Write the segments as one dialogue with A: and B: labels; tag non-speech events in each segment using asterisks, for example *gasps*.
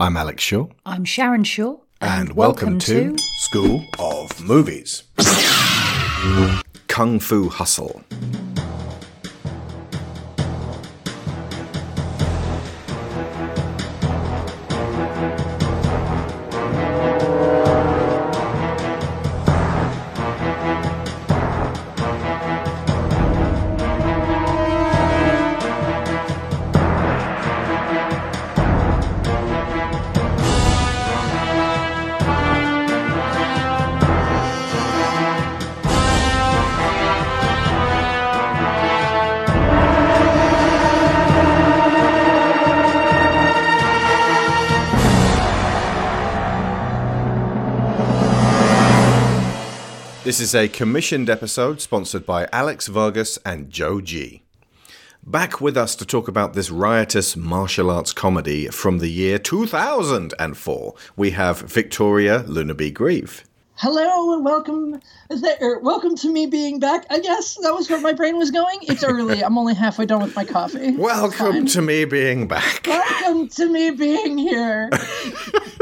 A: I'm Alex Shaw.
B: I'm Sharon Shaw.
A: And, welcome, to, School of Movies. Kung Fu Hustle. Is a commissioned episode sponsored by Alex Vargas and Joe G. Back with us to talk about this riotous martial arts comedy from the year 2004, we have Victoria Lunaby Grieve.
C: Hello and welcome. Is that, er, welcome to me being back? I guess that was where my brain was going. It's early. I'm only halfway done with my coffee.
A: Welcome to me being back.
C: Welcome to me being here. *laughs*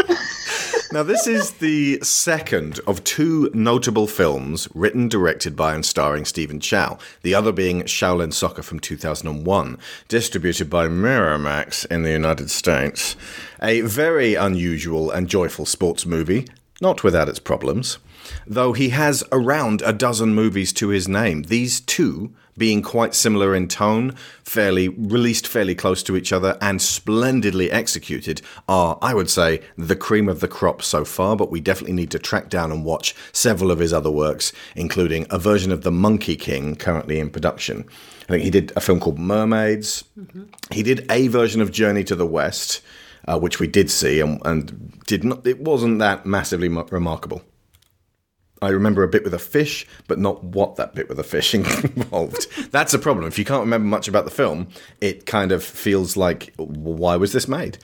A: Now, this is the second of two notable films written, directed by, and starring Stephen Chow, the other being Shaolin Soccer from 2001, distributed by Miramax in the United States. A very unusual and joyful sports movie, not without its problems. Though he has around a dozen movies to his name, these two being quite similar in tone, fairly released fairly close to each other, and splendidly executed, are, I would say, the cream of the crop so far. But we definitely need to track down and watch several of his other works, including a version of The Monkey King currently in production. I think he did a film called Mermaids. Mm-hmm. He did a version of Journey to the West, uh, which we did see, and, and did not. It wasn't that massively remarkable. I remember a bit with a fish, but not what that bit with a fish *laughs* involved. That's a problem. If you can't remember much about the film, it kind of feels like, why was this made?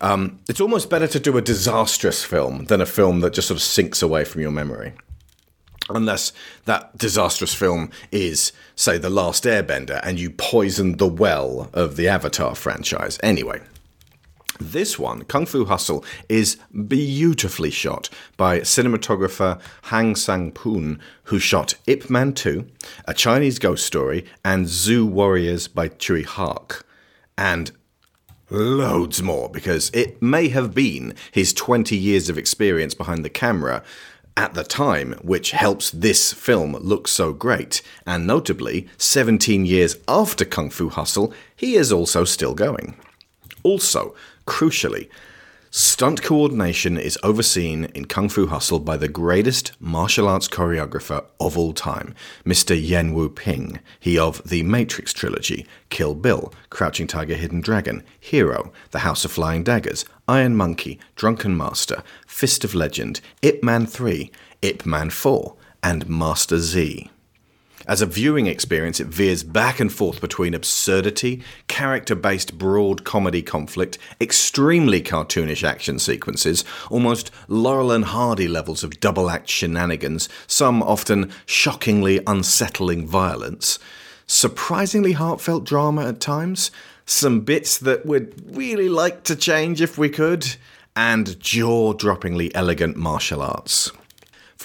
A: Um, it's almost better to do a disastrous film than a film that just sort of sinks away from your memory. Unless that disastrous film is, say, The Last Airbender and you poisoned the well of the Avatar franchise. Anyway, this one, Kung Fu Hustle, is beautifully shot by cinematographer Hang Sang Poon, who shot Ip Man 2, A Chinese Ghost Story, and Zu Warriors by Tsui Hark. And loads more, because it may have been his 20 years of experience behind the camera at the time, which helps this film look so great. And notably, 17 years after Kung Fu Hustle, he is also still going. Also, Crucially, stunt coordination is overseen in Kung Fu Hustle by the greatest martial arts choreographer of all time, Mr. Yuen Woo-ping, he of the Matrix trilogy, Kill Bill, Crouching Tiger, Hidden Dragon, Hero, The House of Flying Daggers, Iron Monkey, Drunken Master, Fist of Legend, Ip Man 3, Ip Man 4, and Master Z. As a viewing experience, it veers back and forth between absurdity, character based broad comedy conflict, extremely cartoonish action sequences, almost Laurel and Hardy levels of double act shenanigans, some often shockingly unsettling violence, surprisingly heartfelt drama at times, some bits that we'd really like to change if we could, and jaw droppingly elegant martial arts.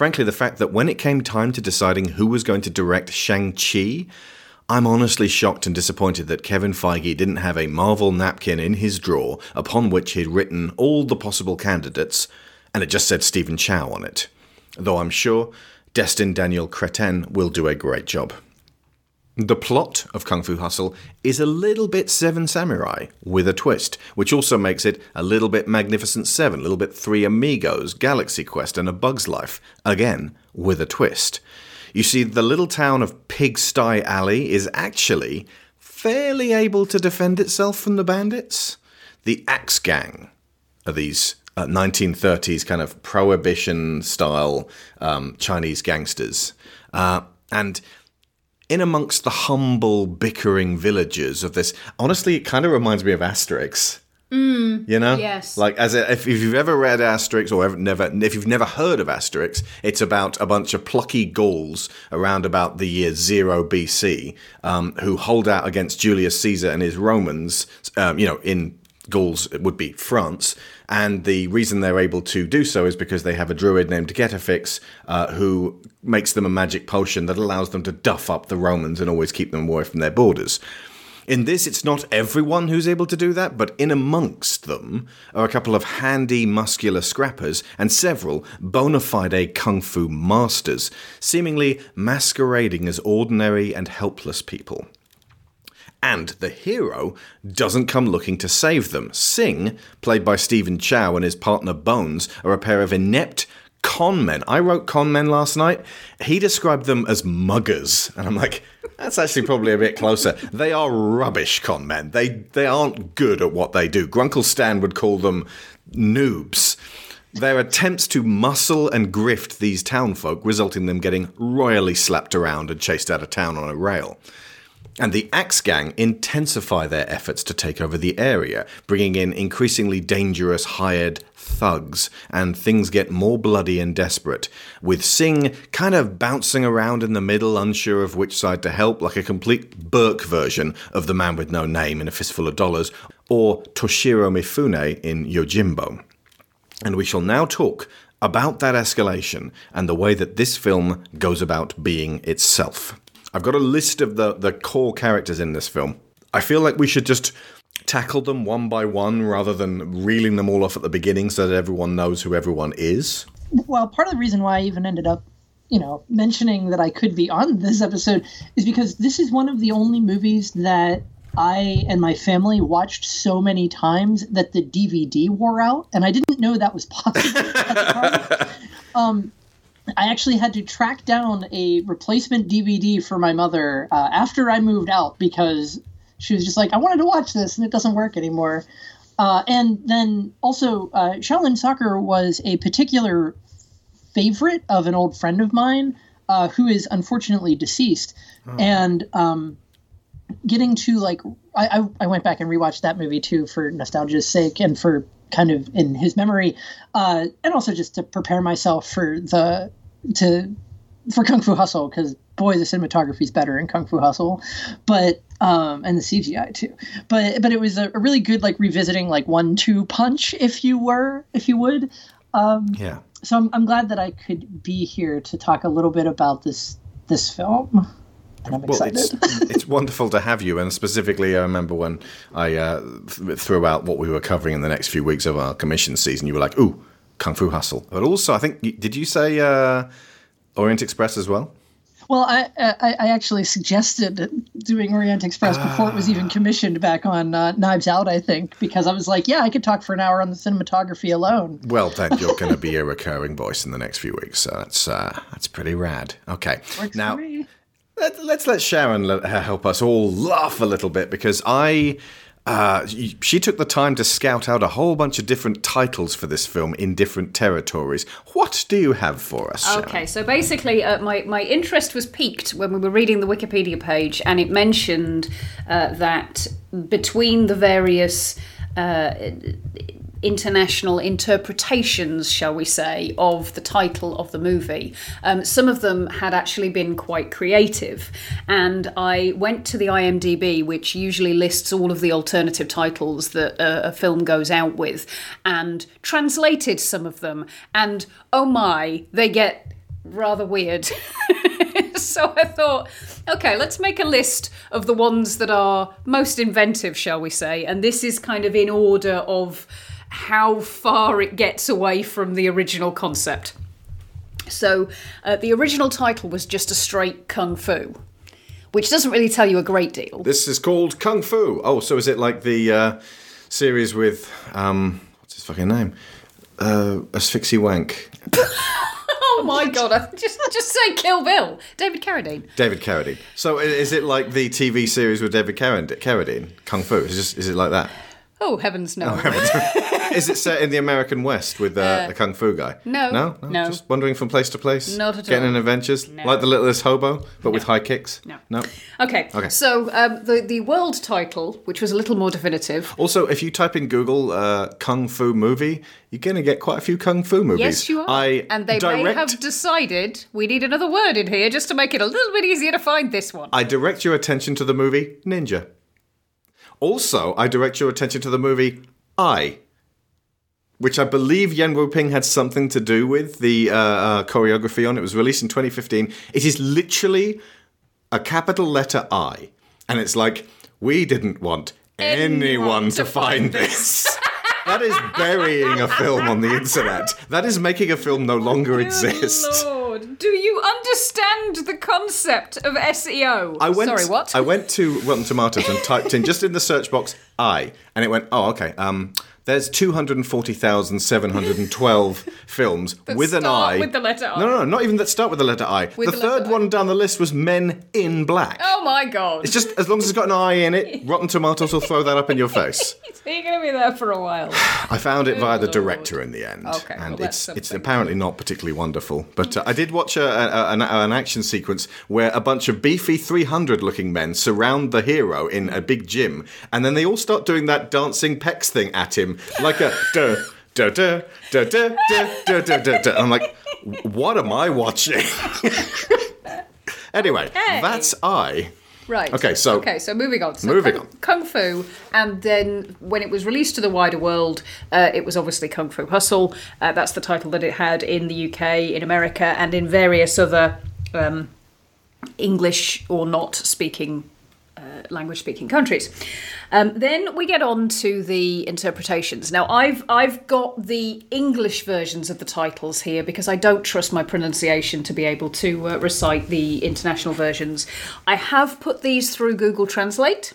A: Frankly, the fact that when it came time to deciding who was going to direct Shang-Chi, I'm honestly shocked and disappointed that Kevin Feige didn't have a Marvel napkin in his drawer upon which he'd written all the possible candidates, and it just said Stephen Chow on it. Though I'm sure Destin Daniel Cretton will do a great job. The plot of Kung Fu Hustle is a little bit Seven Samurai with a twist, which also makes it a little bit Magnificent Seven, a little bit Three Amigos, Galaxy Quest, and A Bug's Life, again with a twist. You see, the little town of Pigsty Alley is actually fairly able to defend itself from the bandits. The Axe Gang are these uh, 1930s kind of prohibition style um, Chinese gangsters. Uh, and in amongst the humble, bickering villagers of this. Honestly, it kind of reminds me of Asterix.
B: Mm,
A: you know,
B: yes.
A: Like as a, if, if you've ever read Asterix or ever, never, if you've never heard of Asterix, it's about a bunch of plucky Gauls around about the year zero BC um, who hold out against Julius Caesar and his Romans. Um, you know, in Gauls it would be France, and the reason they're able to do so is because they have a druid named Getafix uh, who makes them a magic potion that allows them to duff up the Romans and always keep them away from their borders. In this, it's not everyone who's able to do that, but in amongst them are a couple of handy, muscular scrappers and several bona fide kung fu masters, seemingly masquerading as ordinary and helpless people. And the hero doesn't come looking to save them. Sing, played by Stephen Chow, and his partner Bones are a pair of inept con men. I wrote con men last night. He described them as muggers, and I'm like, that's actually probably a bit closer. They are rubbish con men. They they aren't good at what they do. Grunkle Stan would call them noobs. Their attempts to muscle and grift these townfolk result in them getting royally slapped around and chased out of town on a rail. And the Axe Gang intensify their efforts to take over the area, bringing in increasingly dangerous hired thugs, and things get more bloody and desperate, with Sing kind of bouncing around in the middle, unsure of which side to help, like a complete Burke version of The Man with No Name in A Fistful of Dollars, or Toshiro Mifune in Yojimbo. And we shall now talk about that escalation and the way that this film goes about being itself. I've got a list of the, the core characters in this film. I feel like we should just tackle them one by one rather than reeling them all off at the beginning so that everyone knows who everyone is.
C: Well, part of the reason why I even ended up, you know, mentioning that I could be on this episode is because this is one of the only movies that I and my family watched so many times that the DVD wore out, and I didn't know that was possible at the time. *laughs* Um, I actually had to track down a replacement DVD for my mother uh, after I moved out because she was just like, I wanted to watch this and it doesn't work anymore. Uh, and then also, uh, Shaolin Soccer was a particular favorite of an old friend of mine uh, who is unfortunately deceased. And um, getting to like, I, I, I went back and rewatched that movie too for nostalgia's sake and for kind of in his memory, uh, and also just to prepare myself for the to for Kung Fu Hustle because boy, the cinematography is better in Kung Fu Hustle, but um, and the CGI too. But but it was a, a really good like revisiting like one two punch if you were if you would. Um,
A: Yeah.
C: so I'm, I'm glad that I could be here to talk a little bit about this this film. And I'm
A: Well,
C: excited.
A: it's, *laughs* it's wonderful to have you, and specifically, I remember when I uh, th- threw out what we were covering in the next few weeks of our commission season. You were like, "Ooh, Kung Fu Hustle," but also, I think, did you say uh, Orient Express as well?
C: Well, I, I I actually suggested doing Orient Express before it was even commissioned back on uh, Knives Out. I think because I was like, yeah, I could talk for an hour on the cinematography alone.
A: Well, then you're going to be a *laughs* recurring voice in the next few weeks, so that's uh, that's pretty rad. Okay,
C: Works
A: now let, let's let Sharon let help us all laugh a little bit because I. Uh, she took the time to scout out a whole bunch of different titles for this film in different territories. What do you have for us, Sharon?
B: Okay, so basically, uh, my my interest was piqued when we were reading the Wikipedia page, and it mentioned uh, that between the various uh, international interpretations, shall we say, of the title of the movie, um, some of them had actually been quite creative. And I went to the IMDb, which usually lists all of the alternative titles that a, a film goes out with, and translated some of them. And oh my, they get rather weird. *laughs* so I thought, okay, let's make a list of the ones that are most inventive, shall we say. And this is kind of in order of how far it gets away from the original concept. So uh, the original title was just a straight kung fu, which doesn't really tell you a great deal.
A: This is called Kung Fu. Oh, so is it like the uh, series with um, what's his fucking name? Uh, Asphyxie Wank. *laughs*
B: Oh my god! I just just say Kill Bill, David Carradine.
A: David Carradine. So is it like the TV series with David Carrad- Carradine? Kung Fu. Is, just, is it like that?
B: Oh heavens no! *laughs*
A: is it set in the American West with uh, the Kung Fu guy?
B: no,
A: No?
B: no.
A: Just wandering from place to place?
B: Not at
A: Getting
B: all.
A: in adventures? Like the littlest hobo, but with high kicks?
B: No.
A: No.
B: Okay.
A: Okay.
B: So um, the the world title, which was a little more definitive.
A: Also, if you type in Google uh, Kung Fu movie, you're going to get quite a few Kung Fu movies.
B: Yes, you are.
A: I
B: and they
A: direct,
B: may have decided we need another word in here just to make it a little bit easier to find this one.
A: I direct your attention to the movie Ninja. Also, I direct your attention to the movie I, which I believe Yuen Woo-ping had something to do with the uh, uh, choreography on. It was released in 2015. It is literally a capital letter I, and it's like we didn't want anyone, to, find this. that is burying a film on the internet. That is making a film no longer exist.
B: Lord, do you understand the concept of SEO?
A: I went,
B: Sorry, what?
A: I went to Rotten Tomatoes and typed in just in the search box I, and it went, oh, okay. Um, there's 240,712 *laughs* films with an I.
B: with the letter I.
A: No, no, no, not even that start with the letter I.
B: With
A: the,
B: the
A: third
B: I.
A: one down the list was Men in Black.
B: oh my god.
A: It's just as long as it's got an I in it, *laughs* Rotten Tomatoes will throw that up in your *laughs* face.
B: You're going to be there for a while.
A: I found it via the director in the end,
B: Okay,
A: and
B: well,
A: it's it's apparently not particularly wonderful. But uh, I did watch a, a, an, an action sequence where a bunch of beefy 300-looking men surround the hero in a big gym, and then they all start doing that dancing pecs thing at him, like a duh. Duh, duh, duh, duh, duh, duh, duh, duh, duh. I'm like, what am I watching? *laughs* anyway,
B: Okay.
A: that's I.
B: Right.
A: Okay, so-
B: okay, so moving on. So
A: Moving
B: kung,
A: on.
B: Kung Fu, and then when it was released to the wider world, uh, it was obviously Kung Fu Hustle. Uh, that's the title that it had in the UK, in America, and in various other um, English or not speaking uh, language speaking countries. Um, then we get on to the interpretations. Now, I've I've got the English versions of the titles here because I don't trust my pronunciation to be able to uh, recite the international versions. I have put these through Google Translate.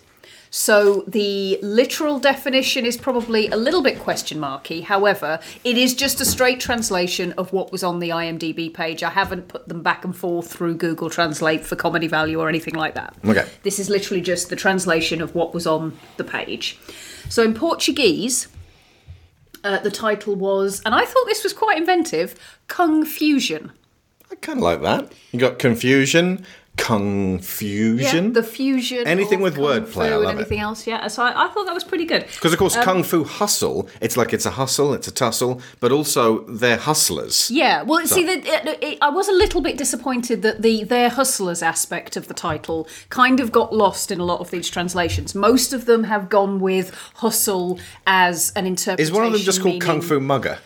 B: So the literal definition is probably a little bit question marky. However, it is just a straight translation of what was on the IMDb page. I haven't put them back and forth through Google Translate for comedy value or anything like that.
A: Okay.
B: This is literally just the translation of what was on the page. So in Portuguese, uh, the title was, and I thought this was quite inventive, Kung Fusion.
A: I kind of like that. You got confusion, confusion.
B: the fusion.
A: Anything with wordplay, I love it.
B: anything else, yeah. So I, I thought that was pretty good.
A: Because of
B: Um,
A: course, kung fu hustle. It's like it's a hustle, it's a tussle, but also they're hustlers.
B: Yeah, well, see, the, it, it, I was a little bit disappointed that the their hustlers aspect of the title kind of got lost in a lot of these translations. Most of them have gone with hustle as an interpretation.
A: Is one of them just called kung fu mugger?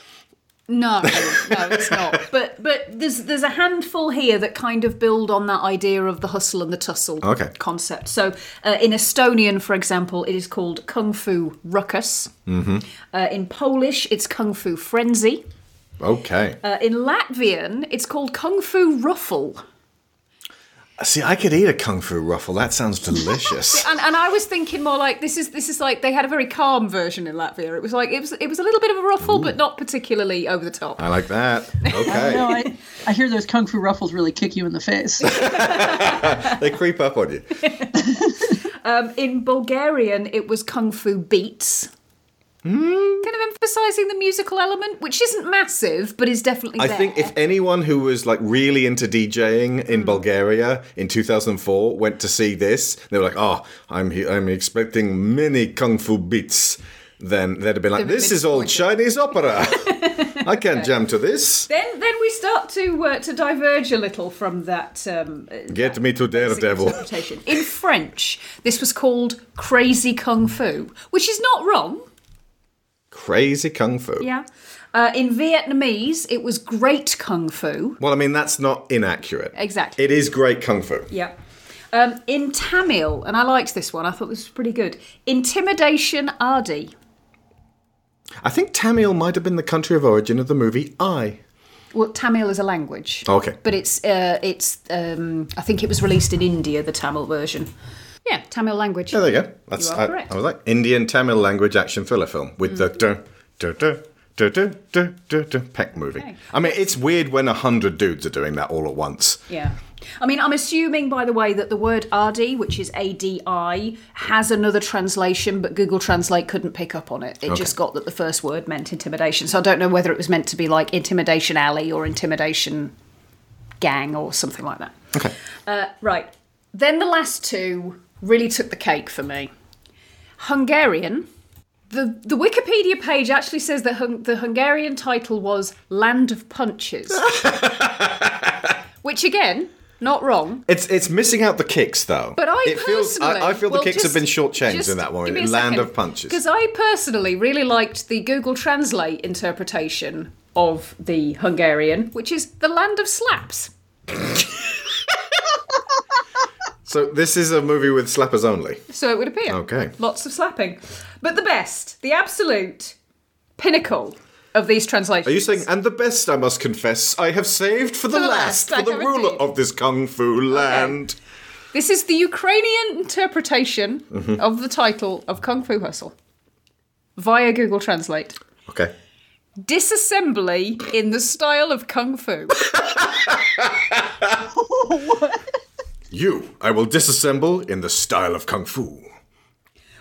B: No, no, it's not. *laughs* But but there's there's a handful here that kind of build on that idea of the hustle and the tussle
A: Okay.
B: concept. So uh, in Estonian, for example, it is called Kung Fu Ruckus. Mm-hmm. Uh, in Polish, it's Kung Fu Frenzy.
A: Okay.
B: Uh, in Latvian, it's called Kung Fu Ruffle.
A: See, I could eat a kung fu ruffle. That sounds *laughs* delicious.
B: And, and I was thinking more like this is this is like they had a very calm version in Latvia. It was like it was it was a little bit of a ruffle, but not particularly over the top.
A: I like that. *laughs* Okay.
C: I, I hear those kung fu ruffles really kick you in the face. *laughs*
A: they creep up on you.
B: Um, in Bulgarian, it was Kung Fu Beats. Kind of emphasizing the musical element, which isn't massive, but is definitely
A: I
B: there.
A: think if anyone who was like really into DJing in Bulgaria in 2004 went to see this, they were like, "Oh, I'm I'm expecting many kung fu beats." Then they'd have been like, "This is
B: all.
A: Chinese opera. I can't *laughs* jam to this."
B: then then we start to uh, to diverge a little from that. Um, uh,
A: Get me to Daredevil.
B: In French, this was called Crazy Kung Fu, which is not wrong.
A: Crazy kung fu.
B: Yeah. Uh, in Vietnamese, it was Great Kung Fu.
A: Well, I mean, that's not inaccurate.
B: Exactly.
A: It is great kung fu.
B: Yeah. Um, in Tamil, and I liked this one. I thought this was pretty good. Intimidation Adi.
A: I think Tamil might have been the country of origin of the movie I.
B: Well, Tamil is a language.
A: Okay.
B: But it's uh, it's um, I think it was released in India, the Tamil version. Yeah, Tamil language.
A: Yeah, there you go. That's
B: You
A: I,
B: correct.
A: I was like Indian Tamil language action thriller film with the duh, duh, duh, duh, duh, duh, duh, duh, peck movie.
B: Okay.
A: I mean, it's weird when a hundred dudes are doing that all at once.
B: Yeah. I mean, I'm assuming, by the way, that the word ADI, which is ADI, has another translation, but Google Translate couldn't pick up on it. It just got that the first word meant intimidation. So I don't know whether it was meant to be like intimidation alley or intimidation gang or something like that.
A: Okay.
B: Uh, right. Then the last two really took the cake for me. Hungarian. The, the Wikipedia page actually says that hung, the Hungarian title was Land of Punches. *laughs* Which, again, Not wrong.
A: It's it's missing out the kicks though.
B: But I
A: it feels,
B: personally,
A: I, I feel
B: well,
A: the kicks have been shortchanged
B: just
A: in that one. Land
B: second.
A: of punches.
B: Because I personally really liked the Google Translate interpretation of the Hungarian, which is the land of slaps. *laughs*
A: So this is a movie with slappers only.
B: So it would appear.
A: Okay.
B: Lots of slapping. But the best, the absolute pinnacle of these translations.
A: Are you saying, and the best, I must confess, I have saved for the,
B: the
A: last,
B: last, I
A: for the ruler
B: indeed.
A: of this kung fu land?
B: This is the Ukrainian interpretation
A: Mm-hmm.
B: of the title of Kung Fu Hustle via Google Translate.
A: Okay.
B: Disassembly in the style of Kung Fu. *laughs* *laughs*
A: You, I will disassemble in the style of kung fu.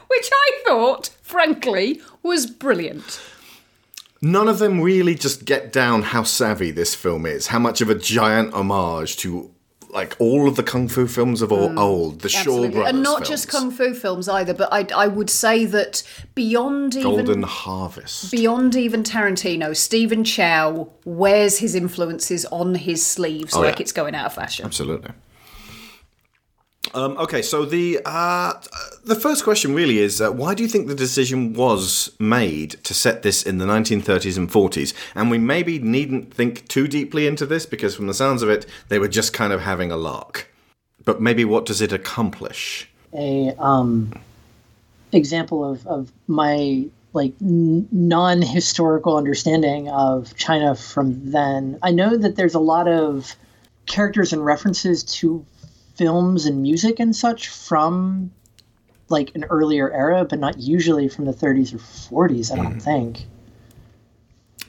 B: which I thought, frankly, was brilliant.
A: None of them really just get down how savvy this film is, how much of a giant homage to like all of the kung fu films of all old, the Shaw
B: Mm.
A: Brothers
B: and not
A: films.
B: just kung fu films either, but I, I would say that beyond even
A: Golden Harvest.
B: beyond even Tarantino, Stephen Chow wears his influences on his sleeves
A: Oh,
B: like
A: yeah.
B: it's going out of fashion.
A: Absolutely. Um, okay, so the uh, the first question really is uh, why do you think the decision was made to set this in the 1930s and 40s? And we maybe needn't think too deeply into this because, from the sounds of it, they were just kind of having a lark. But maybe what does it accomplish?
C: a um, example of, of my like n- non-historical understanding of China from then. I know that there's a lot of characters and references to films and music and such from like an earlier era, but not usually from the 30s or 40s. I don't hmm. think.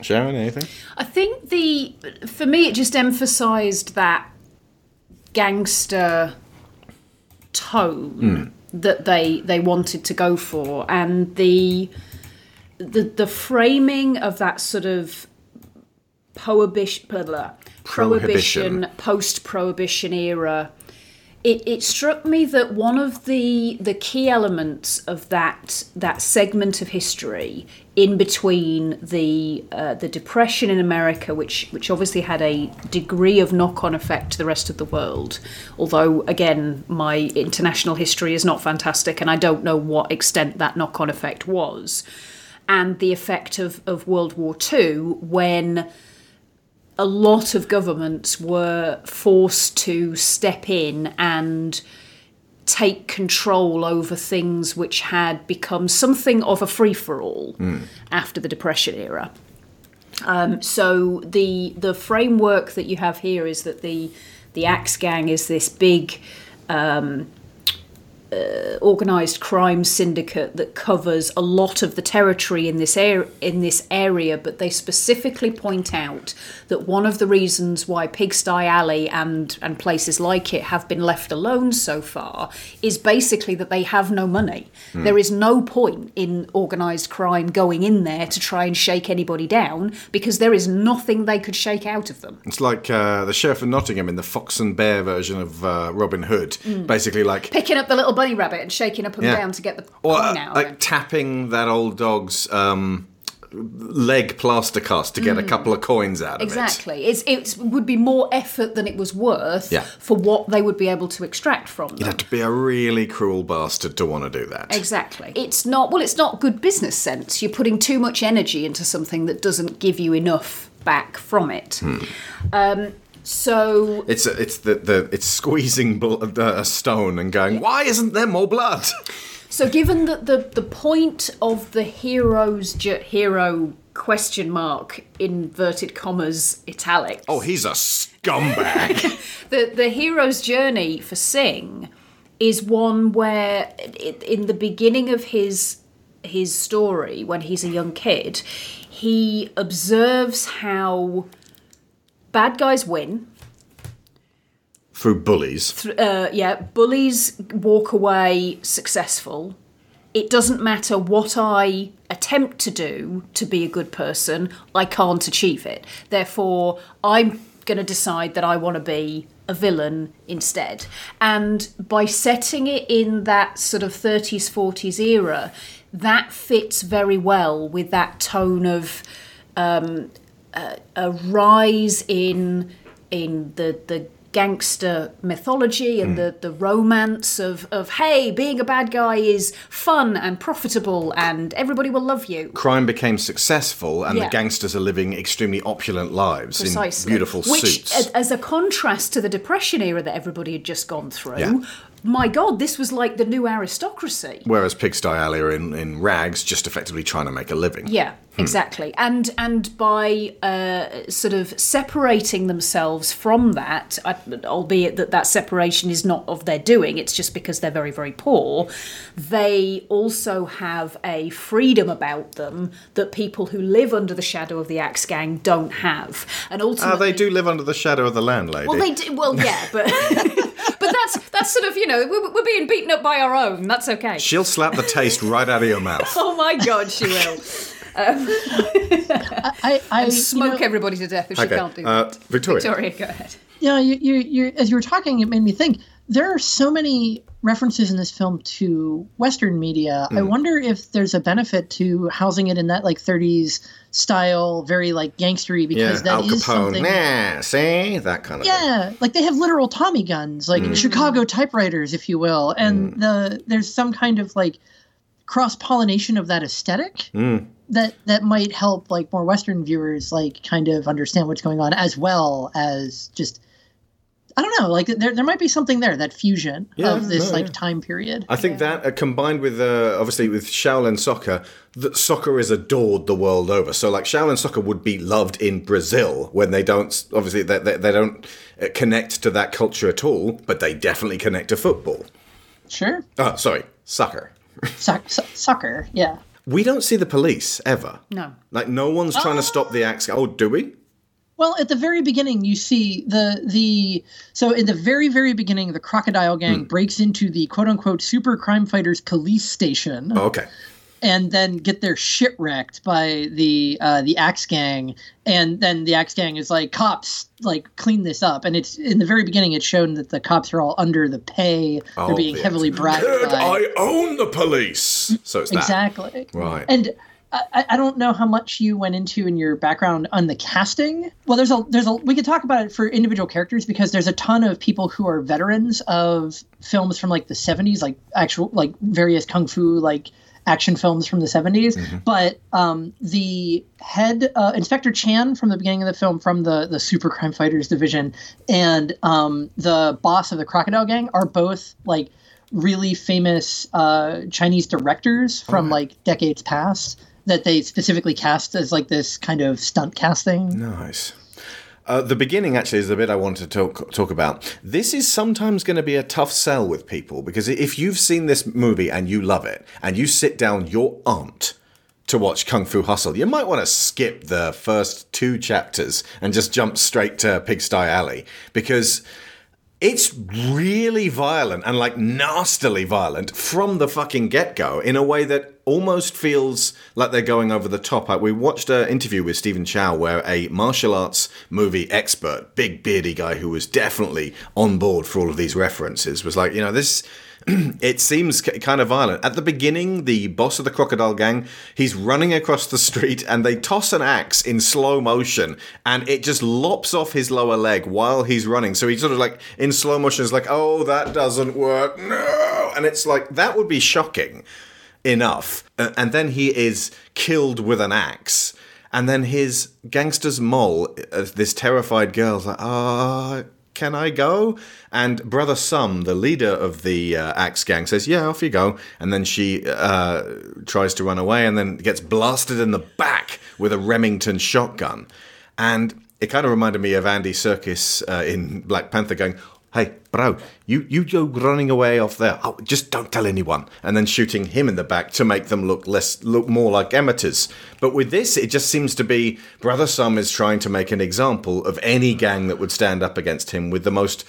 A: Sharon, anything?
B: I think the for me it just emphasized that gangster tone hmm. that they they wanted to go for and the the the framing of that sort of prohibition blah, blah, prohibition post prohibition era it, it struck me that one of the the key elements of that that segment of history in between the uh, the depression in America which which obviously had a degree of knock-on effect to the rest of the world although again my international history is not fantastic and I don't know what extent that knock-on effect was and the effect of, of World War II when a lot of governments were forced to step in and take control over things which had become something of a free for all after the Depression era. Um, so the the framework that you have here is that the the Axe Gang is this big organized crime syndicate that covers a lot of the territory in this air in this area but they specifically point out that one of the reasons why Pigsty Alley and and places like it have been left alone so far is basically that they have no money. There is no point in organized crime going in there to try and shake anybody down because there is nothing they could shake out of them.
A: It's like uh, the Sheriff of Nottingham in the Fox and Bear version of uh, Robin Hood. Basically, like
B: picking up the little bunny rabbit and shaking up and
A: Yeah.
B: down to get the
A: Or
B: coin
A: uh,
B: out
A: like tapping that old dog's um, leg plaster cast to get a couple of coins out of it.
B: Mm. Exactly. It's, it would be more effort than it was worth
A: Yeah.
B: for what they would be able to extract from them.
A: You'd have to be a really cruel bastard to want to do that.
B: Exactly. It's not, well, it's not good business sense. You're putting too much energy into something that doesn't give you enough back from it.
A: Hmm.
B: Um, so,
A: It's it's the, the it's squeezing bl- uh, a stone and going. Why isn't there more blood?
B: so given that the, the point of the hero's ju- hero question mark inverted commas italics
A: Oh, he's a scumbag. *laughs*
B: the the hero's journey for Sing is one where i- in the beginning of his his story when he's a young kid he observes how bad guys win
A: Through bullies.
B: uh, yeah bullies walk away successful it doesn't matter what I attempt to do to be a good person, I can't achieve it. Therefore, I'm going to decide that I want to be a villain instead. And by setting it in that sort of 30s, 40s era, that fits very well with that tone of um, a, a rise in in the the gangster mythology and hmm. the, the romance of, of hey being a bad guy is fun and profitable and everybody will love you
A: Crime became successful, and
B: Yeah.
A: the gangsters are living extremely opulent lives
B: precisely
A: in beautiful
B: which
A: suits.
B: as a contrast to the depression era that everybody had just gone through
A: Yeah.
B: My god this was like the new aristocracy
A: Whereas Pigsty Alley are in, in rags, just effectively trying to make a living.
B: Yeah, exactly. And and by uh, sort of separating themselves from that, albeit that that separation is not of their doing, it's just because they're very very poor. They also have a freedom about them that people who live under the shadow of the Axe Gang don't have. And
A: Ah,
B: ultimately,
A: they do live under the shadow of the landlady.
B: Well, they do. Well, yeah, but *laughs* that's that's sort of you know we're, we're being beaten up by our own. That's okay.
A: She'll slap the taste right out of your mouth. *laughs*
B: Oh my god, she will
C: I, I
B: smoke
C: you know,
B: everybody to death if she
A: Okay,
B: can't do
A: uh,
B: that.
A: Victoria.
B: Victoria, go ahead.
C: Yeah, you, you, you, as you were talking, it made me think. There are so many references in this film to Western media.
A: Hmm.
C: I wonder if there's a benefit to housing it in that like 30s style, very like gangstery,
A: Yeah,
C: because that
A: Al
C: is something.
A: Nah, see? That kind of thing.
C: Yeah, like they have literal Tommy guns, like
A: Hmm.
C: Chicago typewriters, if you will, and the there's some kind of like cross pollination of that aesthetic
A: Hmm.
C: that that might help like more Western viewers like kind of understand what's going on as well as just I don't know, like there there might be something there that fusion
A: Yeah,
C: of this
A: no,
C: like
A: yeah.
C: time period.
A: I think that uh, combined with uh, obviously with Shaolin soccer, that soccer is adored the world over. So like Shaolin soccer would be loved in Brazil when they don't obviously they, they, they don't uh, connect to that culture at all, but they definitely connect to football.
C: Sure,
A: Oh, sorry, soccer. *laughs*
C: Soc- so- soccer, yeah.
A: We don't see the police ever.
B: No.
A: Like no one's trying to stop the axe. Oh, do we?
C: Well, at the very beginning, you see the the so in the very very beginning, the crocodile gang breaks into the quote unquote super crime fighters police station.
A: Oh, okay.
C: and then get their shit wrecked by the uh, the Axe Gang, and then the Axe Gang is like, "Cops, like clean this up." And it's in the very beginning, it's shown that the cops are all under the pay;
A: Oh,
C: they're being heavily bribed
A: Good,
C: by
A: I own the police. So it's that.
C: exactly
A: Right.
C: And I, I don't know how much you went into in your background on the casting. Well, there's a there's a we could talk about it for individual characters because there's a ton of people who are veterans of films from like the 70s, like actual like various kung fu like action films from the 70s. But um, the head uh, Inspector Chan from the beginning of the film from the the Super Crime Fighters division and um, the boss of the Crocodile Gang are both like really famous uh, Chinese directors from like decades past that they specifically cast as like this kind of stunt casting.
A: Nice. Uh, the beginning actually is the bit I wanted to talk talk about. This is sometimes going to be a tough sell with people because if you've seen this movie and you love it, and you sit down your aunt to watch Kung Fu Hustle, you might want to skip the first two chapters and just jump straight to Pigsty Alley because it's really violent and like nastily violent from the fucking get go in a way that almost feels like they're going over the top. Like we watched an interview with Stephen Chow where a martial arts movie expert, big beardy guy who was definitely on board for all of these references, was like, you know, this. *clears throat* it seems kind of violent. At the beginning, the boss of the crocodile gang, he's running across the street and they toss an axe in slow motion and it just lops off his lower leg while he's running. So he's sort of like in slow motion is like, "Oh, that doesn't work." No. And it's like that would be shocking enough. Uh, and then he is killed with an axe. And then his gangster's mole, uh, this terrified girl's like, ah, can I go? And Brother Sum, the leader of the uh, Axe gang, says, yeah, off you go. And then she uh, tries to run away and then gets blasted in the back with a Remington shotgun. And it kind of reminded me of Andy Serkis uh, in Black Panther going, hey, bro, you, you go running away off there. Oh, just don't tell anyone. And then shooting him in the back to make them look less, look more like amateurs. But with this, it just seems to be Brother Sum is trying to make an example of any gang that would stand up against him with the most,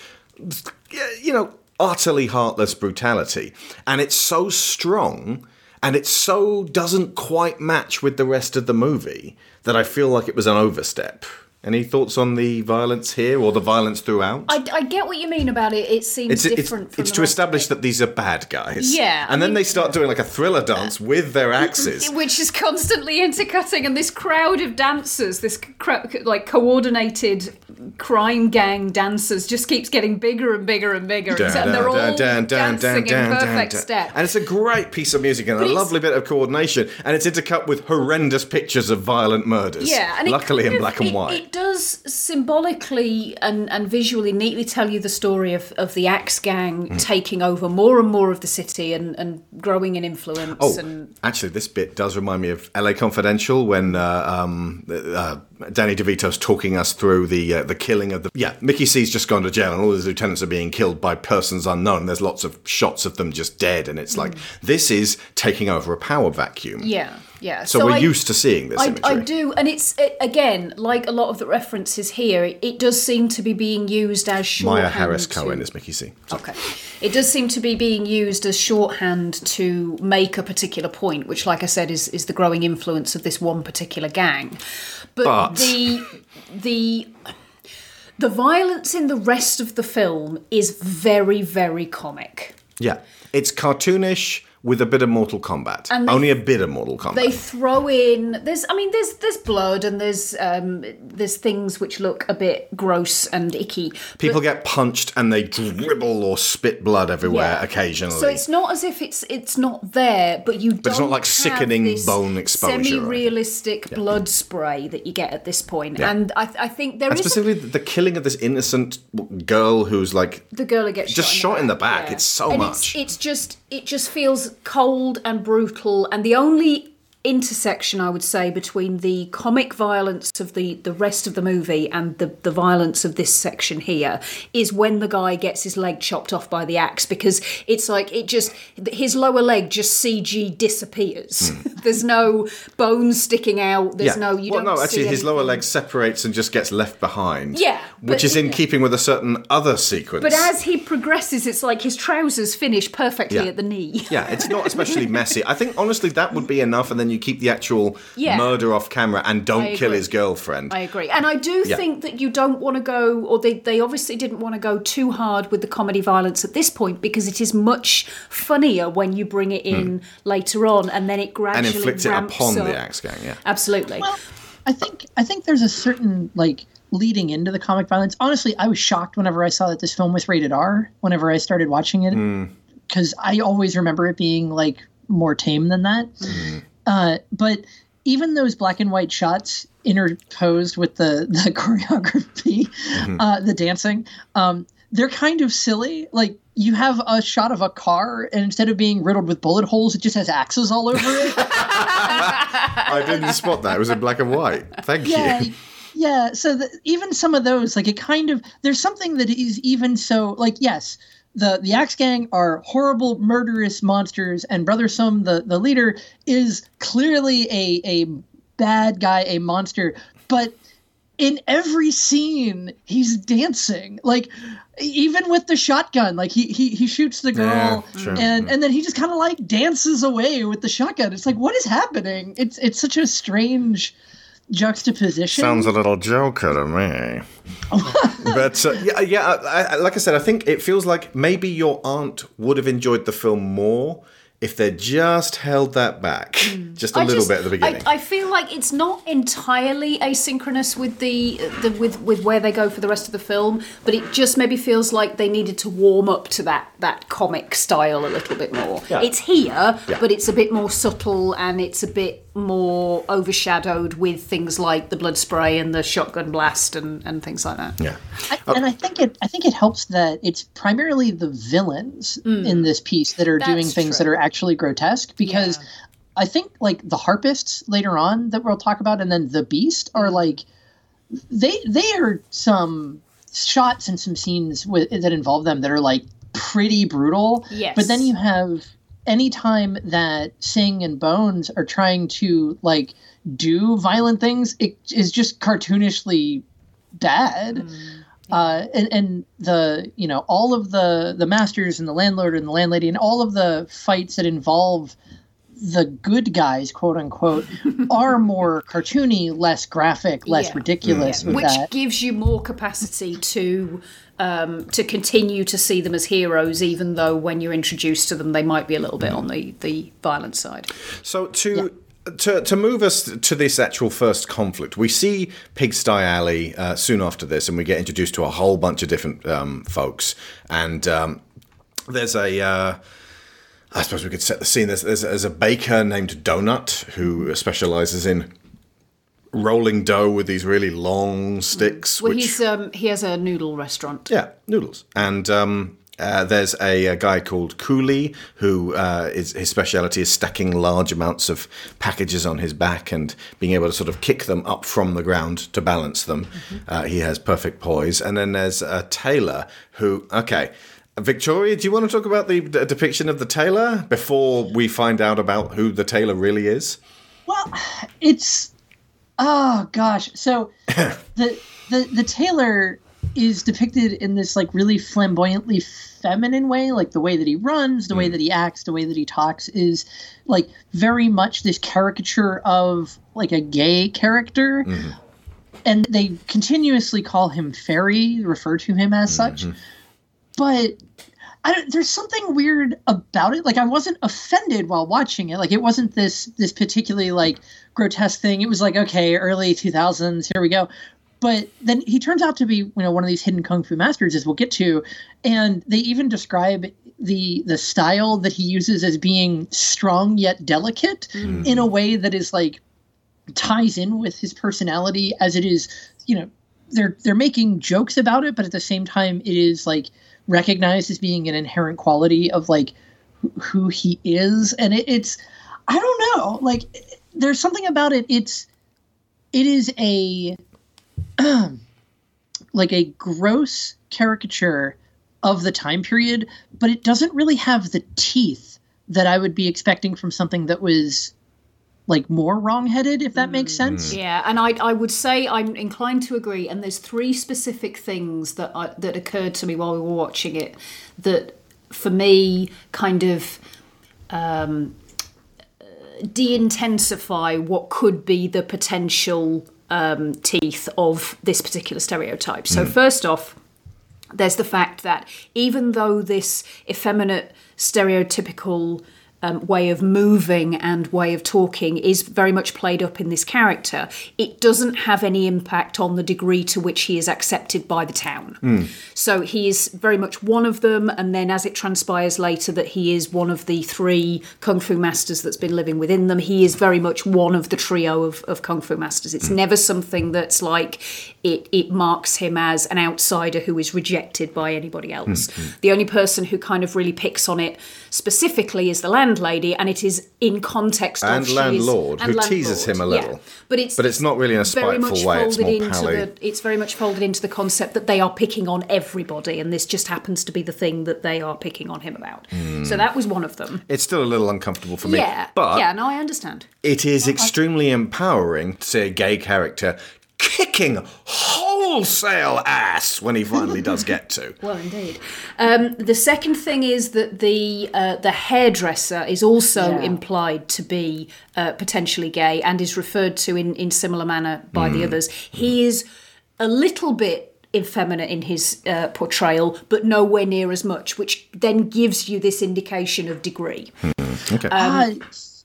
A: you know, utterly heartless brutality. And it's so strong and it so doesn't quite match with the rest of the movie that I feel like it was an overstep. Any thoughts on the violence here or the violence throughout?
B: I, I get what you mean about it. It seems
A: it's, it's,
B: different. from
A: it's to establish that these are bad guys.
B: Yeah, I
A: And then
B: mean-
A: they start doing like a thriller dance uh, with their *laughs* axes.
B: which is constantly intercutting, and this crowd of dancers, this cr- like coordinated crime gang dancers, just keeps getting bigger and bigger and bigger,
A: Dun,
B: and they're
A: dun,
B: all
A: dun,
B: dancing in perfect step.
A: And it's a great piece of music and a lovely bit of coordination. And it's intercut with horrendous pictures of violent murders.
B: Yeah, and
A: luckily in
B: of-
A: black and
B: it-
A: white.
B: It does symbolically and, and visually neatly tell you the story of, of the Axe Gang
A: Hmm.
B: taking over more and more of the city and, and growing in influence.
A: Oh,
B: and
A: actually, this bit does remind me of LA Confidential when uh, um, uh, Danny DeVito's talking us through the uh, the killing of the yeah Mickey C's just gone to jail and all his lieutenants are being killed by persons unknown. There's lots of shots of them just dead, and it's like this is taking over a power vacuum.
B: Mm. yeah, yeah.
A: So, we're
B: I-
A: used to seeing this
B: I. I do, and it's it, again like a lot of the references here. It, it does seem to be being used as shorthand.
A: Maya Harris
B: to-
A: Cohen is Mickey C. So-
B: Okay. It does seem to be being used as shorthand to make a particular point, which, like I said, is, is the growing influence of this one particular gang. But,
A: But-
B: the the the violence in the rest of the film is very, very comic.
A: Yeah, it's cartoonish with a bit of Mortal Kombat.
B: And
A: Only a bit of Mortal Kombat.
B: They throw in there's I mean there's there's blood and there's um there's things which look a bit gross and icky.
A: People get punched and they dribble or spit blood everywhere
B: Yeah.
A: occasionally.
B: So it's not as if it's it's not there, but you. But
A: it's not like sickening bone exposure.
B: Semi-realistic blood spray that you get at this point, and I, I think there
A: and
B: is a-
A: specifically the killing of this innocent girl who's like
B: the girl who gets
A: just
B: shot
A: shot in the back.
B: yeah.
A: It's so
B: And
A: much.
B: It's, it's just it just feels cold and brutal, and the only intersection I would say between the comic violence of the the rest of the movie and the the violence of this section here is when the guy gets his leg chopped off by the axe because it's like it just his lower leg just CG disappears. Hmm. *laughs* There's no bones sticking out. There's no you
A: well,
B: don't
A: no, actually, his lower leg separates and just gets left behind.
B: Yeah,
A: which
B: but-
A: is in
B: yeah.
A: keeping with a certain other sequence.
B: But as he progresses, it's like his trousers finish perfectly
A: Yeah.
B: at the knee.
A: yeah, it's not especially messy. I think honestly that would be enough, and then you keep the actual
B: Yeah.
A: murder off camera and don't kill his girlfriend.
B: I agree. And I do
A: Yeah.
B: think that you don't want to go, or they, they obviously didn't want to go too hard with the comedy violence at this point because it is much funnier when you bring it in hmm. later on and then it
A: and
B: gradually
A: inflict it
B: ramps
A: upon
B: up.
A: the axe gang. Yeah.
B: Absolutely.
C: Well, I think I think there's a certain like leading into the comic violence. Honestly, I was shocked whenever I saw that this film was rated R. Whenever I started watching it, hmm. because I always remember it being like more tame than that. Hmm. Uh, but even those black and white shots interposed with the *laughs* the choreography, uh, the dancing, um, they're kind of silly. Like you have a shot of a car, and instead of being riddled with bullet holes, it just has axes all over it. *laughs*
A: I didn't spot that. It was in black and white. Thank
C: yeah
A: you.
C: yeah so the, even some of those like it kind of there's something that is even so like yes the the axe gang are horrible murderous monsters and brother sum the the leader is clearly a a bad guy a monster. But in every scene he's dancing. Like even with the shotgun like he he, he shoots the girl
A: Yeah, sure.
C: and and then he just kind of like dances away with the shotgun. It's like what is happening? It's it's such a strange juxtaposition
A: Sounds a little Joker to me. *laughs* but uh, yeah, yeah. I, I, like I said, I think it feels like maybe your aunt would have enjoyed the film more if they just held that back *laughs* just a
B: I
A: little
B: just-
A: bit at the beginning.
B: I, I feel like it's not entirely asynchronous with the, the with with where they go for the rest of the film, but it just maybe feels like they needed to warm up to that that comic style a little bit more.
A: Yeah.
B: It's here,
A: Yeah.
B: but it's a bit more subtle and it's a bit more overshadowed with things like the blood spray and the shotgun blast and, and things like that.
A: yeah.
C: I, and I think it I think it helps that it's primarily the villains in this piece that are doing
B: Mm.
C: Things
B: true.
C: that are actually grotesque because
B: Yeah.
C: I think like the harpists later on that we'll talk about and then the beast are
B: Mm.
C: like they they are some shots and some scenes with, that involve them that are like pretty brutal.
B: Yes.
C: But then you have any time that Sing and Bones are trying to like do violent things, it is just cartoonishly bad. Uh, and, and the you know all of the the masters and the landlord and the landlady and all of the fights that involve the good guys, quote unquote, are *laughs* more cartoony, less graphic, less
B: Yeah.
C: ridiculous with
B: which
C: that.
B: gives you more capacity to um, to continue to see them as heroes, even though when you're introduced to them, they might be a little bit on the the violent side.
A: So to to to move us to this actual first conflict, we see Pigsty Alley uh, soon after this, and we get introduced to a whole bunch of different um, folks. And um, there's a. Uh, I suppose we could set the scene. There's, there's, there's a baker named Donut who specializes in rolling dough with these really long sticks.
B: Well,
A: which,
B: he's um, he has a noodle restaurant.
A: yeah, noodles. And um, uh, there's a, a guy called Coolie who uh, is his speciality is stacking large amounts of packages on his back and being able to sort of kick them up from the ground to balance them. Uh, he has perfect poise. And then there's a tailor who, okay. Victoria, do you want to talk about the d- depiction of the tailor before we find out about who the tailor really is?
C: Well, it's oh gosh. So *laughs* the the the tailor is depicted in this like really flamboyantly feminine way, like the way that he runs, the way hmm. that he acts, the way that he talks is like very much this caricature of like a gay character. Mm-hmm. And they continuously call him fairy, refer to him as such. Mm-hmm. But I there's something weird about it. Like I wasn't offended while watching it. Like it wasn't this this particularly like grotesque thing. It was like okay, early 2000s, here we go. But then he turns out to be you know one of these hidden kung fu masters, as we'll get to, and they even describe the the style that he uses as being strong yet delicate hmm. in a way that is like ties in with his personality as it is you know they're they're making jokes about it but at the same time it is like recognized as being an inherent quality of like who he is. And it, it's i don't know like there's something about it it's it is a *clears throat* like a gross caricature of the time period but it doesn't really have the teeth that i would be expecting from something that was like more wrongheaded if that makes sense
B: Yeah, and I I would say I'm inclined to agree. And there's three specific things that I, that occurred to me while we were watching it that, for me, kind of um, de-intensify what could be the potential um, teeth of this particular stereotype. So first off, there's the fact that even though this effeminate, stereotypical um, way of moving and way of talking is very much played up in this character, it doesn't have any impact on the degree to which he is accepted by the town. Hmm. So he is very much one of them, and then as it transpires later that he is one of the three kung fu masters that's been living within them, he is very much one of the trio of, of kung fu masters. It's hmm. never something that's like it, it marks him as an outsider who is rejected by anybody else. Hmm, the only person who kind of really picks on it specifically is the landlady, and it is in context
A: And
B: of
A: landlord,
B: and
A: who teases him a
B: yeah.
A: little.
B: But it's
A: But it's not really in a spiteful way, it's more
B: into
A: pally.
B: the it's very much folded into the concept that they are picking on everybody, and this just happens to be the thing that they are picking on him about. Hmm. So that was one of them.
A: It's still a little uncomfortable for me.
B: Yeah,
A: But
B: yeah, no, I understand.
A: it is extremely empowering to see a gay character kicking wholesale ass when he finally does *laughs* get to.
B: Well, indeed. Um, the second thing is that the uh, the hairdresser is also
C: Yeah.
B: implied to be uh, potentially gay and is referred to in, in similar manner by the others. He is a little bit effeminate in his uh, portrayal, but nowhere near as much, which then gives you this indication of degree.
A: Okay.
C: Uh,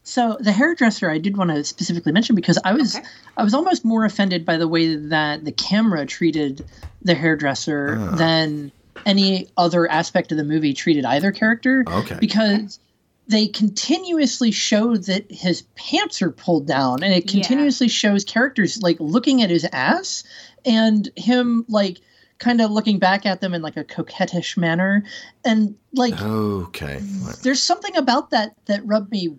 C: so the hairdresser I did want to specifically mention because I was
B: Okay.
C: I was almost more offended by the way that the camera treated the hairdresser ah. than any other aspect of the movie treated either character.
A: Okay.
C: Because they continuously show that his pants are pulled down and it continuously shows characters like looking at his ass and him like kind of looking back at them in like a coquettish manner and like
A: okay.
C: There's something about that that rubbed me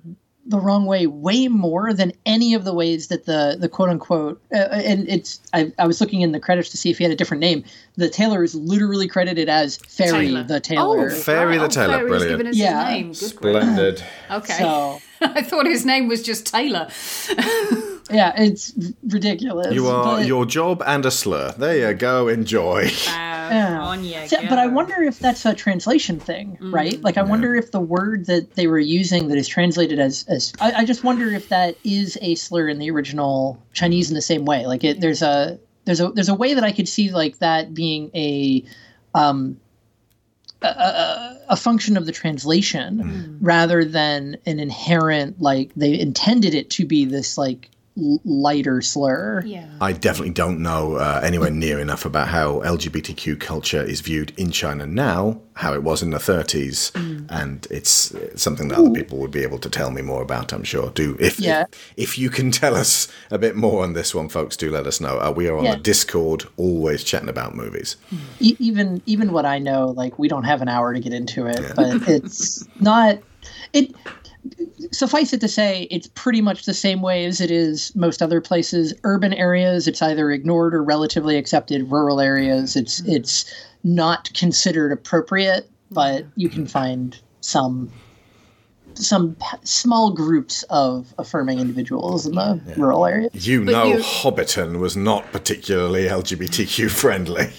C: the wrong way way more than any of the ways that the the quote unquote uh, and it's I, I was looking in the credits to see if he had a different name the tailor is literally credited as fairy
B: Taylor.
C: the tailor
B: Oh,
A: Fairy the
B: oh,
A: Tailor,
B: Fairy's
A: brilliant.
B: given us
C: Yeah.
B: his name.
A: Splendid. *laughs*
B: Okay.
C: so *laughs*
B: I thought his name was just Taylor. *laughs*
C: Yeah, it's ridiculous.
A: You are
C: but-
A: your job and a slur. There you go. Enjoy.
C: Yeah.
D: On you
C: So- but I wonder if that's a translation thing,
D: Mm.
C: right? Like, I wonder if the word that they were using that is translated as, as I, I just wonder if that is a slur in the original Chinese in the same way. Like, it, there's a there's a there's a way that I could see like that being a um a, a, a function of the translation
D: Mm.
C: rather than an inherent like they intended it to be this like l- lighter slur.
B: Yeah.
A: I definitely don't know uh, anywhere near enough about how LGBTQ culture is viewed in China now, how it was in the 30s, and it's, it's something that other people would be able to tell me more about. I'm sure. Do if
C: Yeah.
A: if, if you can tell us a bit more on this one, folks, do let us know. Uh, we are on
C: Yeah.
A: the Discord, always chatting about movies.
C: e- even even what I know, like we don't have an hour to get into it, but *laughs* it's not it. Suffice it to say, it's pretty much the same way as it is most other places. Urban areas, it's either ignored or relatively accepted. Rural areas, it's it's not considered appropriate, but you can find some some p- small groups of affirming individuals in the rural areas.
A: You
B: But
A: know,
B: you-
A: Hobbiton was not particularly LGBTQ friendly.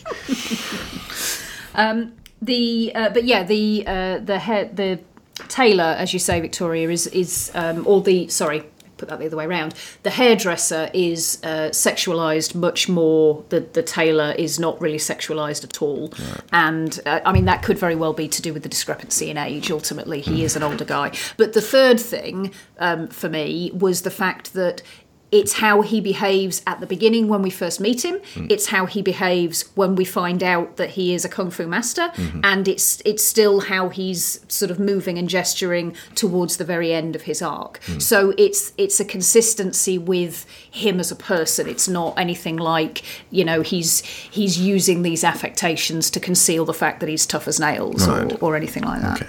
A: *laughs*
B: um, The uh, but yeah the uh, the head the tailor as you say Victoria is is um, or the sorry put that the other way around. The hairdresser is uh, sexualized much more the the tailor is not really sexualized at all. And uh, I mean that could very well be to do with the discrepancy in age. Ultimately he is an older guy. But the third thing um, for me was the fact that it's how he behaves at the beginning when we first meet him. Hmm. It's how he behaves when we find out that he is a kung fu master, mm-hmm. and it's it's still how he's sort of moving and gesturing towards the very end of his arc. Hmm. So it's it's a consistency with him as a person. It's not anything like you know he's he's using these affectations to conceal the fact that he's tough as nails
A: Right.
B: or, or anything like that.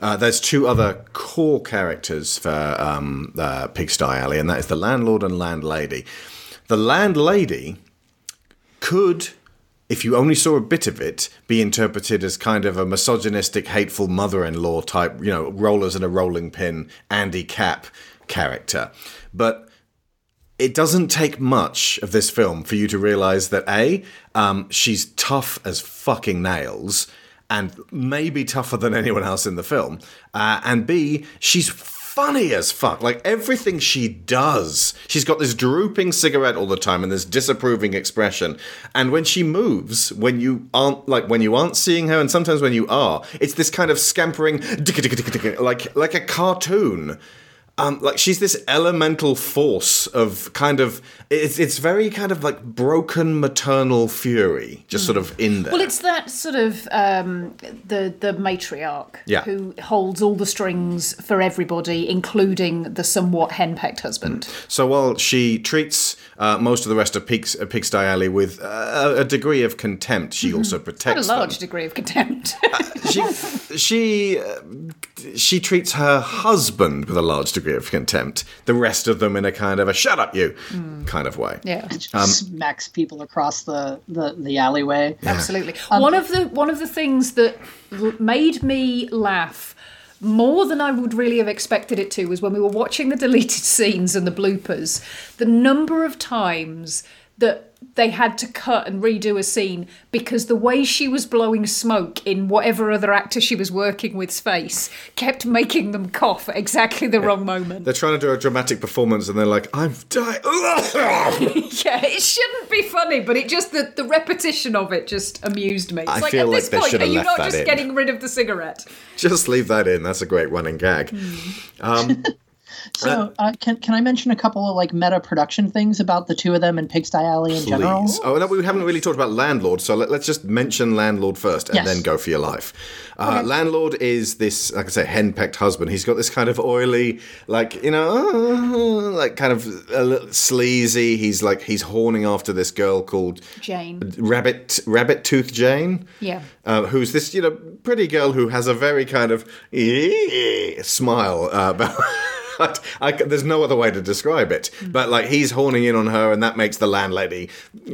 A: Uh, there's two other core characters for um, uh, Pigsty Alley, and that is the landlord and landlady. The landlady could, if you only saw a bit of it, be interpreted as kind of a misogynistic, hateful mother-in-law type, you know, rollers and a rolling pin, Andy Capp character. But it doesn't take much of this film for you to realize that a um, she's tough as fucking nails and maybe tougher than anyone else in the film. Uh, and b she's funny as fuck. Like everything she does she's got this drooping cigarette all the time and this disapproving expression. And when she moves when you aren't like when you aren't seeing her and sometimes when you are it's this kind of scampering like like a cartoon um, like she's this elemental force of kind of it's it's very kind of like broken maternal fury, just sort of in there.
B: Well, it's that sort of um, the the matriarch
A: Yeah.
B: who holds all the strings for everybody, including the somewhat henpecked husband.
A: so while she treats uh, most of the rest of Pigs, uh, Pigsty Alley with uh, a degree of contempt, she also protects
B: Quite a large
A: them.
B: degree of contempt.
A: She she uh, she treats her husband with a large degree of contempt. The rest of them in a kind of a "shut up, you" kind of way.
B: yeah.
C: Just um, smacks people across the, the, the alleyway.
B: Absolutely. Um, one of the one of the things that made me laugh more than I would really have expected it to was when we were watching the deleted *laughs* scenes and the bloopers. The number of times that they had to cut and redo a scene because the way she was blowing smoke in whatever other actor she was working with's face kept making them cough at exactly the wrong moment.
A: They're trying to do a dramatic performance, and they're like, "I'm dying." *laughs*
B: Yeah, it shouldn't be funny, but it just the, the repetition of it just amused me. It's
A: I
B: like
A: feel
B: at
A: like
B: this
A: they
B: point, are you not just
A: in.
B: getting rid of the cigarette?
A: Just leave that in. That's a great running gag. Um, *laughs*
C: So, uh, can can I mention a couple of like meta production things about the two of them and Pigsty Alley in general?
A: Oh, no, we haven't really talked about Landlord, so let, us just mention Landlord first and
C: Yes.
A: then go for your life. Uh, Landlord is this, like I say, henpecked husband. He's got this kind of oily, like, you know, uh, like kind of a little sleazy. He's like, he's horning after this girl called
B: Jane.
A: Rabbit, Rabbit Tooth Jane.
B: Yeah.
A: Uh, who's this, you know, pretty girl who has a very kind of *laughs* smile uh, about, *laughs* I, there's no other way to describe it. But like he's horning in on her, and that makes the landlady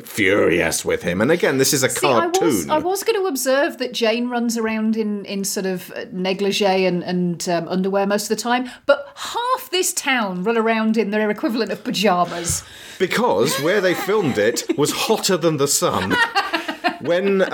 A: furious with him. And again, this is a
B: See, I
A: cartoon.
B: was, I was going to observe that Jane runs around in, in sort of negligee and, and um, underwear most of the time, but half this town run around in their equivalent of pajamas.
A: Because where they filmed it was hotter than the sun. *laughs* When uh,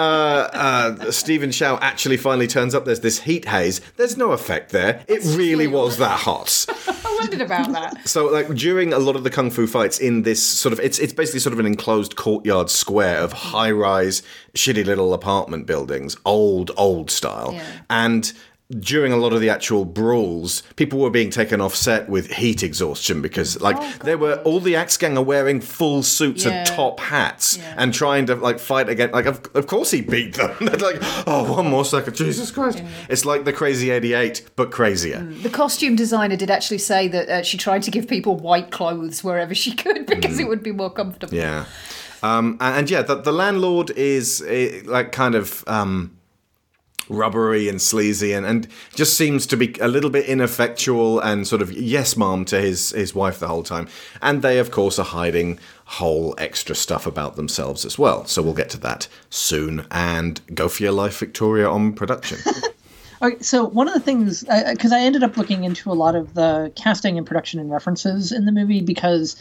A: uh, Stephen Chow actually finally turns up, there's this heat haze. There's no effect there. It really was that hot. *laughs*
B: I wondered about that.
A: So, like during a lot of the kung fu fights in this sort of, it's it's basically sort of an enclosed courtyard square of high-rise, shitty little apartment buildings, old old style,
B: Yeah.
A: and. During a lot of the actual brawls, people were being taken off set with heat exhaustion because, like, there were all the axe gang are wearing full suits
B: Yeah.
A: and top hats
B: Yeah.
A: and trying to like fight against. Like, of, of course he beat them. *laughs* They're like, oh, one more second, Jesus Christ! It's like the Crazy Eighty Eight, but crazier.
B: The costume designer did actually say that uh, she tried to give people white clothes wherever she could *laughs* because it would be more comfortable.
A: Yeah. Um, and, and yeah, the, the landlord is eh, like kind of um, rubbery and sleazy and, and just seems to be a little bit ineffectual and sort of yes, mom, to his, his wife the whole time. And they, of course, are hiding whole extra stuff about themselves as well. So we'll get to that soon. And go for your life, Victoria, on production. *laughs*
C: Okay, so one of the things, uh, uh, because I ended up looking into a lot of the casting and production and references in the movie because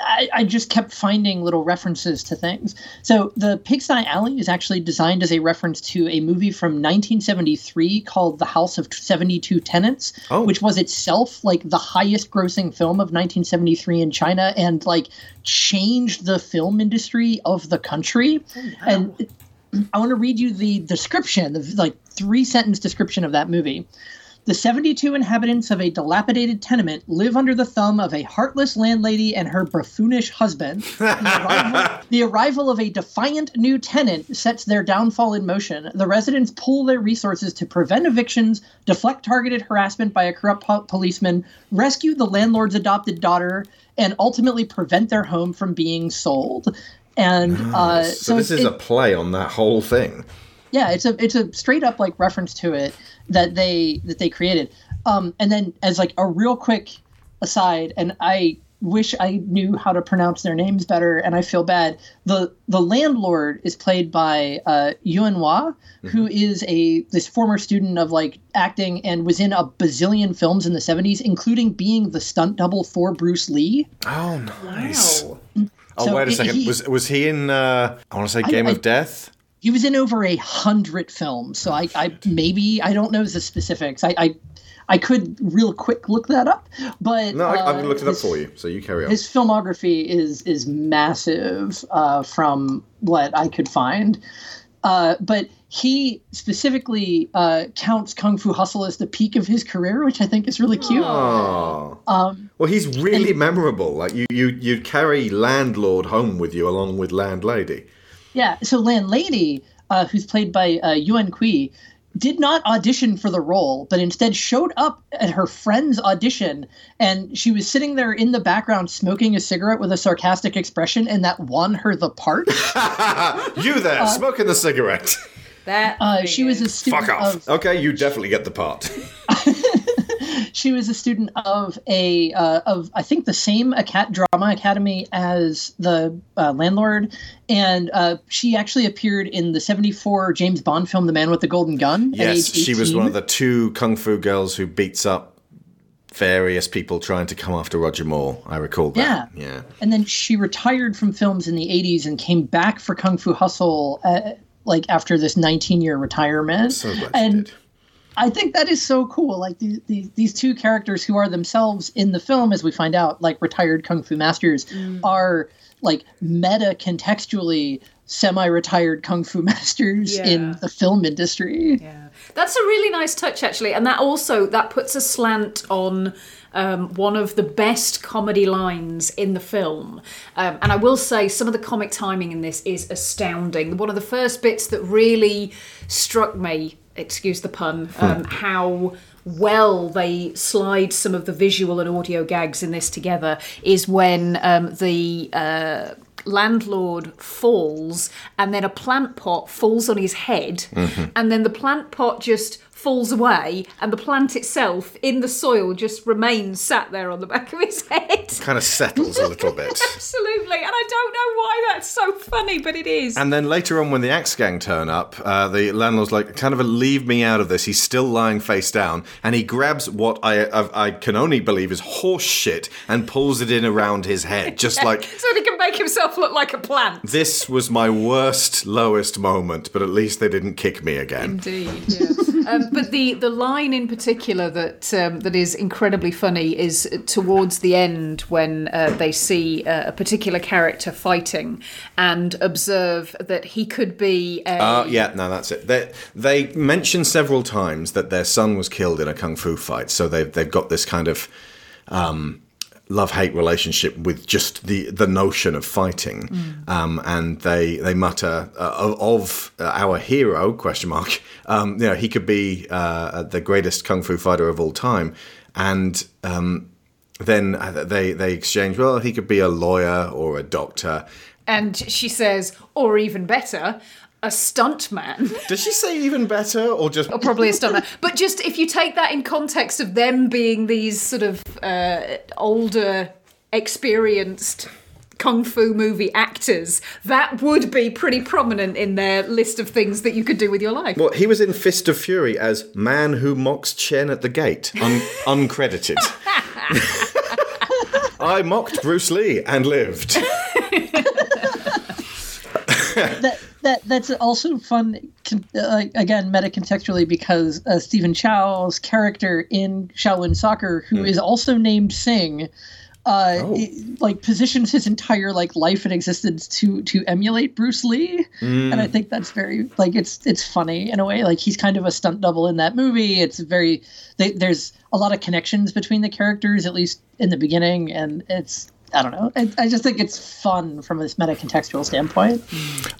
C: I, I just kept finding little references to things. So the Pigsty Alley is actually designed as a reference to a movie from 1973 called The House of 72 Tenants,
A: Oh.
C: which was itself like the highest grossing film of 1973 in China and like changed the film industry of the country. Oh, and I want to read you the description, the like three sentence description of that movie. The 72 inhabitants of a dilapidated tenement live under the thumb of a heartless landlady and her buffoonish husband. *laughs* The arrival, the arrival of a defiant new tenant sets their downfall in motion. The residents pool their resources to prevent evictions, deflect targeted harassment by a corrupt po- policeman, rescue the landlord's adopted daughter, and ultimately prevent their home from being sold. And uh,
A: so,
C: so,
A: this is
C: it-
A: a play on that whole thing.
C: Yeah it's a it's a straight up like reference to it that they that they created um and then as like a real quick aside and i wish i knew how to pronounce their names better and i feel bad the the landlord is played by uh yuan hua who is a this former student of like acting and was in a bazillion films in the 70s including being the stunt double for bruce lee
A: Oh, nice.
B: Wow.
A: Oh,
C: So
A: wait a second.
C: he-
A: was was he in? Uh, I want to say Game
C: I-
A: of Death.
C: He was in over a hundred films so i i maybe i don't know the specifics i i I could real quick look that up, but
A: No, I,
C: uh,
A: I've looked it up
C: his-
A: for you, so you carry on.
C: His filmography is is massive uh, from what I could find, uh, but he specifically uh, counts Kung Fu Hustle as the peak of his career, which I think is really cute. Um,
A: Well, he's really memorable. Like you, you, you carry landlord home with you along with landlady.
C: Yeah, so Landlady, uh, who's played by uh, Yuan Kui, did not audition for the role, but instead showed up at her friend's audition, and she was sitting there in the background smoking a cigarette with a sarcastic expression, and that won her the part. *laughs*
A: You there, smoking the cigarette.
B: That
C: Uh, she was a student
A: Fuck off.
C: of
A: Okay, you definitely get the part. *laughs*
C: she was a student of a uh, of I think the same aca- drama academy as the uh, landlord, and uh, she actually appeared in the '74 James Bond film *The Man with the Golden Gun*.
A: Yes, she was one of the two kung fu girls who beats up various people trying to come after Roger Moore. I recall that. Yeah. Yeah.
C: and then she retired from films in the 80s and came back for Kung Fu Hustle uh, like after this 19 year retirement.
A: So
C: and. I think that is so cool. Like these, these these two characters who are themselves in the film, as we find out, like retired kung fu masters, are like meta contextually semi-retired kung fu *laughs* masters in the film industry.
B: Yeah, that's a really nice touch actually, and that also that puts a slant on um, one of the best comedy lines in the film. Um, and I will say some of the comic timing in this is astounding. One of the first bits that really struck me, excuse the pun, um, how well they slide some of the visual and audio gags in this together is when um, the uh, landlord falls and then a plant pot falls on his head and then the plant pot just falls away, and the plant itself in the soil just remains sat there on the back of his head.
A: Kind of settles a little bit. *laughs*
B: Absolutely, and I don't know why that's so funny, but it is.
A: And then later on, when the axe gang turn up, uh, the landlord's like, "Kind of a leave me out of this." He's still lying face down, and he grabs what I I, I can only believe is horse shit and pulls it in around his head, *laughs* just like
B: so he can make himself look like a plant.
A: this was my worst, lowest moment. But at least they didn't kick me again.
B: Indeed, yes. Um, but the, the line in particular that um, that is incredibly funny is towards the end when uh, they see uh, a particular character fighting and observe that he could be a.
A: Uh, yeah, no, that's it. They they mention several times that their son was killed in a kung fu fight, so they've they've got this kind of um, love hate relationship with just the the notion of fighting, um, and they they mutter uh, of, uh, our hero question mark. *laughs* Um, you know, he could be uh, the greatest kung fu fighter of all time, and. Um, then uh, they they exchange. Well, he could be a lawyer or a doctor.
B: And she says, or even better, a stuntman.
A: Does she say even better, or just
B: or probably a stuntman. But just if you take that in context of them being these sort of uh, older, experienced kung fu movie actors, that would be pretty prominent in their list of things that you could do with your life.
A: Well, he was in Fist of Fury as man who mocks Chen at the gate, un- *laughs* uncredited. *laughs* I mocked Bruce Lee and lived. *laughs* *laughs*
C: that that that's also fun con- uh, again meta-contextually because uh, Stephen Chow's character in Shaolin Soccer, who is also named Sing, uh, it, like positions his entire like life and existence to to emulate Bruce Lee, and I think that's very like it's it's funny in a way. Like he's kind of a stunt double in that movie. It's very they, there's a lot of connections between the characters, at least in the beginning, and it's. I don't know. I, I just think it's fun from this meta-contextual standpoint.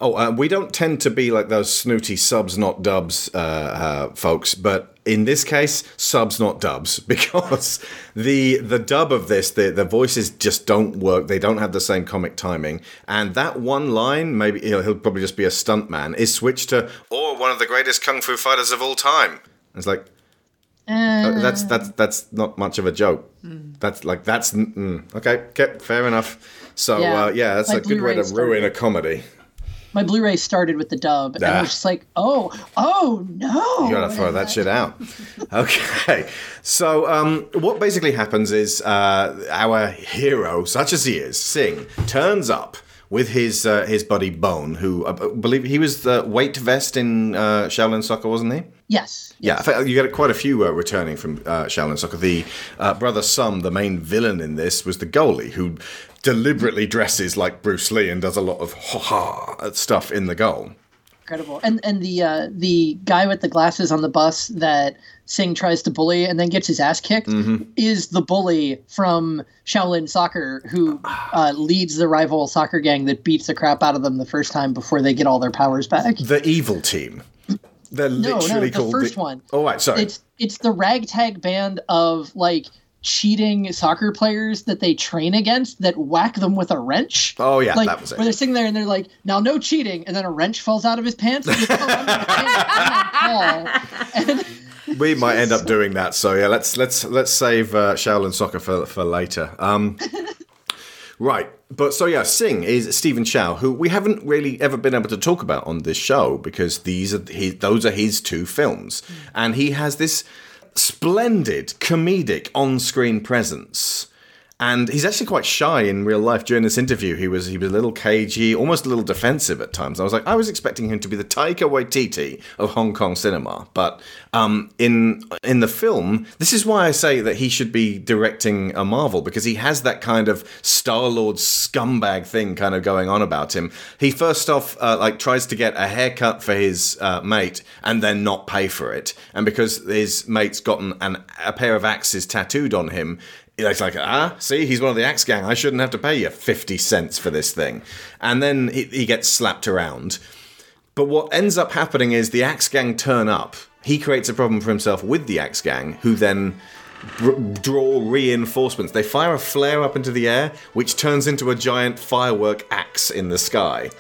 A: Oh, uh, we don't tend to be like those snooty subs, not dubs, uh, uh, folks. But in this case, subs, not dubs, *laughs* because the the dub of this, the the voices just don't work. They don't have the same comic timing, and that one line, maybe he'll, he'll probably just be a stuntman, is switched to or one of the greatest kung fu fighters of all time. It's like uh, that's that's that's not much of a joke. That's like that's mm, okay. Okay, fair enough. So
C: Yeah.
A: uh, yeah, that's
C: My
A: a good way to
C: Blu-ray
A: ruin a comedy.
C: my Blu-ray started with the dub, and I was just like, "Oh, oh no!"
A: You gotta throw that shit out. *laughs* Okay. So, um, what basically happens is uh, our hero, such as he is, Sing, turns up with his uh, his buddy Bone, who I believe he was the weight vest in uh, Shaolin Soccer, wasn't he?
C: Yes.
A: Yeah, think you get quite a few uh, returning from uh, Shaolin Soccer. The uh, brother Sum, the main villain in this, was the goalie who deliberately dresses like Bruce Lee and does a lot of ha ha stuff in the goal.
C: Incredible. And and the uh, the guy with the glasses on the bus that Sing tries to bully and then gets his ass kicked
A: Mm-hmm.
C: is the bully from Shaolin Soccer who uh, leads the rival soccer gang that beats the crap out of them the first time before they get all their powers back.
A: The evil team. They're
C: No,
A: literally
C: no, the
A: called
C: first one.
A: Oh, right, sorry.
C: It's it's the ragtag band of like cheating soccer players that they train against that whack them with a wrench.
A: Oh, yeah,
C: like,
A: that was it.
C: Where they're sitting there and they're like, "Now, no cheating," and then a wrench falls out of his pants. *laughs* And, they fall under the pants and then fall. And
A: we might end up doing that. So yeah, let's let's let's save uh, Shaolin Soccer for for later. Um, *laughs* right, but so yeah, Sing is Stephen Chow, who we haven't really ever been able to talk about on this show because these are his, those are his two films, and he has this splendid comedic on-screen presence. And he's actually quite shy in real life. During this interview, he was he was a little cagey, almost a little defensive at times. I was like, I was expecting him to be the Taika Waititi of Hong Kong cinema, but um, in in the film, this is why I say that he should be directing a Marvel because he has that kind of Star Lord scumbag thing kind of going on about him. He first off uh, like tries to get a haircut for his uh, mate and then not pay for it, and because his mate's gotten an, a pair of axes tattooed on him. It's like, ah, see, he's one of the Axe Gang. I shouldn't have to pay you 50 cents for this thing. And then he, he gets slapped around. But what ends up happening is the Axe Gang turn up. He creates a problem for himself with the Axe Gang, who then draw reinforcements. They fire a flare up into the air, which turns into a giant firework axe in the sky.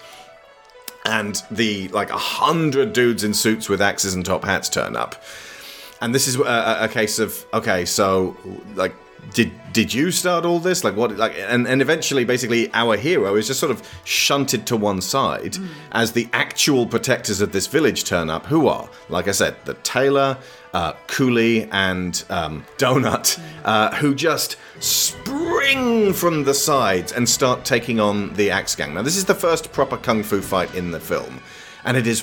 A: And the like a hundred dudes in suits with axes and top hats turn up. And this is a, a, a case of okay, so like did did you start all this? Like what? Like and and eventually, basically, our hero is just sort of shunted to one side as the actual protectors of this village turn up. Who are, like I said, the tailor, uh, Coolie, and um, Donut, uh, who just spring from the sides and start taking on the Axe Gang. Now, this is the first proper kung fu fight in the film, and it is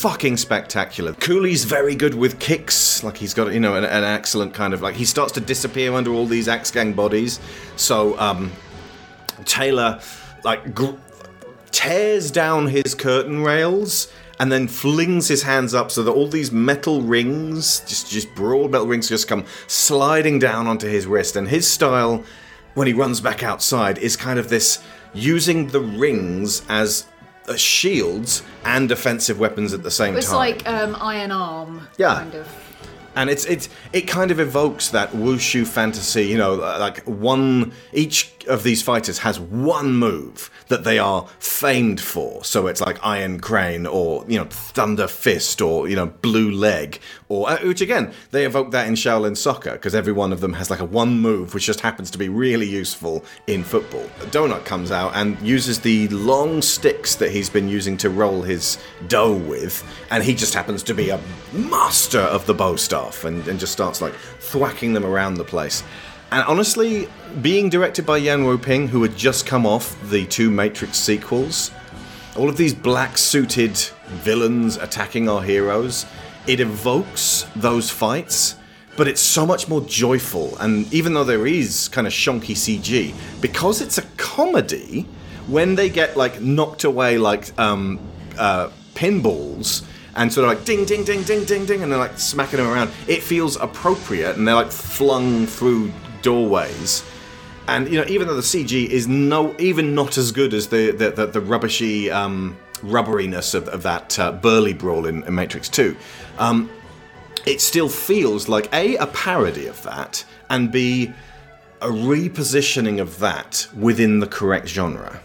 A: fucking spectacular. Coolie's very good with kicks, like he's got you know an, an excellent kind of like he starts to disappear under all these Axe Gang bodies. So um, Taylor like gr- tears down his curtain rails and then flings his hands up so that all these metal rings, just just broad metal rings, just come sliding down onto his wrist. And his style, when he runs back outside, is kind of this using the rings as uh, shields and defensive weapons at the same time.
B: It's
A: time.
B: like um, Iron Arm.
A: Yeah.
B: Kind of.
A: and it's it's it kind of evokes that wushu fantasy you know like one each of these fighters has one move that they are famed for so it's like iron crane or you know thunder fist or you know blue leg or uh, which again they evoke that in shaolin soccer because every one of them has like a one move which just happens to be really useful in football donut comes out and uses the long sticks that he's been using to roll his dough with and he just happens to be a master of the bow staff and, and just starts like thwacking them around the place. And honestly, being directed by Yuen Woo-ping, who had just come off the two Matrix sequels, all of these black suited villains attacking our heroes, it evokes those fights, but it's so much more joyful. And even though there is kind of shonky CG, because it's a comedy, when they get like knocked away like um, uh, pinballs and sort of like ding, ding, ding, ding, ding, ding, and they're like smacking them around, it feels appropriate and they're like flung through doorways. And you know, even though the CG is no, even not as good as the the, the, the rubbishy um, rubberiness of, of that uh, burly brawl in, in Matrix Two, um, it still feels like a a parody of that, and b a repositioning of that within the correct genre.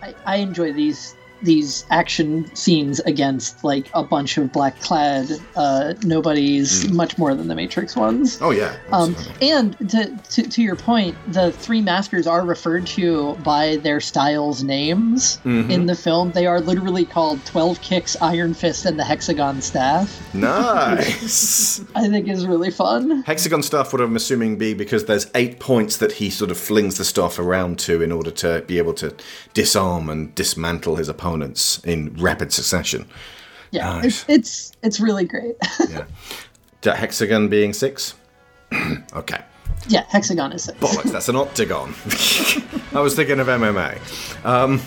C: I, I enjoy these these action scenes against like a bunch of black clad uh, nobodies much more than the Matrix ones.
A: Oh yeah,
C: Um, and to, to to your point, the three masters are referred to by their styles names in the film. They are literally called Twelve Kicks, Iron Fist, and the Hexagon Staff.
A: nice. *laughs*
C: I think is really fun.
A: Hexagon staff would I'm assuming be because there's eight points that he sort of flings the staff around to in order to be able to disarm and dismantle his opponents in rapid succession.
C: Yeah,
A: Nice.
C: it's, it's it's really great. *laughs*
A: Yeah. Hexagon being six? *clears throat* okay.
C: yeah, Hexagon is six.
A: Bollocks, that's an octagon. *laughs* I was thinking of MMA. Um,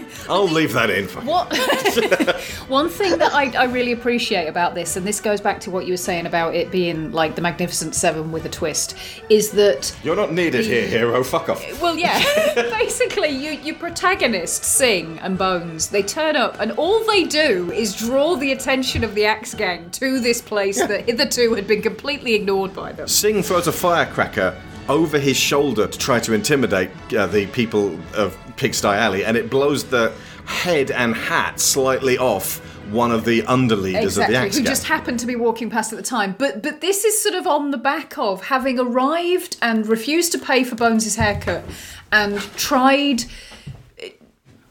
A: *laughs* I'll leave that in. For
B: What? *laughs* One thing that I, I really appreciate about this, and this goes back to what you were saying about it being like the Magnificent Seven with a twist, is that
A: You're not needed here, hero. Fuck off.
B: well, yeah, *laughs* *laughs* basically, you, your protagonists, Sing and Bones, they turn up, and all they do is draw the attention of the Axe Gang to this place that hitherto had been completely ignored by them.
A: Sing throws a firecracker over his shoulder to try to intimidate uh, the people of Pigsty Alley, and it blows the head and hat slightly off one of the underleaders
B: Exactly,
A: of the Axe
B: who just happened to be walking past at the time. But but this is sort of on the back of having arrived and refused to pay for Bones' haircut and tried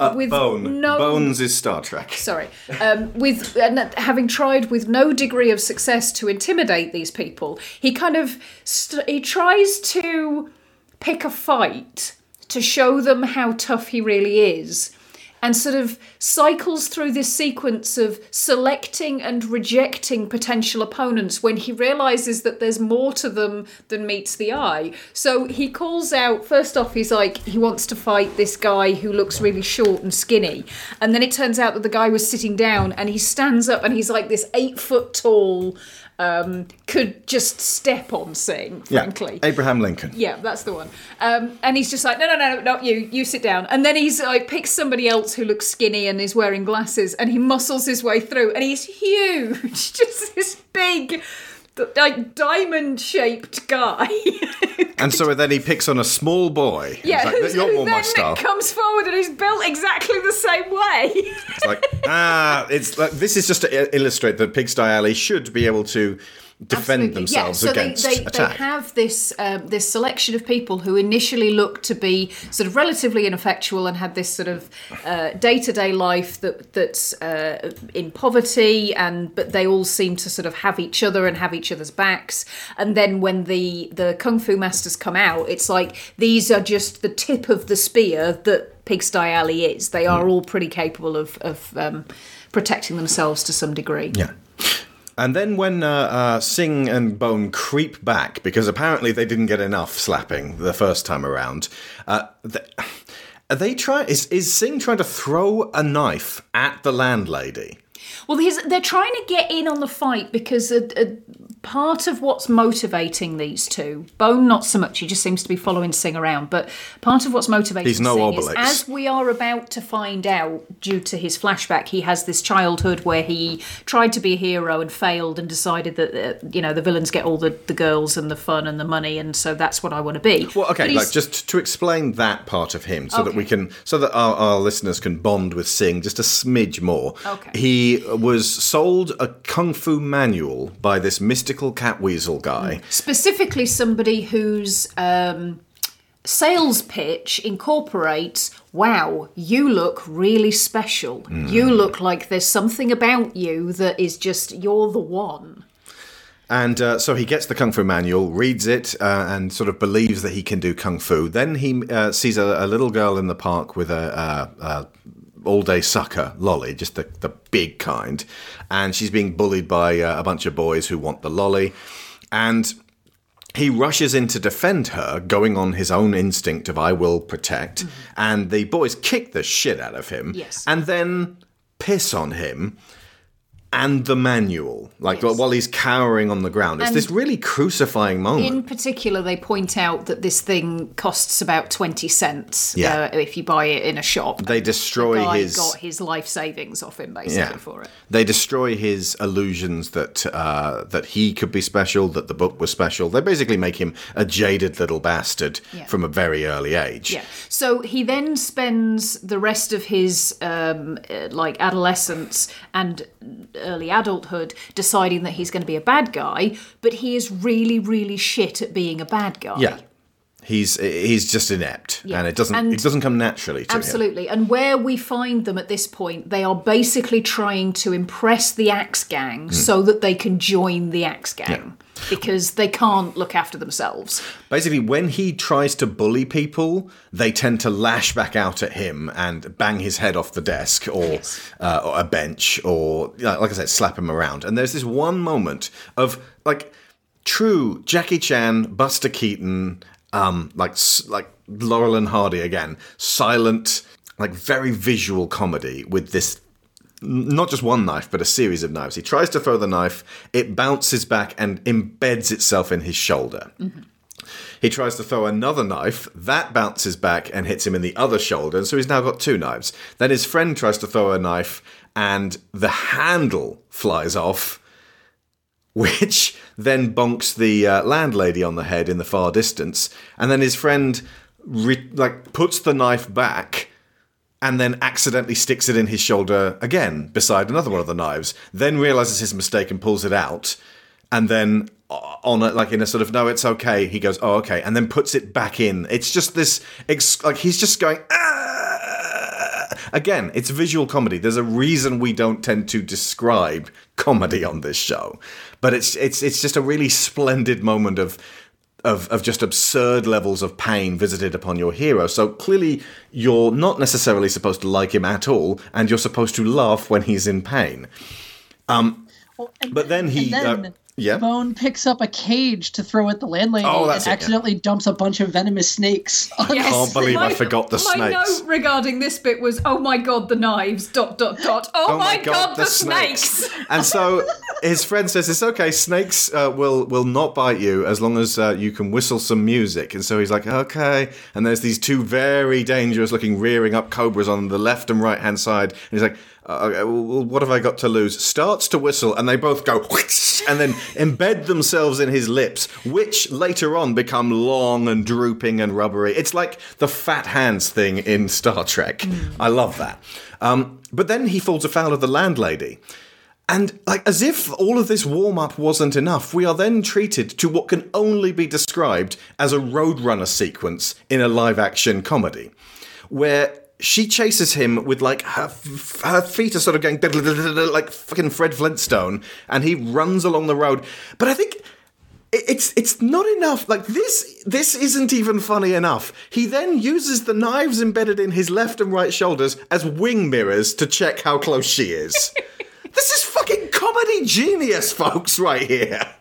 B: uh, with
A: Bone.
B: no
A: Bones is Star Trek.
B: sorry, um, with and having tried with no degree of success to intimidate these people, he kind of st- he tries to pick a fight to show them how tough he really is. And sort of cycles through this sequence of selecting and rejecting potential opponents when he realizes that there's more to them than meets the eye. So he calls out, first off, he's like, he wants to fight this guy who looks really short and skinny. And then it turns out that the guy was sitting down and he stands up and he's like this eight foot tall, um, could just step on Sing, frankly.
A: Yeah. Abraham Lincoln.
B: Yeah, that's the one. Um, and he's just like, no, no, no, not you. You sit down. And then he's like, picks somebody else who looks skinny and is wearing glasses, and he muscles his way through, and he's huge, *laughs* just this big, like diamond-shaped guy *laughs*
A: And so then he picks on a small boy.
B: Yeah,
A: like,
B: who
A: You're more my style.
B: comes forward and is built exactly the same way.
A: It's like, ah, it's like this is just to illustrate that Pigsty Alley should be able to defend
B: Absolutely.
A: themselves
B: yeah, so
A: against
B: they, they,
A: attack.
B: they have this um, this selection of people who initially looked to be sort of relatively ineffectual and had this sort of day to day life that that's uh, in poverty, and but they all seem to sort of have each other and have each other's backs. And then when the the kung fu masters come out, it's like these are just the tip of the spear that Pigsty Alley is. They are all pretty capable of of um, protecting themselves to some degree.
A: Yeah. And then when uh, uh, Sing and Bone creep back, because apparently they didn't get enough slapping the first time around, uh, th- are they try is is Sing trying to throw a knife at the landlady?
B: Well, they're trying to get in on the fight because a, a part of what's motivating these two, Bone not so much, he just seems to be following Sing around, but part of what's motivating
A: He's no
B: Sing is as we are about to find out due to his flashback, he has this childhood where he tried to be a hero and failed and decided that, uh, you know, the villains get all the, the girls and the fun and the money, and so that's what I want to be.
A: Well, okay, like just to explain that part of him, so that we can, so that our, our listeners can bond with Sing just a smidge more.
B: Okay.
A: He was sold a kung fu manual by this mystical cat weasel guy.
B: specifically somebody whose um, sales pitch incorporates wow you look really special you look like there's something about you that is just you're the one
A: And uh, so he gets the Kung Fu manual, reads it, uh, and sort of believes that he can do Kung Fu. Then he uh, sees a, a little girl in the park with a, a all day sucker lolly, just the, the big kind. And she's being bullied by uh, a bunch of boys who want the lolly. And he rushes in to defend her, going on his own instinct of I will protect. And the boys kick the shit out of him.
B: Yes.
A: And then piss on him and the manual, like
B: Yes.
A: while he's cowering on the ground. It's
B: And-
A: this really crucifying moment.
B: in particular they point out that this thing costs about 20 cents
A: Yeah.
B: uh, if you buy it in a shop
A: they destroy
B: the
A: his.
B: got his life savings off him basically
A: yeah,
B: for it
A: they destroy his illusions that uh, that he could be special, that the book was special. They basically make him a jaded little bastard
B: Yeah.
A: from a very early age.
B: Yeah. So he then spends the rest of his um, uh, like adolescence and early adulthood deciding that he's going to be a bad guy, but he is really, really shit at being a bad guy.
A: Yeah. He's he's just inept,
B: Yeah.
A: and it doesn't
B: And-
A: it doesn't come naturally to him.
B: Absolutely. And where we find them at this point, they are basically trying to impress the Axe Gang
A: Hmm.
B: so that they can join the Axe Gang. Because they can't look after themselves.
A: Basically, when he tries to bully people, they tend to lash back out at him and bang his head off the desk or,
B: Yes.
A: uh, or a bench or, like I said, slap him around. And there's this one moment of like true Jackie Chan, Buster Keaton, um, like like Laurel and Hardy again, silent, like very visual comedy with this not just one knife, but a series of knives. He tries to throw the knife, it bounces back and embeds itself in his shoulder. He tries to throw another knife, that bounces back and hits him in the other shoulder, and so he's now got two knives. Then his friend tries to throw a knife, and the handle flies off, which then bonks the uh, landlady on the head in the far distance. And then his friend re- like puts the knife back and then accidentally sticks it in his shoulder again beside another one of the knives. Then realizes his mistake and pulls it out, and then uh, on a, like in a sort of no, it's okay. He goes, oh okay, and then puts it back in. It's just this ex- like he's just going. "Ah!" Again, it's visual comedy. There's a reason we don't tend to describe comedy on this show, but it's it's it's just a really splendid moment of of, of just absurd levels of pain visited upon your hero. So clearly, you're not necessarily supposed to like him at all, and you're supposed to laugh when he's in pain.
C: Well,
A: But then he,
C: then
A: uh, yeah.
C: Bone picks up a cage to throw at the landlady
A: Oh,
C: and
A: that's it, yeah.
C: accidentally dumps a bunch of venomous snakes. On
B: Yes.
A: Can't believe I forgot the
B: my
A: snakes.
B: note regarding this bit was, "Oh my god, the knives!" Dot dot dot. Oh, my, god, the, snakes! *laughs*
A: and so his friend says, "It's okay. Snakes uh, will will not bite you as long as uh, you can whistle some music." And so he's like, "Okay." And there's these two very dangerous looking rearing up cobras on the left and right hand side, and he's like. Uh, well, what have I got to lose? Starts to whistle, and they both go *laughs* and then embed themselves in his lips, which later on become long and drooping and rubbery. It's like the fat hands thing in Star Trek. I love that. Um, but then he falls afoul of the landlady. And like as if all of this warm up wasn't enough, we are then treated to what can only be described as a Roadrunner sequence in a live action comedy, where she chases him with like her her feet are sort of going like fucking Fred Flintstone, and he runs along the road. But I think it's it's not enough. Like this this isn't even funny enough. He then uses the knives embedded in his left and right shoulders as wing mirrors to check how close she is. *laughs* this is fucking comedy genius, folks, right here.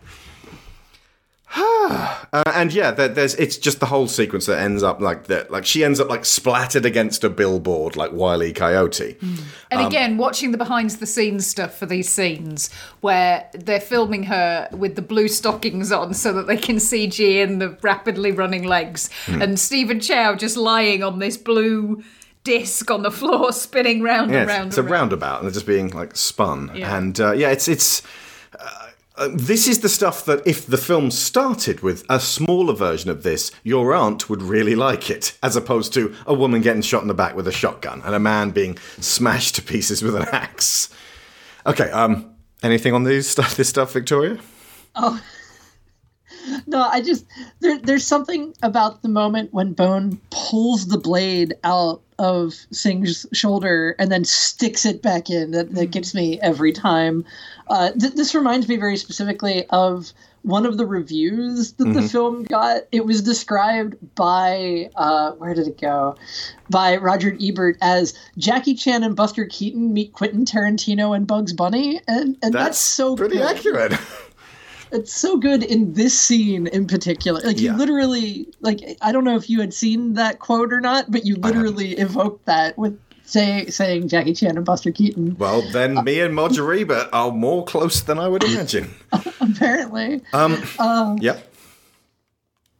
A: *sighs* uh, and yeah, there, there's it's just the whole sequence that ends up like that. Like she ends up like splattered against a billboard, like Wiley Coyote.
B: And again, watching the behind the scenes stuff for these scenes where they're filming her with the blue stockings on so that they can CG in the rapidly running legs, and Stephen Chow just lying on this blue disc on the floor, *laughs* spinning round
A: Yeah,
B: and round.
A: it's a
B: round.
A: roundabout, and they're just being like spun.
B: Yeah.
A: And uh, yeah, it's it's. Uh, uh, this is the stuff that if the film started with a smaller version of this, your aunt would really like it, as opposed to a woman getting shot in the back with a shotgun and a man being smashed to pieces with an axe. Okay, um, anything on these stuff? This stuff, Victoria?
C: No, I just there, there's something about the moment when Bone pulls the blade out of Sing's shoulder and then sticks it back in that, that gets me every time. Uh, th- this reminds me very specifically of one of the reviews that the film got. It was described by uh, where did it go? By Roger Ebert as Jackie Chan and Buster Keaton meet Quentin Tarantino and Bugs Bunny, and and that's, so
A: pretty
C: good
A: accurate. *laughs*
C: it's so good in this scene in particular. Like
A: Yeah.
C: you literally like I don't know if you had seen that quote or not, but you literally evoked that with say saying Jackie Chan and Buster Keaton.
A: well, then me and Ebert are more close than I would *laughs* imagine.
C: Apparently,
A: Um, yep.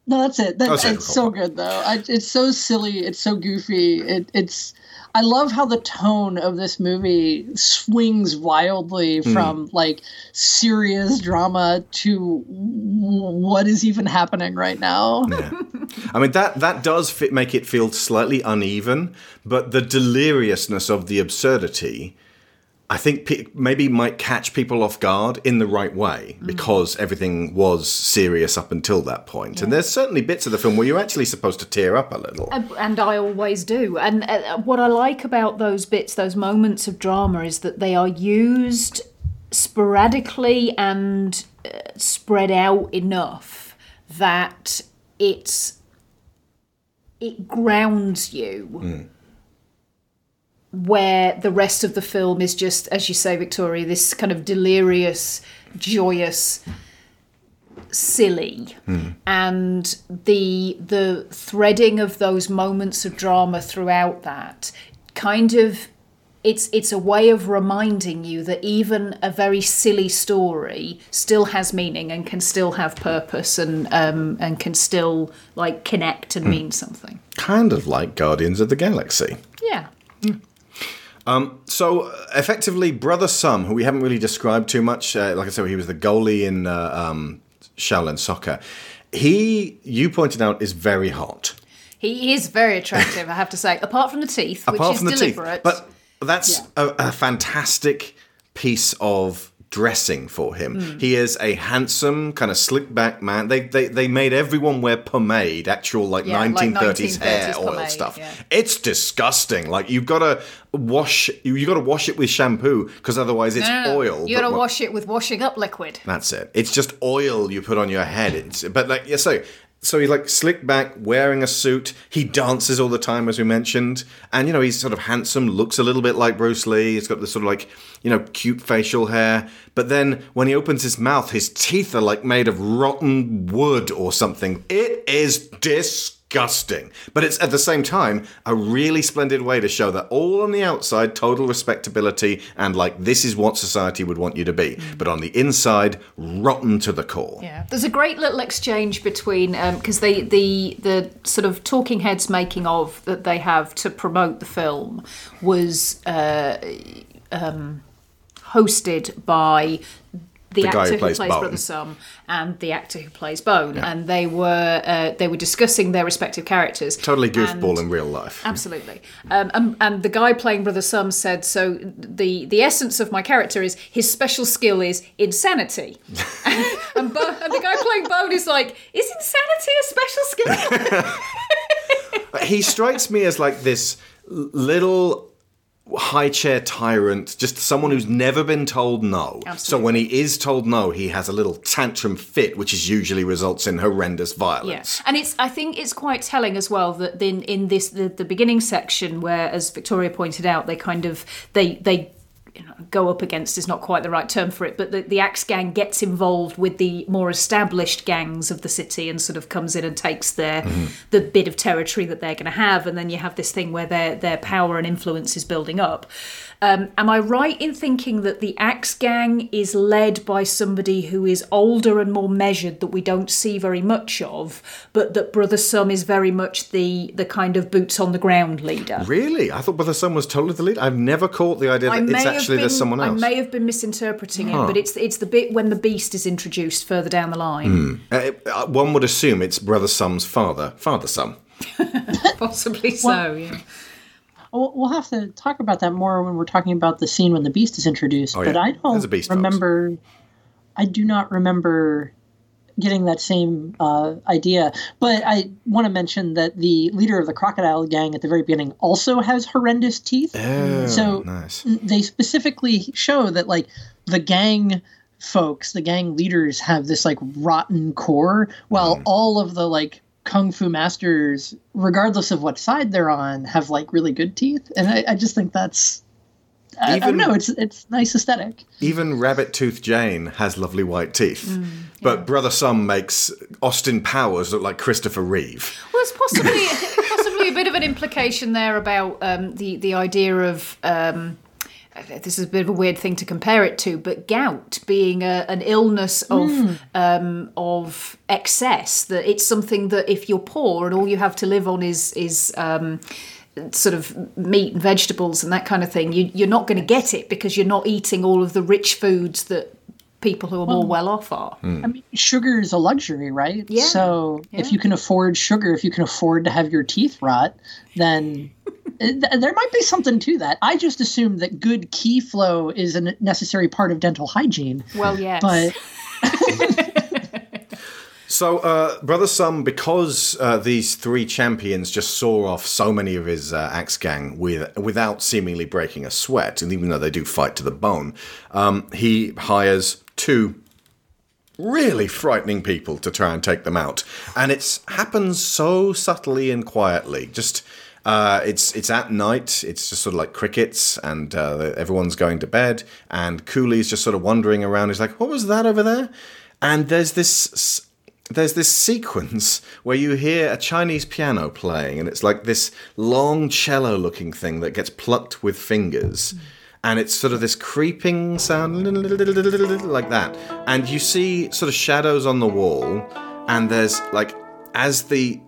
C: no, that's it. That,
A: Oh,
C: it's so good though. I, it's so silly. It's so goofy. It, it's. I love how the tone of this movie swings wildly
A: Hmm.
C: from like serious drama to what is even happening right now.
A: I mean that that does fit, make it feel slightly uneven, but the deliriousness of the absurdity, I think pe- maybe might catch people off guard in the right way because everything was serious up until that point. And there's certainly bits of the film where you're actually supposed to tear up a little.
B: And- And I always do. And uh, what I like about those bits, those moments of drama, is that they are used sporadically and uh, spread out enough that it's it grounds you. Where the rest of the film is just, as you say, Victoria, this kind of delirious, joyous silly and the the threading of those moments of drama throughout that kind of it's it's a way of reminding you that even a very silly story still has meaning and can still have purpose and um, and can still like connect and mean something.
A: Kind of like Guardians of the Galaxy.
B: Yeah.
A: So uh, effectively, Brother Sum, who we haven't really described too much, uh, like I said, he was the goalie in uh, um, Shaolin Soccer. He, you pointed out, is very hot.
B: He is very attractive, I have to say. Apart from the teeth, *laughs* which
A: apart
B: is
A: from the
B: deliberate.
A: teeth. But that's a, a fantastic piece of dressing for him.
B: Hmm.
A: He is a handsome, kind of slick back man. They they, they made everyone wear pomade, actual like
B: Yeah, like
A: 1930s, hair
B: 1930s
A: oil
B: pomade,
A: stuff.
B: yeah.
A: It's disgusting. Like you've got to wash you, you got to wash it with shampoo because otherwise it's
B: No, no, no.
A: oil.
B: You gotta wash it with washing up liquid.
A: that's it. It's just oil you put on your head. It's, but like yeah, so so he's like slick back, wearing a suit. He dances all the time, as we mentioned, and you know he's sort of handsome, looks a little bit like Bruce Lee. He's got this sort of like you know cute facial hair. But then when he opens his mouth, his teeth are like made of rotten wood or something. It is disgusting. But it's at the same time a really splendid way to show that all on the outside, total respectability and like this is what society would want you to be. But on the inside, rotten to the core.
B: Yeah, there's a great little exchange between because they the the sort of talking heads making of that they have to promote the film was. Uh, um, hosted by the,
A: The guy
B: actor
A: who plays Bone.
B: Brother Sum and the actor who plays Bone, and they were uh, they were discussing their respective characters.
A: Totally goofball
B: And-
A: in real life. *laughs*
B: Absolutely, um, and, and the guy playing Brother Sum said, "So the the essence of my character is his special skill is insanity." *laughs* and, Bo- and the guy playing Bone is like, "Is insanity a special skill?" *laughs*
A: he strikes me as like this little high chair tyrant, just someone who's never been told no. So when he is told no, he has a little tantrum fit, which is usually results in horrendous
B: Yeah,
A: violence.
B: and it's I think it's quite telling as well that in in this the, the beginning section where, as Victoria pointed out, they kind of they they you know, go up against is not quite the right term for it, but the, the Axe Gang gets involved with the more established gangs of the city and sort of comes in and takes their mm-hmm. the bit of territory that they're going to have, and then you have this thing where their their power and influence is building up. Um, am I right in thinking that the Axe Gang is led by somebody who is older and more measured that we don't see very much of, but that Brother Sum is very much the the kind of boots on the ground leader?
A: Really? I thought Brother Sum was totally the lead. I've never caught the idea that it's actually
B: been,
A: there's someone else.
B: I may have been misinterpreting it, but it's it's the bit when the beast is introduced further down the line.
A: Uh, uh, one would assume it's Brother Sum's father, Father Sum. *laughs*
B: Possibly so, yeah.
C: We'll we'll have to talk about that more when we're talking about the scene when the beast is introduced.
A: Oh,
C: but
A: yeah.
C: I don't
A: a beast, folks.
C: remember. I do not remember getting that same uh, idea. But I want to mention that the leader of the crocodile gang at the very beginning also has horrendous teeth.
A: Oh,
C: so
A: nice.
C: they specifically show that like the gang folks, the gang leaders have this like rotten core, while
A: Mm.
C: all of the like kung fu masters, regardless of what side they're on, have like really good teeth. And I, I just think that's I, I don't know, it's it's nice aesthetic.
A: Even Rabbit Tooth Jane has lovely white teeth.
B: Mm,
A: But Brother Sum makes Austin Powers look like Christopher Reeve.
B: Well, it's possibly *laughs* possibly a bit of an implication there about um, the the idea of. Um, this is a bit of a weird thing to compare it to, but gout being a, an illness of um, of excess. That it's something that if you're poor and all you have to live on is is um, sort of meat and vegetables and that kind of thing, you, you're not going to get it because you're not eating all of the rich foods that people who are more well off are.
C: I mean, sugar is a luxury, right?
B: Yeah.
C: So if you can afford sugar, if you can afford to have your teeth rot, then th- there might be something to that. I just assumed that good key flow is a necessary part of dental hygiene.
B: Well, yes.
C: But *laughs*
A: So, uh, Brother Sum, because uh, these three champions just saw off so many of his uh, axe gang with, without seemingly breaking a sweat, and even though they do fight to the bone, um, he hires two really frightening people to try and take them out. And it happens so subtly and quietly. Just uh, it's it's at night. It's just sort of like crickets, and uh, everyone's going to bed. And Coolie's just sort of wandering around. He's like, "What was that over there?" And there's this there's this sequence *laughs* where you hear a Chinese piano playing, and it's like this long cello looking thing that gets plucked with fingers. And it's sort of this creeping sound, *laughs* like that. And you see sort of shadows on the wall, and there's like, as the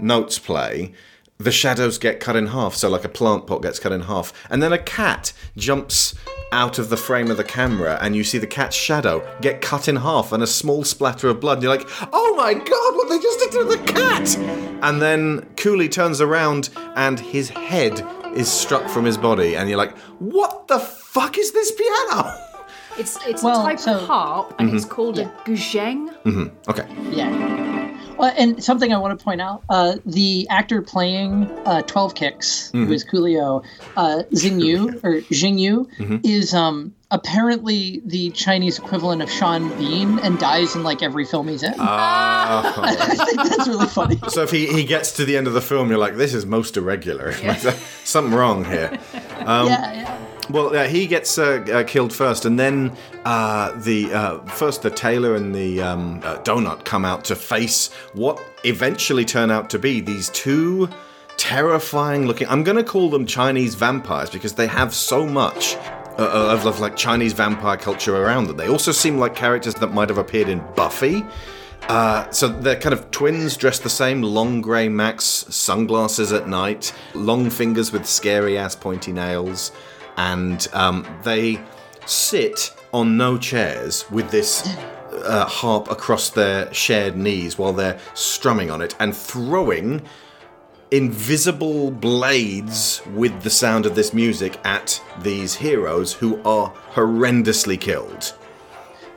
A: notes play, the shadows get cut in half. So, like a plant pot gets cut in half. And then a cat jumps out of the frame of the camera, and you see the cat's shadow get cut in half and a small splatter of blood. And you're like, oh my god, what they just did to the cat! And then Coolie turns around, and his head is struck from his body. And you're like, what the fuck is this piano?
B: It's it's
C: Well,
B: a type
C: so-
B: of harp, and it's called
C: Yeah.
B: a guzheng. Mm-hmm.
A: Okay.
C: yeah. Well, and something I want to point out: uh, the actor playing uh, Twelve Kicks, who is Coolio, uh, Xing Yu or Jing Yu, is um, apparently the Chinese equivalent of Sean Bean, and dies in like every film he's in. I think *laughs* that's really funny.
A: So if he, he gets to the end of the film, you're like, this is most irregular. *laughs* Something wrong here. *laughs*
C: yeah, yeah.
A: Well, uh, he gets uh, uh, killed first, and then uh, the uh, first the tailor and the um, uh, donut come out to face what eventually turn out to be these two terrifying looking. I'm going to call them Chinese vampires because they have so much. Of, of like Chinese vampire culture around them. They also seem like characters that might have appeared in Buffy. Uh, so they're kind of twins dressed the same, long grey max, sunglasses at night, long fingers with scary ass pointy nails. And um, they sit on no chairs with this uh, harp across their shared knees while they're strumming on it and throwing invisible blades with the sound of this music at these heroes who are horrendously killed.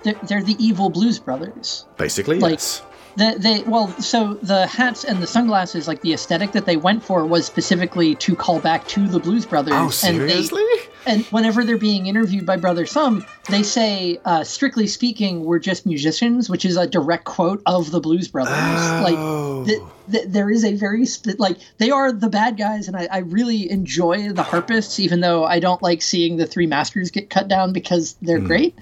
C: They're, they're the evil Blues Brothers.
A: Basically,
C: Like-
A: yes.
C: The, they well, so the hats and the sunglasses, like the aesthetic that they went for, was specifically to call back to the Blues Brothers.
A: Oh,
C: And they-
A: seriously?
C: And whenever they're being interviewed by Brother Sum, they say, uh, strictly speaking, we're just musicians, which is a direct quote of the Blues Brothers.
A: Oh.
C: Like, th- th- there is a very, sp- like, they are the bad guys, and I, I really enjoy the harpists, even though I don't like seeing the three masters get cut down because they're great.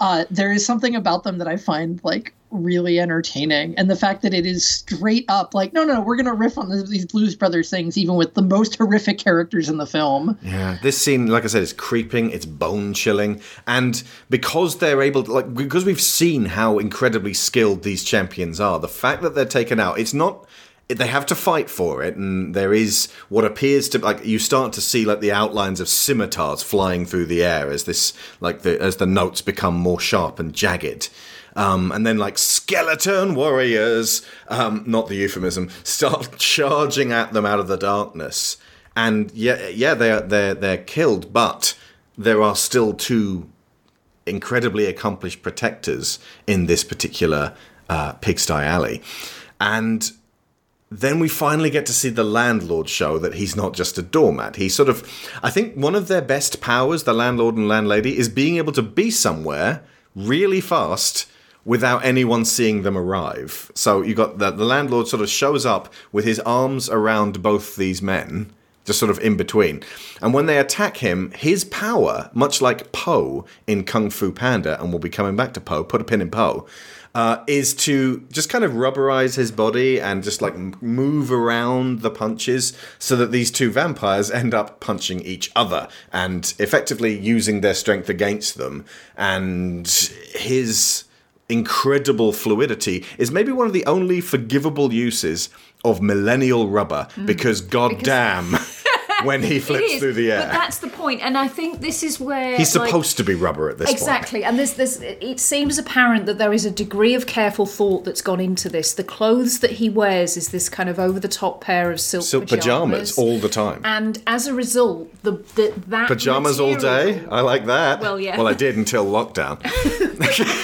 C: Uh, there is something about them that I find, like, really entertaining. And the fact that it is straight up, like, no, no, we're going to riff on these Blues Brothers things, even with the most horrific characters in the film.
A: Yeah, this scene, like I said, is creeping, it's bone chilling, and because they're able to, like, because we've seen how incredibly skilled these champions are, the fact that they're taken out, it's not. They have to fight for it, and there is what appears to like you start to see like the outlines of scimitars flying through the air as this like the as the notes become more sharp and jagged. Um, and then like skeleton warriors, um, not the euphemism, start *laughs* charging at them out of the darkness and yeah, yeah, they're they're they're killed, but there are still two incredibly accomplished protectors in this particular uh, pigsty alley, and then we finally get to see the landlord show that he's not just a doormat. He's sort of, I think, one of their best powers, the landlord and landlady, is being able to be somewhere really fast without anyone seeing them arrive. So you got the, the landlord sort of shows up with his arms around both these men, just sort of in between. And when they attack him, his power, much like Po in Kung Fu Panda, and we'll be coming back to Po, put a pin in Po, uh, is to just kind of rubberize his body and just like move around the punches so that these two vampires end up punching each other and effectively using their strength against them. And his incredible fluidity is maybe one of the only forgivable uses of millennial rubber mm. because goddamn *laughs* when he flips
B: is,
A: through the air.
B: But that's the point, and I think this is where
A: He's
B: like,
A: supposed to be rubber at this point.
B: Exactly, and there's, there's, it seems apparent that there is a degree of careful thought that's gone into this. The clothes that he wears is this kind of over-the-top pair of silk,
A: Silk pajamas all the time.
B: and as a result, the, the that
A: Pajamas all day. I like that.
B: Well, yeah.
A: Well, I did until lockdown.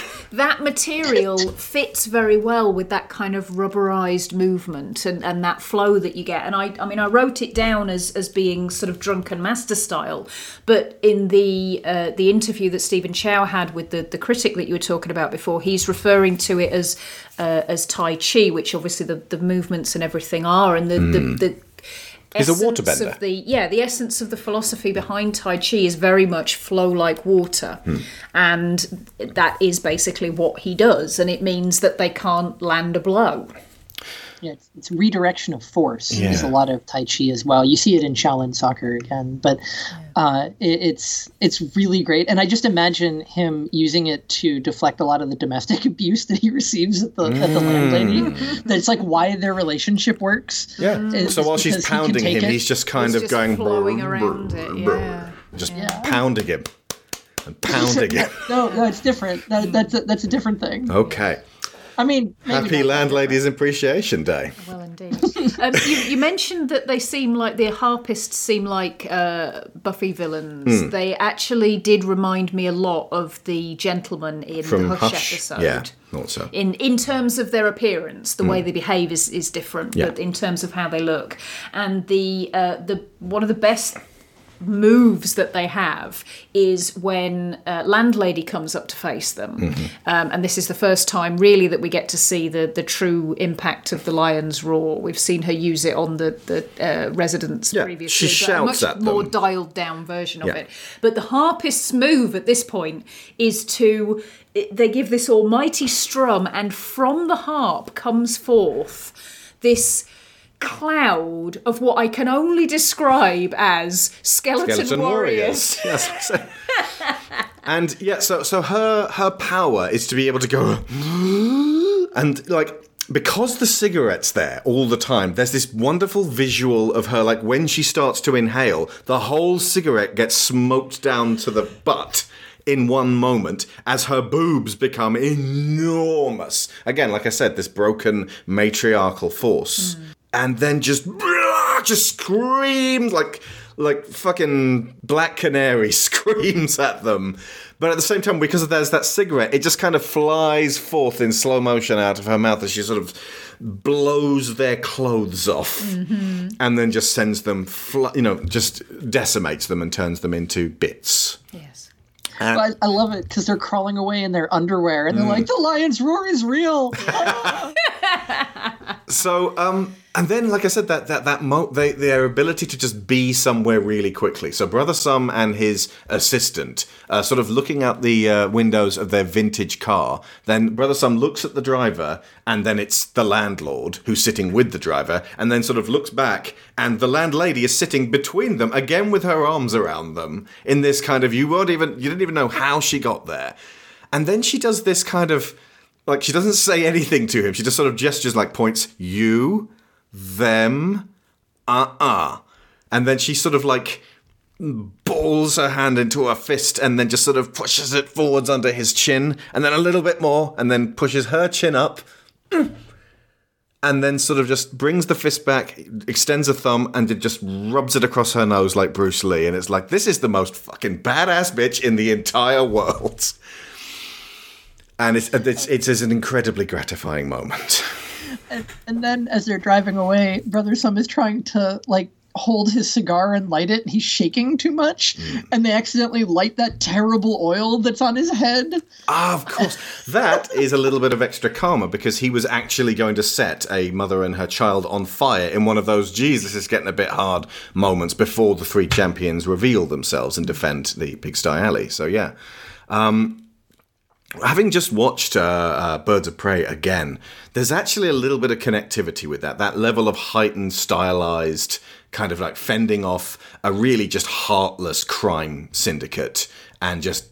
A: *laughs* *laughs*
B: that material fits very well with that kind of rubberized movement and, and that flow that you get. And I, I mean, I wrote it down as, as being sort of drunken master style, but in the uh, the interview that Stephen Chow had with the, the critic that you were talking about before, he's referring to it as uh, as Tai Chi, which obviously the, the movements and everything are, and the the, the
A: He's a waterbender.
B: Of the, yeah, the essence of the philosophy behind Tai Chi is very much flow like water.
A: Hmm.
B: And that is basically what he does. And it means that they can't land a blow.
C: Yeah, it's, it's redirection of force is a lot of Tai Chi as well. You see it in Shaolin soccer again, but uh, it, it's it's really great. And I just imagine him using it to deflect a lot of the domestic *laughs* abuse that he receives at the, at the mm. landlady. Mm-hmm. That's like why their relationship works.
A: Yeah. Mm.
C: Is
A: so while she's
C: because he can
A: pounding him,
C: it.
A: he's just kind
B: He's
A: of
B: just
A: going
B: flowing
A: brr,
B: around
A: brr,
B: it,
A: brr,
B: yeah.
A: just pounding him and *laughs* pounding him.
C: No, no, it's different. That, that's a, that's a different thing.
A: Okay.
C: I mean, maybe
A: Happy. Landladies Appreciation Day.
B: Well, indeed. *laughs* um, you, you mentioned that they seem like the harpists seem like uh, Buffy villains.
A: Hmm.
B: They actually did remind me a lot of the gentleman in
A: From
B: the Hush,
A: Hush.
B: episode.
A: Yeah, thought so.
B: in in terms of their appearance, the way they behave is, is different,
A: Hmm. Yeah.
B: but in terms of how they look, and the uh, the one of the best moves that they have is when uh, landlady comes up to face them
A: Mm-hmm.
B: um, and this is the first time really that we get to see the the true impact of the lion's roar we've seen her use it on the the uh, residents
A: Yeah,
B: previously
A: she
B: but a
A: shouts
B: much
A: at
B: more
A: them.
B: dialed down version of
A: Yeah.
B: it but the harpist's move at this point is to they give this almighty strum and from the harp comes forth this cloud of what I can only describe as skeleton,
A: Skeleton
B: warriors.
A: warriors. *laughs* Yes. so- and yeah, so so her her power is to be able to go *gasps* and like because the cigarette's there all the time, there's this wonderful visual of her, like when she starts to inhale, the whole cigarette gets smoked down to the butt in one moment as her boobs become enormous. Again, like I said, this broken matriarchal force. Hmm. And then just *laughs* just screams like like fucking black canary *laughs* screams at them. But at the same time, because there's that cigarette, it just kind of flies forth in slow motion out of her mouth as she sort of blows their clothes off, and then just sends them, fl- you know, just decimates them and turns them into bits.
B: Yes.
C: I, I love it because they're crawling away in their underwear and they're like, the lion's roar is real. *laughs*
A: So, um, and then, like I said, that that that mo- they, their ability to just be somewhere really quickly. So, Brother Sum and his assistant, uh, sort of looking out the uh, windows of their vintage car. Then Brother Sum looks at the driver, and then it's the landlord who's sitting with the driver, and then sort of looks back, and the landlady is sitting between them again with her arms around them in this kind of you won't even you didn't even know how she got there, and then she does this kind of like she doesn't say anything to him. She just sort of gestures like points you, them, uh-uh. And then she sort of like balls her hand into a fist and then just sort of pushes it forwards under his chin and then a little bit more and then pushes her chin up *clears throat* and then sort of just brings the fist back, extends a thumb, and it just rubs it across her nose like Bruce Lee. And it's like, this is the most fucking badass bitch in the entire world. And it's it's it's, it's an incredibly gratifying moment.
C: And, and then as they're driving away, Brother Sum is trying to like hold his cigar and light it. And he's shaking too much, and they accidentally light that terrible oil that's on his head.
A: Ah, of course. That is a little bit of extra karma because he was actually going to set a mother and her child on fire in one of those, jesus is getting a bit hard moments before the three champions reveal themselves and defend the Pigsty Alley. So, yeah. Um, having just watched uh, uh, Birds of Prey again, there's actually a little bit of connectivity with that. That level of heightened, stylized, kind of like fending off a really just heartless crime syndicate and just.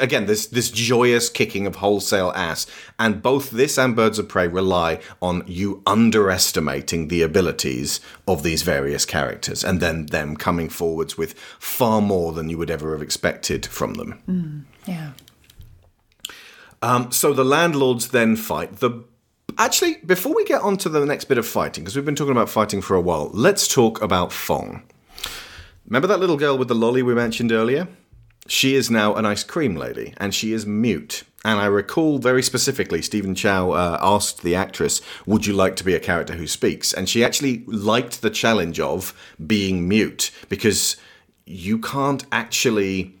A: Again, this this joyous kicking of wholesale ass, and both this and Birds of Prey rely on you underestimating the abilities of these various characters, and then them coming forwards with far more than you would ever have expected from them.
B: Yeah.
A: Um, so the landlords then fight. The actually, before we get on to the next bit of fighting, because we've been talking about fighting for a while, let's talk about Fong. Remember that little girl with the lolly we mentioned earlier? She is now an ice cream lady, and she is mute. And I recall very specifically, Stephen Chow uh, asked the actress, "Would you like to be a character who speaks?" And she actually liked the challenge of being mute because you can't actually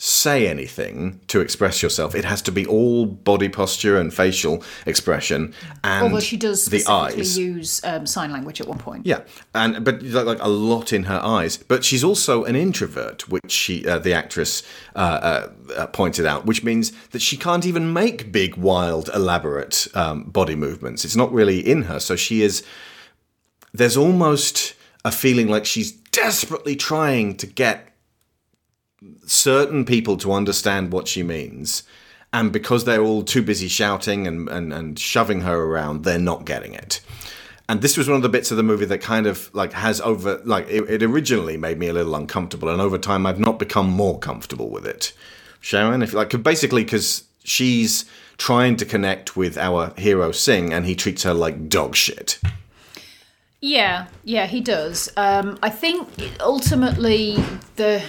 A: say anything to express yourself. It has to be all body posture and facial expression, and
B: Although she does
A: the eyes.
B: use um, sign language at one point.
A: Yeah, and but like, like a lot in her eyes. But she's also an introvert, which she, uh, the actress, uh, uh, uh, pointed out, which means that she can't even make big, wild, elaborate um, body movements. It's not really in her. So she is. There's almost a feeling like she's desperately trying to get certain people to understand what she means. And because they're all too busy shouting and, and, and shoving her around, they're not getting it. And this was one of the bits of the movie that kind of like has over like it, it originally made me a little uncomfortable, and over time I've not become more comfortable with it. Sharon, if like basically because she's trying to connect with our hero Sing, and he treats her like dog shit.
B: Yeah, yeah, he does. Um, I think ultimately the.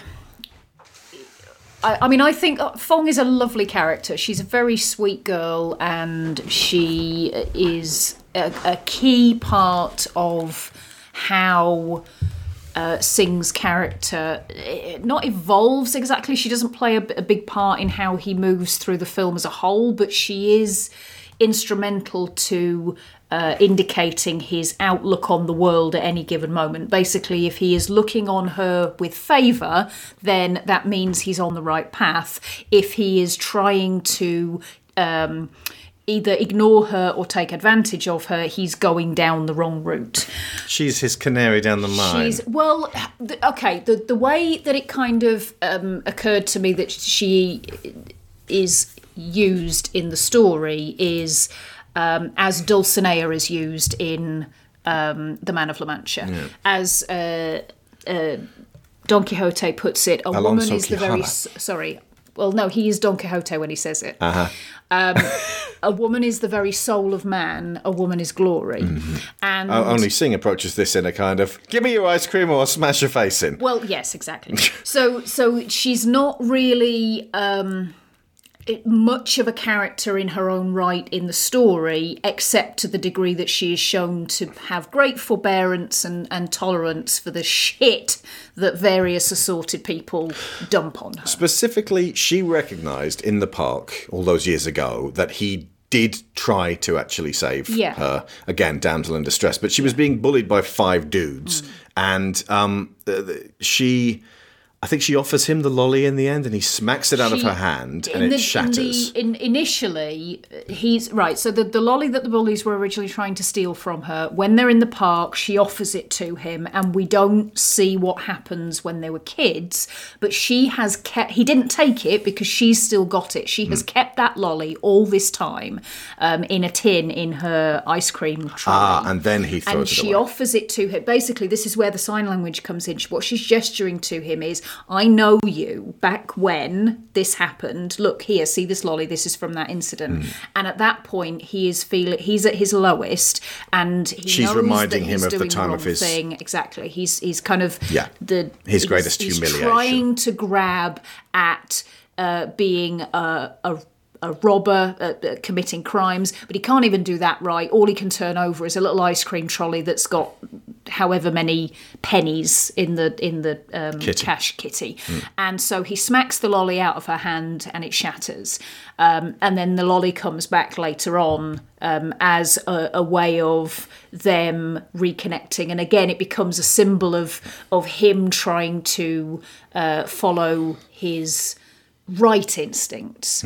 B: I, I mean, I think Fong is a lovely character. She's a very sweet girl, and she is a, a key part of how uh, Sing's character eh, not evolves exactly. She doesn't play a, a big part in how he moves through the film as a whole, but she is instrumental to uh, indicating his outlook on the world at any given moment. Basically, if he is looking on her with favour, then that means he's on the right path. If he is trying to um, either ignore her or take advantage of her, he's going down the wrong route.
A: She's his canary down the mine.
B: She's well, the, okay. The the way that it kind of um, occurred to me that she is used in the story is um, as Dulcinea is used in um, The Man of La Mancha. As uh, uh, Don Quixote puts it, a
A: Alonso
B: woman is the very. Sorry. Well, no, he is Don Quixote when he says it.
A: Uh-huh.
B: Um, *laughs* a woman is the very soul of man. A woman is glory,
A: Mm-hmm.
B: and
A: O- Only Sing approaches this in a kind of "Give me your ice cream or I'll smash your face in."
B: Well, yes, exactly. so, so she's not really um, much of a character in her own right in the story, except to the degree that she is shown to have great forbearance and, and tolerance for the shit that various assorted people dump on her.
A: Specifically, she recognised in the park all those years ago that he did try to actually save
B: Yeah.
A: her again, damsel in distress, but she was being bullied by five dudes,
B: Mm.
A: and um, th- she. I think she offers him the lolly in the end, and he smacks it out of her hand, and it
B: the,
A: shatters.
B: In the, in, initially, he's right. So the, the lolly that the bullies were originally trying to steal from her, when they're in the park, she offers it to him, and we don't see what happens when they were kids. But she has kept. He didn't take it because she's still got it. She has kept that lolly all this time um, in a tin in her ice cream trolley.
A: ah, and then he throws
B: and
A: it
B: she
A: away.
B: offers it to him. Basically, this is where the sign language comes in. What she's gesturing to him is, "I know you back when this happened. Look here, see this lolly. This is from that incident."
A: Hmm.
B: And at that point, he is feeling he's at his lowest, and he
A: She's
B: knows
A: reminding him
B: he's
A: of the time of
B: wrong
A: his-
B: thing. Exactly. He's he's kind of
A: Yeah.
B: the
A: His
B: he's-
A: greatest
B: he's
A: humiliation.
B: trying to grab at uh, being a. a a robber uh, uh, committing crimes, but he can't even do that right. All he can turn over is a little ice cream trolley that's got however many pennies in the in the um,
A: Kitty.
B: cash kitty, and so he smacks the lolly out of her hand and it shatters. Um, and then the lolly comes back later on um, as a, a way of them reconnecting, and again it becomes a symbol of of him trying to uh, follow his right instincts.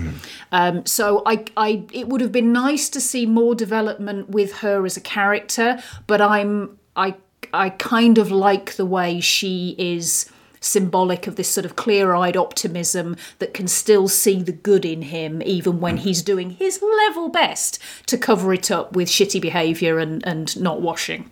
B: Um, so I, I, it would have been nice to see more development with her as a character, but I'm, I, I kind of like the way she is symbolic of this sort of clear-eyed optimism that can still see the good in him even when he's doing his level best to cover it up with shitty behavior and, and not washing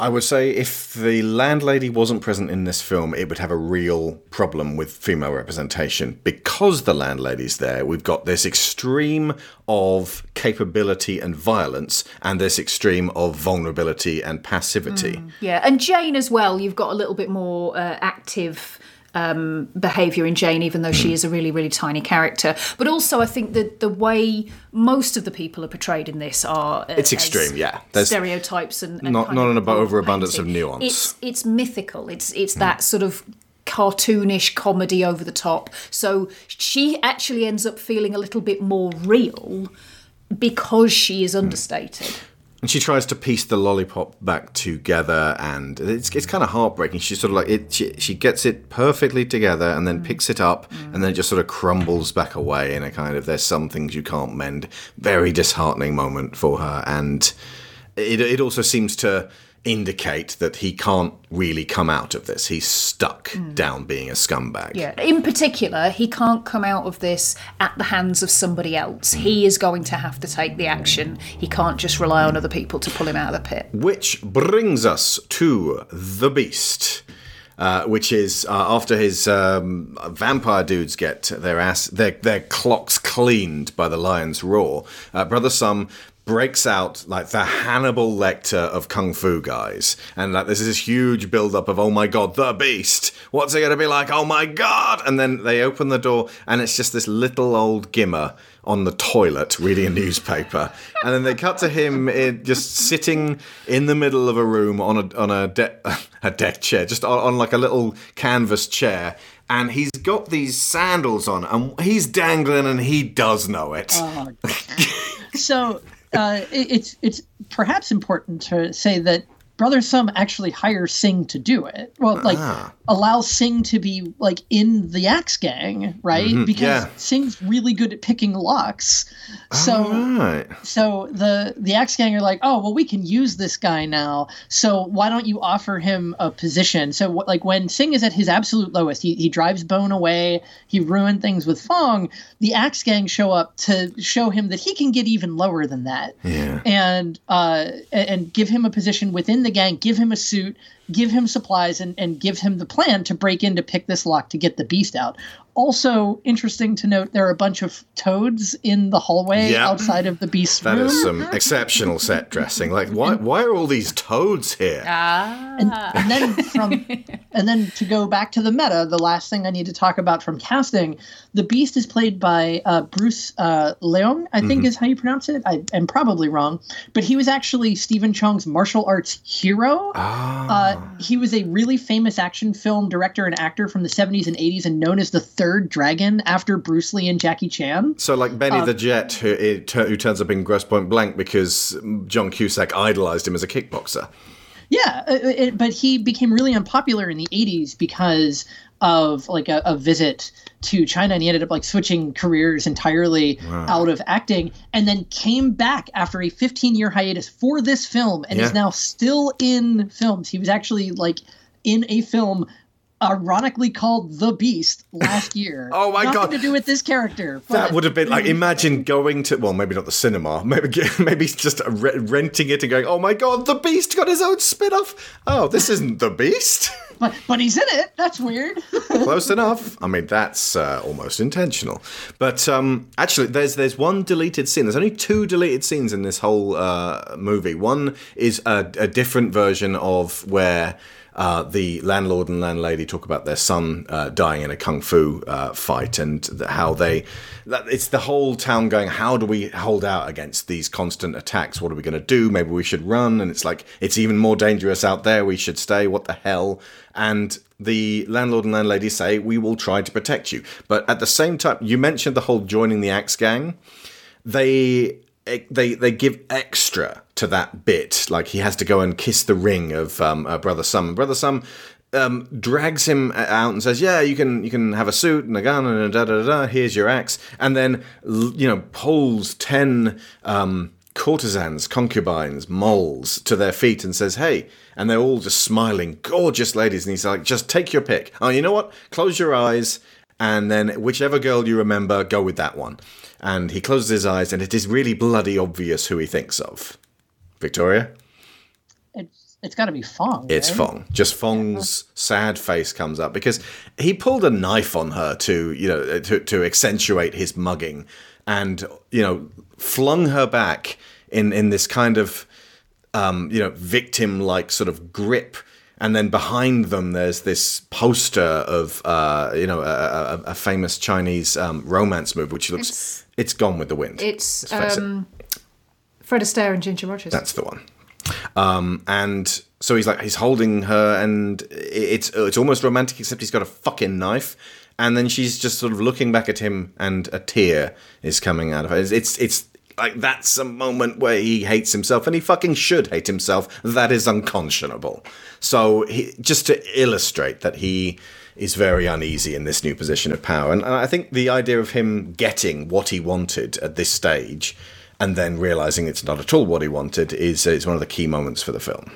A: I would say if the landlady wasn't present in this film, it would have a real problem with female representation. Because the landlady's there, we've got this extreme of capability and violence, and this extreme of vulnerability and passivity.
B: Yeah, and Jane as well. You've got a little bit more uh, active um, behaviour in Jane, even though she is a really, really tiny character. But also, I think that the way most of the people are portrayed in this are uh,
A: It's extreme, yeah. There's
B: stereotypes and, and
A: not- not an overabundance of nuance.
B: It's it's mythical. It's it's that sort of cartoonish comedy over the top. So she actually ends up feeling a little bit more real because she is understated.
A: And she tries to piece the lollipop back together, and it's it's kind of heartbreaking. She's sort of like it. She, she gets it perfectly together, and then picks it up, and then it just sort of crumbles back away in a kind of "there's some things you can't mend." Very disheartening moment for her, and it it also seems to indicate that he can't really come out of this. He's stuck down being a scumbag.
B: Yeah. In particular, he can't come out of this at the hands of somebody else. He is going to have to take the action. He can't just rely on other people to pull him out of the pit.
A: Which brings us to the Beast. Uh, which is uh, after his um, vampire dudes get their ass their their clocks cleaned by the lion's roar. Uh, Brother Sum breaks out like the Hannibal Lecter of kung fu guys, and like there's this huge build up of oh my god, the Beast. What's it gonna be like? Oh my god! And then they open the door, and it's just this little old gimmer on the toilet reading a newspaper, *laughs* and then they cut to him in, just sitting in the middle of a room on a on a deck *laughs* a deck chair, just on, on like a little canvas chair, and he's got these sandals on, and he's dangling, and he does know it.
C: Oh, so uh, it- it's it's perhaps important to say that Brother Sum actually hires Sing to do it. Well, like
A: Ah.
C: allows Sing to be like in the Axe Gang, right? because
A: yeah.
C: Sing's really good at picking locks. So
A: right.
C: so the the Axe Gang are like, oh well, we can use this guy now. So why don't you offer him a position? So like when Sing is at his absolute lowest, he he drives Bone away, he ruined things with Fong. The Axe Gang show up to show him that he can get even lower than that,
A: Yeah.
C: and uh and give him a position within the gang, give him a suit. Give him supplies and, and give him the plan to break in to pick this lock to get the beast out. Also, interesting to note, there are a bunch of toads in the hallway
A: Yeah.
C: outside of the beast's
A: That
C: room.
A: is some exceptional set dressing. Like, why? Why are all these toads here?
B: Ah.
C: and, and then from and then to go back to the meta the last thing i need to talk about from casting the beast is played by uh, bruce uh, leong i think is how you pronounce it i am probably wrong but he was actually stephen chow's martial arts hero uh, he was a really famous action film director and actor from the 70s and 80s and known as the third dragon after bruce lee and jackie chan
A: So, like Benny the Jet, who, it, who turns up in Grosse Pointe Blank because John Cusack idolized him as a kickboxer.
C: Yeah, uh, it, but he became really unpopular in the 80s because of like a, a visit to China and he ended up like switching careers entirely out of acting and then came back after a 15 year hiatus for this film and is now still in films. He was actually like in a film ironically called The Beast last year. *laughs*
A: Oh my
C: Nothing
A: God.
C: to do with this character.
A: That would have been like *clears throat* imagine going to well maybe not the cinema *laughs* maybe maybe just re- renting it and going oh my god the Beast got his own spin off oh this isn't the Beast *laughs*
C: but but he's in it. That's weird.
A: close enough I mean that's uh, almost intentional but um, actually there's there's one deleted scene there's only two deleted scenes in this whole uh, movie one is a, a different version of where uh, the landlord and landlady talk about their son uh, dying in a kung fu uh, fight and how they it's the whole town going how do we hold out against these constant attacks? What are we going to do? Maybe we should run. And it's like it's even more dangerous out there. We should stay. What the hell? And the landlord and landlady say we will try to protect you. But at the same time you mentioned the whole joining the axe gang. They they they give extra to that bit. Like he has to go and kiss the ring of um, uh, brother Sum. Brother Sum um, drags him out and says, "Yeah, you can you can have a suit and a gun and da da da. da. Here's your axe." And then you know pulls ten. Um, courtesans concubines moles to their feet and says hey and they're all just smiling gorgeous ladies and he's like just take your pick oh you know what close your eyes and then whichever girl you remember, go with that one. And he closes his eyes, and it is really bloody obvious who he thinks of. Victoria?
C: It's it's got to be Fong.
A: It's
C: right?
A: Fong. Just Fong's sad face comes up because he pulled a knife on her to, you know, to, to accentuate his mugging, and you know, flung her back in in this kind of, um, you know, victim-like sort of grip. And then behind them, there's this poster of, uh, you know, a, a, a famous Chinese um, romance movie, which looks,
B: It's-
A: it's Gone with the Wind.
B: It's
A: Let's it.
B: Fred Astaire and Ginger Rogers.
A: That's the one. Um, and so he's like he's holding her, and it's it's almost romantic, except he's got a fucking knife. And then she's just sort of looking back at him, and a tear is coming out of her. It's it's, it's like that's a moment where he hates himself, and he fucking should hate himself. That is unconscionable. So he, just to illustrate that he is very uneasy in this new position of power, and, and I think the idea of him getting what he wanted at this stage and then realizing it's not at all what he wanted is is one of the key moments for the film.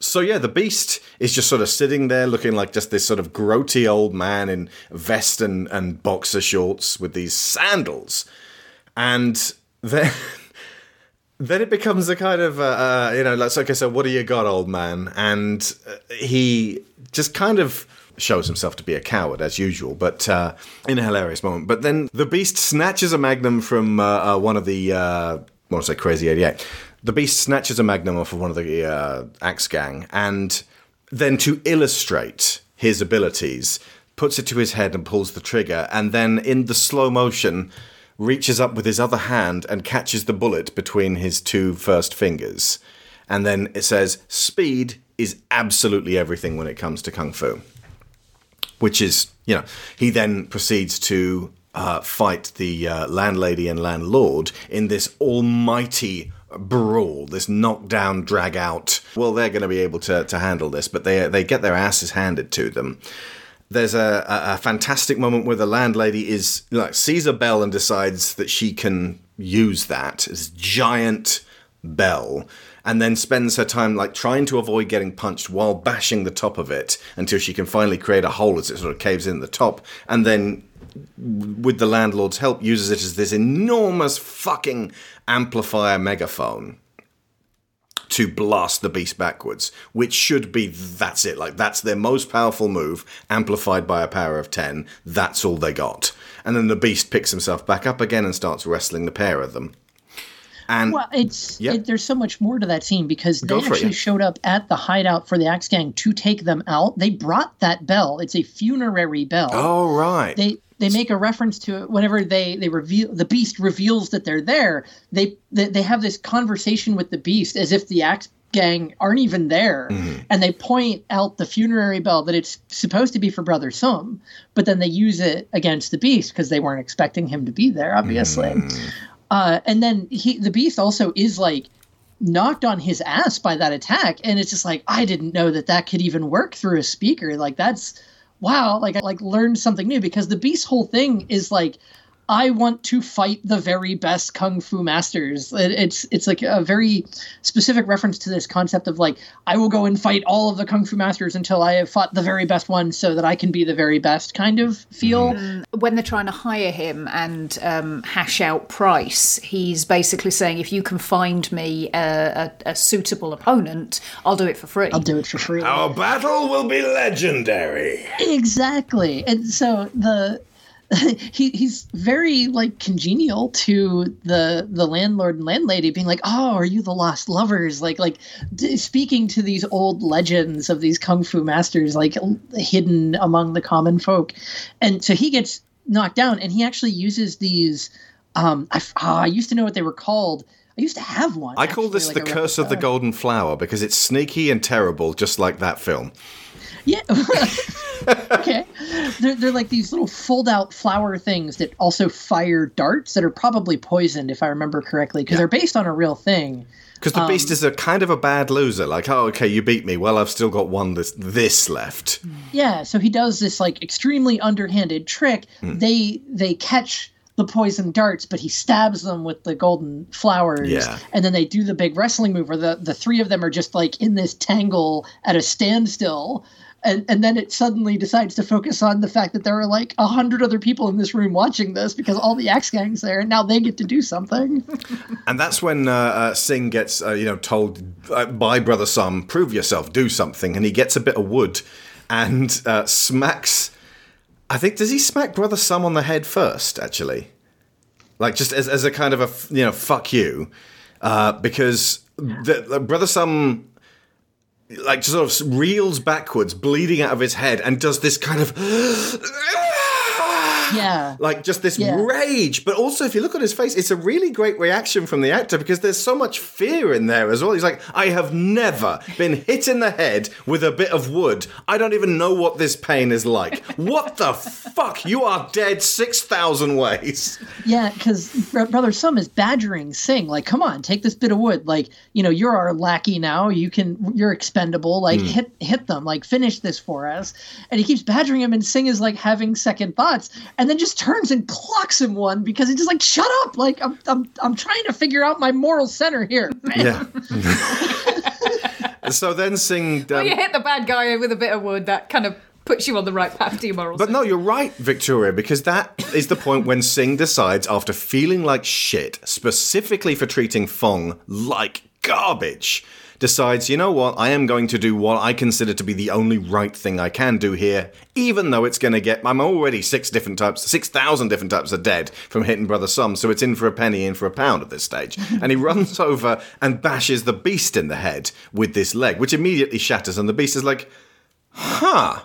A: So yeah, the beast is just sort of sitting there looking like just this sort of grotty old man in vest and, and boxer shorts with these sandals. And then *laughs* then it becomes a kind of uh, uh, you know like okay so what do you got old man and uh, he just kind of shows himself to be a coward as usual but uh, in a hilarious moment but then the beast snatches a magnum from uh, uh, one of the uh, want to say crazy 88 the beast snatches a magnum off of one of the uh, axe gang and then to illustrate his abilities puts it to his head and pulls the trigger and then in the slow motion reaches up with his other hand and catches the bullet between his two first fingers. And then it says, Speed is absolutely everything when it comes to Kung Fu. Which is, you know, he then proceeds to uh, fight the uh, landlady and landlord in this almighty brawl, this knockdown, drag out. Well, they're going to be able to, to handle this, but they they get their asses handed to them. There's a, a, a fantastic moment where the landlady is like sees a bell and decides that she can use that this giant bell and then spends her time like trying to avoid getting punched while bashing the top of it until she can finally create a hole as it sort of caves in the top and then with the landlord's help uses it as this enormous fucking amplifier megaphone to blast the beast backwards, which should be that's it. Like that's their most powerful move, amplified by a power of ten. That's all they got. And then the beast picks himself back up again and starts wrestling the pair of them. And
C: Well, it's
A: Yeah.
C: it, there's so much more to that scene because they
A: for it,
C: actually
A: yeah.
C: showed up at the hideout for the Axe Gang to take them out. They brought that bell. It's a funerary bell.
A: oh right,
C: They they make a reference to it whenever they they reveal the beast reveals that they're there. They they, they have this conversation with the beast as if the Axe Gang aren't even there,
A: Mm-hmm.
C: and they point out the funerary bell that it's supposed to be for Brother Sum, but then they use it against the beast because they weren't expecting him to be there, obviously.
A: Mm.
C: Uh, and then he, the beast also is like knocked on his ass by that attack, and it's just like I didn't know that that could even work through a speaker. Like that's wow. Like I like learned something new because the beast's whole thing is like. I want to fight the very best kung fu masters. It, it's it's like a very specific reference to this concept of like I will go and fight all of the kung fu masters until I have fought the very best one, so that I can be the very best kind of feel.
B: when they're trying to hire him and um, hash out price, he's basically saying, if you can find me a, a, a suitable opponent, I'll do it for free.
C: I'll do it for free.
A: our battle will be legendary.
C: exactly and so the *laughs* he he's very like congenial to the the landlord and landlady being like oh are you the lost lovers? Like like d- speaking to these old legends of these kung fu masters like l- hidden among the common folk. And so he gets knocked down and he actually uses these um i, ah, I used to know what they were called. I used to have one
A: I call this
C: like
A: the curse of the golden flower because it's sneaky and terrible, just like that film.
C: Yeah. *laughs* okay. They're, they're like these little fold out flower things that also fire darts that are probably poisoned, if I remember correctly, because they're based on a real thing.
A: Because the beast is a kind of a bad loser. Like, oh, okay, you beat me. Well, I've still got one this this left.
C: Yeah, so he does this like extremely underhanded trick.
A: Hmm.
C: They they catch the poison darts, but he stabs them with the golden flowers.
A: Yeah.
C: And then they do the big wrestling move where the, the three of them are just like in this tangle at a standstill. And, and then it suddenly decides to focus on the fact that there are like a hundred other people in this room watching this because all the axe gangs there, and now they get to do something.
A: And that's when uh, uh, Sing gets, uh, you know, told uh, by Brother Sum, prove yourself, do something. And he gets a bit of wood and uh, smacks. I think, does he smack Brother Sum on the head first, actually? Like, just as, as a kind of a you know, fuck you. Uh, because the, the Brother Sum like sort of reels backwards, bleeding out of his head, and does this kind of
C: Yeah. *gasps*
A: like just this
C: Yeah.
A: rage. But also, if you look on his face, it's a really great reaction from the actor because there's so much fear in there as well. He's like, I have never been hit in the head with a bit of wood. I don't even know what this pain is like. *laughs* what the fuck? You are dead six thousand ways.
C: Yeah, because Brother Sum is badgering Sing, like, come on, take this bit of wood. Like, you know, you're our lackey now. You can, you're expendable. Like, hit, hit them. Like, finish this for us. And he keeps badgering him, and Sing is like having second thoughts, and then just turns and clocks him one because he's just like, shut up. Like, I'm, I'm, I'm trying to figure out my moral center here.
A: Yeah. *laughs* so then Sing. Um,
B: you hit the bad guy with a bit of wood, that kind of puts you on the right path to your moral
A: But no, you're right, Victoria, because that is the point when Sing decides, after feeling like shit, specifically for treating Fong like garbage, decides, you know what, I am going to do what I consider to be the only right thing I can do here, even though it's going to get. I'm already six different types, 6,000 different types of dead from hitting Brother Sum, so it's in for a penny, in for a pound at this stage. *laughs* and he runs over and bashes the beast in the head with this leg, which immediately shatters, and the beast is like, huh.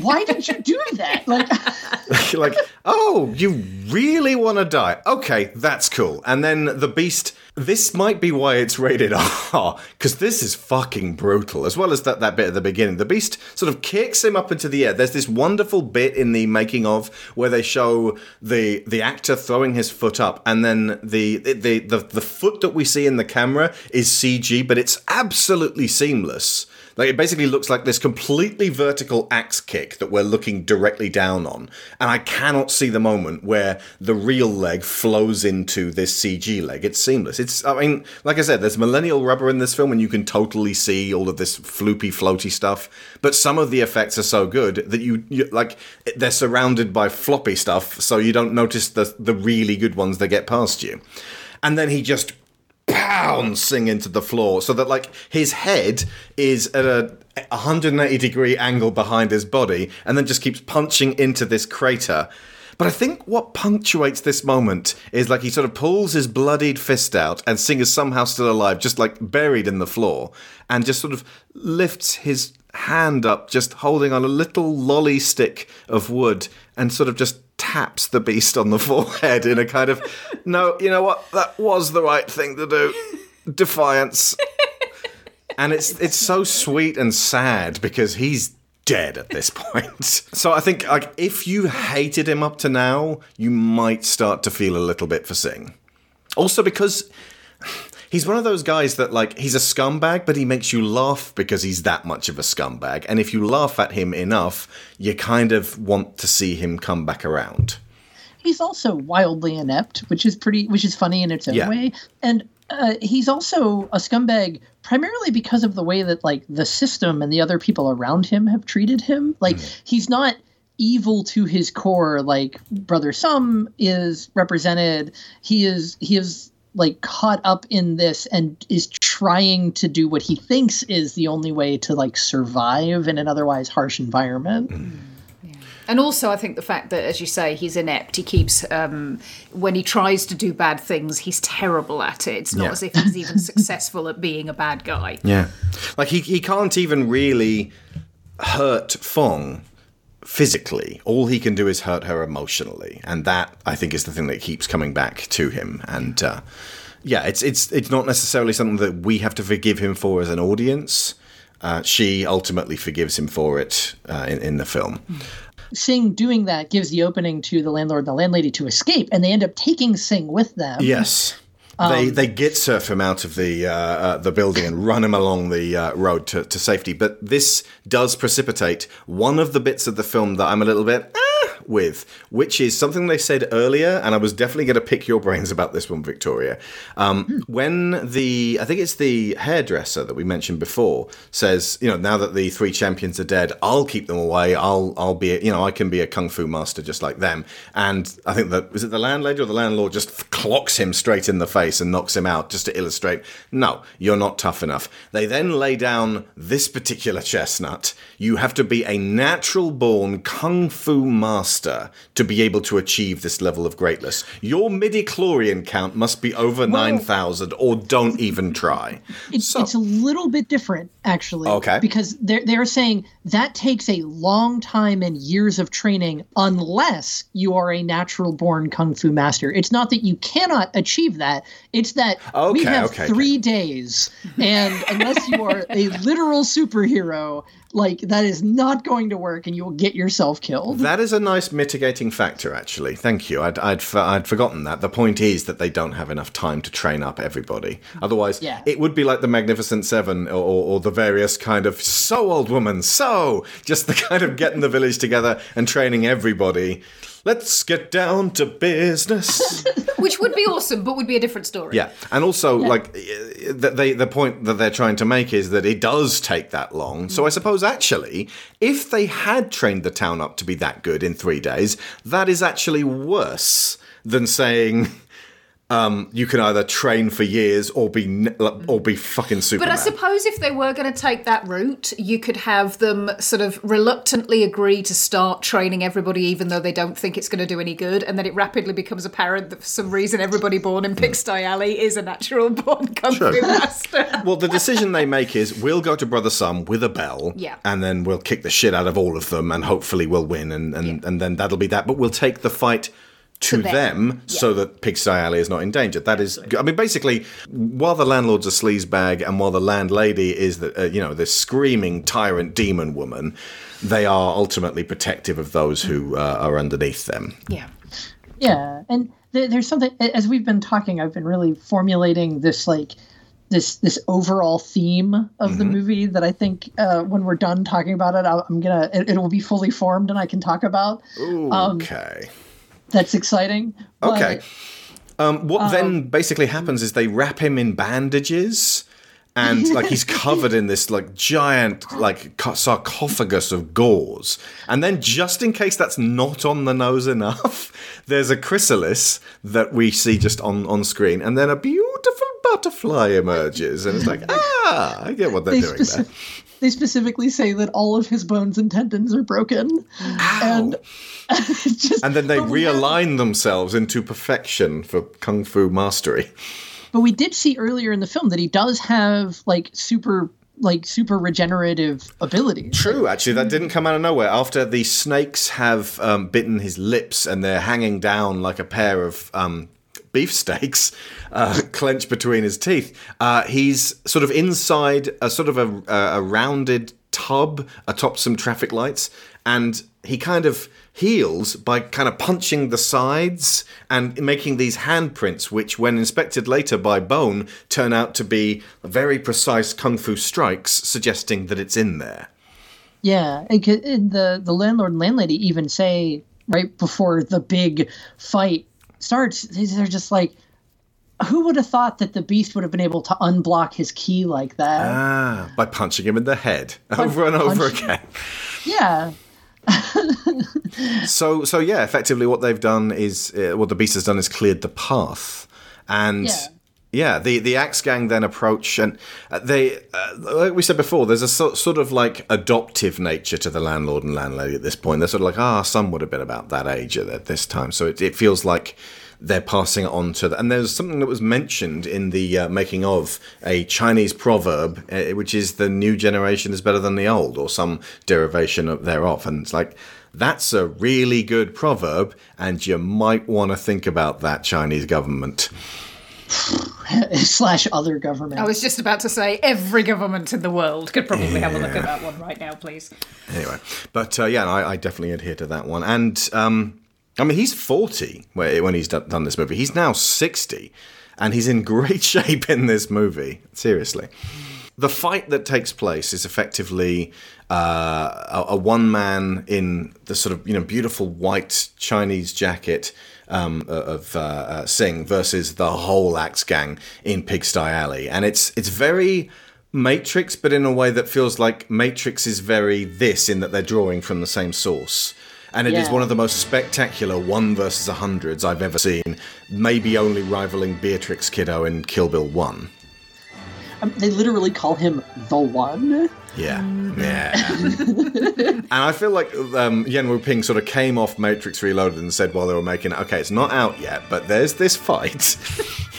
C: why did you do that? Like, *laughs*
A: like, oh, you really want to die? Okay, that's cool. And then the beast. This might be why it's rated *laughs* R, because this is fucking brutal, as well as that, that bit at the beginning. The beast sort of kicks him up into the air. There's this wonderful bit in the making of where they show the the actor throwing his foot up, and then the the the, the foot that we see in the camera is CG, but it's absolutely seamless. Like it basically looks like this completely vertical axe kick that we're looking directly down on. And I cannot see the moment where the real leg flows into this CG leg. It's seamless. It's I mean, like I said, there's millennial rubber in this film and you can totally see all of this floopy floaty stuff. But some of the effects are so good that you, you like they're surrounded by floppy stuff, so you don't notice the the really good ones that get past you. And then he just bouncing into the floor so that like his head is at a 180 degree angle behind his body and then just keeps punching into this crater. But I think what punctuates this moment is like he sort of pulls his bloodied fist out and Sing is somehow still alive, just like buried in the floor, and just sort of lifts his hand up, just holding on a little lolly stick of wood, and sort of just taps the beast on the *laughs* forehead in a kind of, no, you know what, that was the right thing to do. Defiance. And it's it's so sweet and sad because he's dead at this point. *laughs* So I think like if you hated him up to now, you might start to feel a little bit for Sing. Also because he's one of those guys that like he's a scumbag, but he makes you laugh because he's that much of a scumbag. And if you laugh at him enough, you kind of want to see him come back around.
C: He's also wildly inept, which is pretty, which is funny in its own yeah. way. And uh, he's also a scumbag primarily because of the way that like the system and the other people around him have treated him. Like mm. he's not evil to his core like brother Sum is represented. He is he is like caught up in this and is trying to do what he thinks is the only way to like survive in an otherwise harsh environment. Mm.
B: And also, I think the fact that, as you say, he's inept. He keeps um, when he tries to do bad things, he's terrible at it. It's not yeah. as if he's even successful at being a bad guy.
A: Yeah, like he he can't even really hurt Fong physically. All he can do is hurt her emotionally, and that I think is the thing that keeps coming back to him. And uh, yeah, it's it's it's not necessarily something that we have to forgive him for as an audience. Uh, she ultimately forgives him for it uh, in, in the film. Mm.
C: Sing doing that gives the opening to the landlord and the landlady to escape, and they end up taking Sing with them.
A: Yes. Um, they they get surf him out of the uh, uh, the building and run him along the uh, road to, to safety. But this does precipitate one of the bits of the film that I'm a little bit. Ah, with, which is something they said earlier, and I was definitely going to pick your brains about this one, Victoria. Um, when the, I think it's the hairdresser that we mentioned before, says, you know, now that the three champions are dead, I'll keep them away. I'll, I'll be, you know, I can be a kung fu master just like them. And I think that was it the landlady or the landlord just clocks him straight in the face and knocks him out just to illustrate, no, you're not tough enough. They then lay down this particular chestnut. You have to be a natural born kung fu master master to be able to achieve this level of greatness. Your midi chlorian count must be over well, 9,000 or don't even try.
C: It, so. It's a little bit different, actually.
A: Okay.
C: Because they're, they're saying that takes a long time and years of training unless you are a natural born kung fu master. It's not that you cannot achieve that, it's that okay, we have okay, three okay. days. And unless you are a literal superhero, like that is not going to work and you will get yourself killed
A: that is a nice mitigating factor actually thank you i'd, I'd, I'd forgotten that the point is that they don't have enough time to train up everybody otherwise yeah. it would be like the magnificent seven or, or the various kind of so old woman so just the kind of getting the village together and training everybody Let's get down to business. *laughs*
B: Which would be awesome, but would be a different story.
A: Yeah, and also like the, they, the point that they're trying to make is that it does take that long. So I suppose actually, if they had trained the town up to be that good in three days, that is actually worse than saying um, you can either train for years or be or be fucking Superman.
B: But I suppose if they were going to take that route, you could have them sort of reluctantly agree to start training everybody, even though they don't think it's going to do any good, and then it rapidly becomes apparent that for some reason everybody born in Pigsty Alley is a natural born kung fu master. *laughs*
A: Well, the decision they make is we'll go to Brother Sum with a bell,
B: Yeah.
A: and then we'll kick the shit out of all of them, and hopefully we'll win, and and, and then that'll be that. But we'll take the fight. To,
B: To
A: them,
B: them.
A: so that Pigsty Alley is not in danger. That is, I mean, basically, while the landlord's a sleazebag and while the landlady is the, uh, you know, this screaming tyrant demon woman, they are ultimately protective of those who uh, are underneath them.
B: yeah.
C: Yeah, and th- there's something as we've been talking. I've been really formulating this like this this overall theme of the movie that I think uh, when we're done talking about it, I'll, I'm gonna it, it will be fully formed and I can talk about.
A: Okay.
C: That's exciting.
A: Okay. Um, what then basically happens is they wrap him in bandages. And like he's *laughs* covered in this like giant like sarcophagus of gauze, and then just in case that's not on the nose enough, *laughs* there's a chrysalis that we see just on on screen, and then a beautiful butterfly emerges, and it's like *laughs* ah, I get what they're
C: They,
A: doing
C: speci-
A: there.
C: They specifically say that all of his bones and tendons are broken, and it's *laughs* just
A: And then they
C: but we have-
A: realign themselves into perfection for kung fu mastery.
C: But we did see earlier in the film that he does have like super like super regenerative abilities.
A: True, actually, that didn't come out of nowhere. After the snakes have um, bitten his lips and they're hanging down like a pair of um, beefsteaks uh, clenched between his teeth, uh, he's sort of inside a sort of a, a, rounded tub atop some traffic lights, and he kind of heals by kind of punching the sides and making these handprints, which, when inspected later by Bone, turn out to be very precise kung fu strikes, suggesting that it's in there.
C: Yeah, and the the landlord and landlady even say right before the big fight starts, they're just like, "Who would have thought that the beast would have been able to unblock his key like that?"
A: Ah, by punching him in the head over and over again.
C: yeah, *laughs*
A: So, so yeah, effectively, what they've done is uh, what the beast has done is cleared the path, and
C: Yeah.
A: Yeah, the the axe gang then approach, and uh, they, uh, like we said before, there's a so, sort of like adoptive nature to the landlord and landlady at this point. They're sort of like, ah, some would have been about that age at, at this time, so it, it feels like they're passing it on to the, and there's something that was mentioned in the uh, making of a Chinese proverb, uh, which is the new generation is better than the old, or some derivation of thereof, and it's like that's a really good proverb, and you might want to think about that Chinese government. *laughs*
C: slash other government.
B: I was just about to say every government in the world could probably have a look at that one right now, please.
A: Anyway, but uh, yeah, I, I definitely adhere to that one. And um, I mean, he's forty when when he's done, done this movie. He's now sixty, and he's in great *laughs* shape in this movie. Seriously, the fight that takes place is effectively uh, a, a one man in the sort of you know beautiful white Chinese jacket. Um, of uh, uh, Sing versus the whole Axe Gang in Pigsty Alley, and it's it's very Matrix, but in a way that feels like Matrix is very this in that they're drawing from the same source. And it is
C: Yeah.
A: one of the most spectacular one versus a hundreds I've ever seen, maybe only rivaling Beatrix Kiddo in Kill Bill 1.
C: Um, they literally call him the one.
A: Yeah, yeah. and I feel like um, Yuen Woo-ping sort of came off Matrix Reloaded and said while they were making it, okay, it's not out yet, but there's this fight.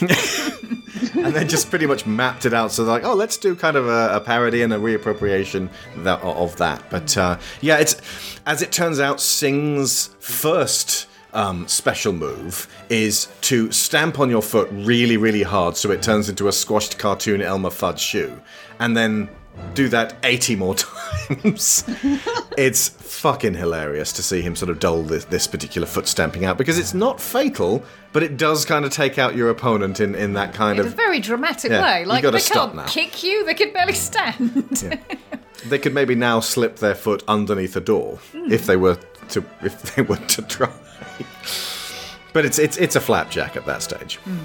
A: *laughs* and then just pretty much mapped it out. So they're like, oh, let's do kind of a, a parody and a reappropriation that, of that. But uh, yeah, it's as it turns out, Sing's first um, special move is to stamp on your foot really, really hard so it turns into a squashed cartoon Elmer Fudd shoe, and then do that 80 more *laughs* times. *laughs* it's fucking hilarious to see him sort of dole this, this particular foot stamping out because it's not fatal, but it does kind of take out your opponent in, in that kind
B: In a
A: of.
B: very dramatic
A: Yeah,
B: way. Like they can't
A: now.
B: kick you, they can barely mm. stand.
A: They could maybe now slip their foot underneath a door mm. if they were to if they were to try. *laughs* But it's it's it's a flapjack at that stage. Mm.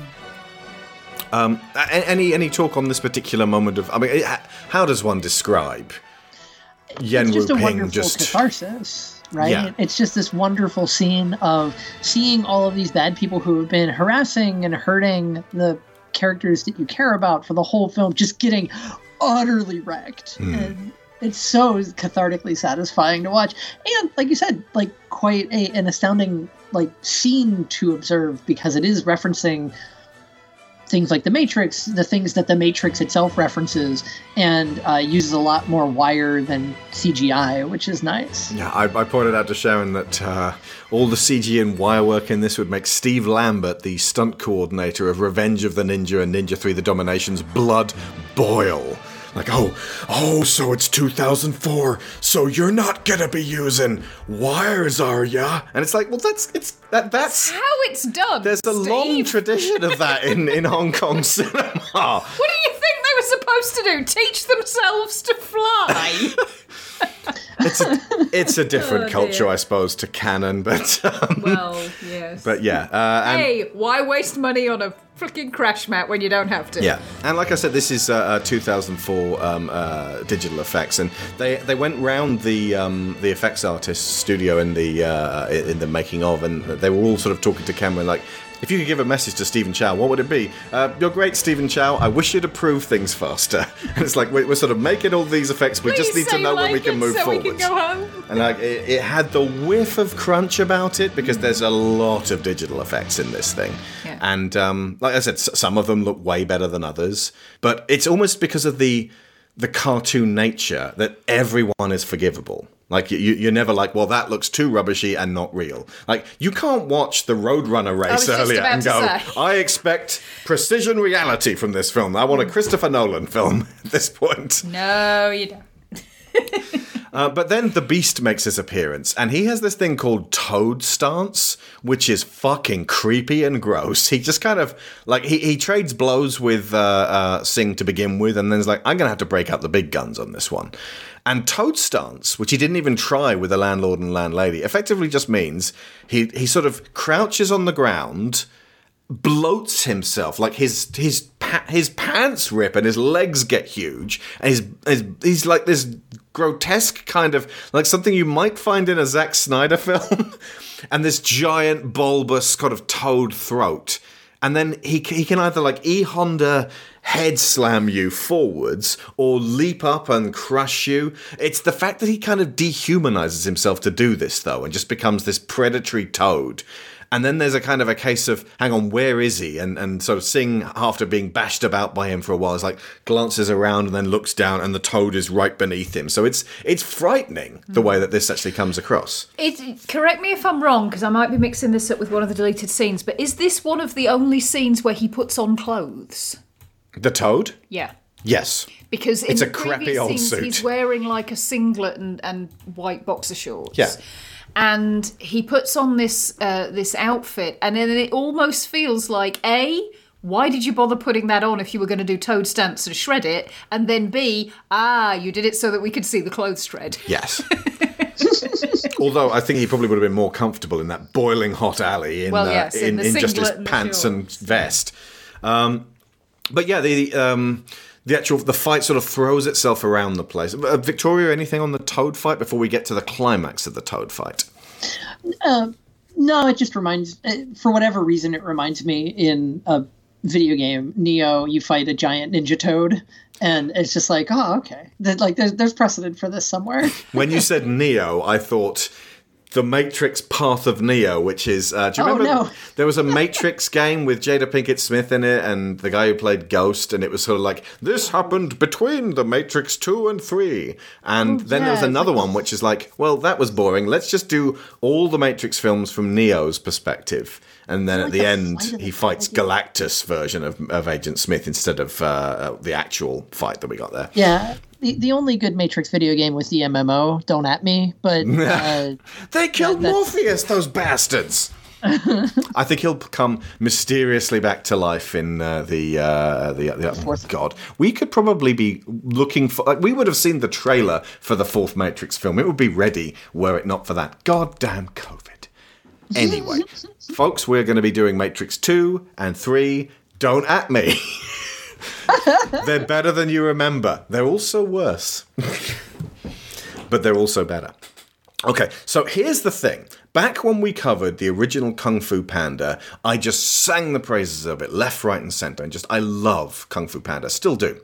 A: Um, any any talk on this particular moment of? I mean, how does one describe Yen
C: It's just
A: Wu
C: a
A: Ping
C: wonderful
A: just
C: catharsis. right?
A: Yeah.
C: It's just this wonderful scene of seeing all of these bad people who have been harassing and hurting the characters that you care about for the whole film just getting utterly wrecked. And it's so cathartically satisfying to watch. And like you said, like quite a, an astounding like scene to observe because it is referencing things like the Matrix, the things that the Matrix itself references, and uh, uses a lot more wire than CGI, which is nice.
A: Yeah, I, I pointed out to Sharon that uh, all the CG and wire work in this would make Steve Lambert, the stunt coordinator of Revenge of the Ninja and Ninja 3 The Domination's blood boil. Like, oh, oh, so it's 2004, so you're not gonna be using wires, are ya? And it's like, well, that's it's that that's
B: How it's done.
A: there's a long tradition of that in in Hong Kong *laughs* cinema.
B: What do you think supposed to do? Teach themselves to fly? *laughs*
A: It's a, it's a different
B: Oh,
A: culture. I suppose, to canon, but um,
B: well, yes.
A: but yeah. Uh, and,
B: hey, why waste money on a freaking crash mat when you don't have to?
A: Yeah, and like I said, this is uh, uh, 2004 um, uh, digital effects, and they they went round the um, the effects artist studio in the uh, in the making of, and they were all sort of talking to Cameron like. If you could give a message to Stephen Chow, what would it be? Uh, you're great, Stephen Chow. I wish you'd approve things faster. *laughs* And it's like we're, we're sort of making all these effects. We just need to know when we can move
B: so
A: forward.
B: we can go home.
A: And like it, it had the whiff of crunch about it because there's a lot of digital effects in this thing,
B: Yeah.
A: and um, like I said, some of them look way better than others. But it's almost because of the the cartoon nature that everyone is forgivable. Like you, you're never like, well, that looks too rubbishy and not real. Like you can't watch the Roadrunner race earlier and go. I expect precision reality from this film. I want a Christopher Nolan film *laughs* at this point.
B: No, you don't. *laughs*
A: Uh, but then the Beast makes his appearance, and he has this thing called Toad Stance, which is fucking creepy and gross. *laughs* He just kind of like he, he trades blows with uh, uh, Sing to begin with, and then he's like, "I'm gonna have to break out the big guns on this one." And Toad Stance, which he didn't even try with the landlord and landlady, effectively just means he he sort of crouches on the ground bloats himself like his his pa- his pants rip and his legs get huge and he's like this grotesque kind of like something you might find in a Zack Snyder *laughs* film and this giant bulbous kind of toad throat and then he he can either like E Honda head slam you forwards or leap up and crush you. It's the fact that he kind of dehumanizes himself to do this though and just becomes this predatory toad. And then there's a kind of a case of, hang on, where is he? And and sort of Sing, after being bashed about by him for a while, is like glances around and then looks down, and the toad is right beneath him. So it's it's frightening the way that this actually comes across.
B: It, correct me if I'm wrong, because I might be mixing this up with one of the deleted scenes, but is this one of the only scenes where he puts on clothes?
A: The toad,
B: Yeah.
A: yes,
B: Because
A: It's a crappy old
B: scenes,
A: suit.
B: he's wearing like a singlet and, and white boxer shorts.
A: Yeah.
B: And he puts on this uh, this outfit, and then it almost feels like a. Why did you bother putting that on if you were going to do Toad Stance and shred it? And then B, ah, you did it so that we could see the clothes shred.
A: yes. *laughs* Although I think he probably would have been more comfortable in that boiling hot alley in
B: Well,
A: uh,
B: yes, in
A: in, just his pants and vest. Um, but yeah, the um, the actual the fight sort of throws itself around the place. Uh, Victoria, anything on the Toad fight before we get to the climax of the Toad fight?
C: No, it just reminds, uh, for whatever reason, it reminds me in a video game, Neo, you fight a giant ninja toad, and it's just like, oh, okay. Like, there's there's precedent for this somewhere.
A: When you said *laughs* Neo, I thought the Matrix Path of Neo, which is. Uh, do you
C: Oh,
A: remember?
C: no.
A: There was a Matrix *laughs* game with Jada Pinkett Smith in it and the guy who played Ghost, and it was sort of like, this happened between the Matrix 2 and 3. And then there was another one which is like, well, that was boring. Let's just do all the Matrix films from Neo's perspective. And then at the
C: the
A: end, he fights Galactus version of, of Agent Smith instead of uh, the actual fight that we got there.
C: yeah. The, the only good Matrix video game was the MMO. Don't at me, but *laughs* uh,
A: They killed
C: that-
A: Morpheus, those bastards. *laughs* I think he'll come mysteriously back to life in uh, the uh, the, the
C: Fourth.
A: God. We could probably be looking for. Like, we would have seen the trailer for the fourth Matrix film. It would be ready were it not for that goddamn COVID. Anyway, *laughs* folks, we're going to be doing Matrix two and three. Don't at me. *laughs* they're better than you remember. They're also worse, *laughs* but they're also better. Okay, so here's the thing. Back when we covered the original Kung Fu Panda, I just sang the praises of it left, right, and center, and just I love Kung Fu Panda, still do.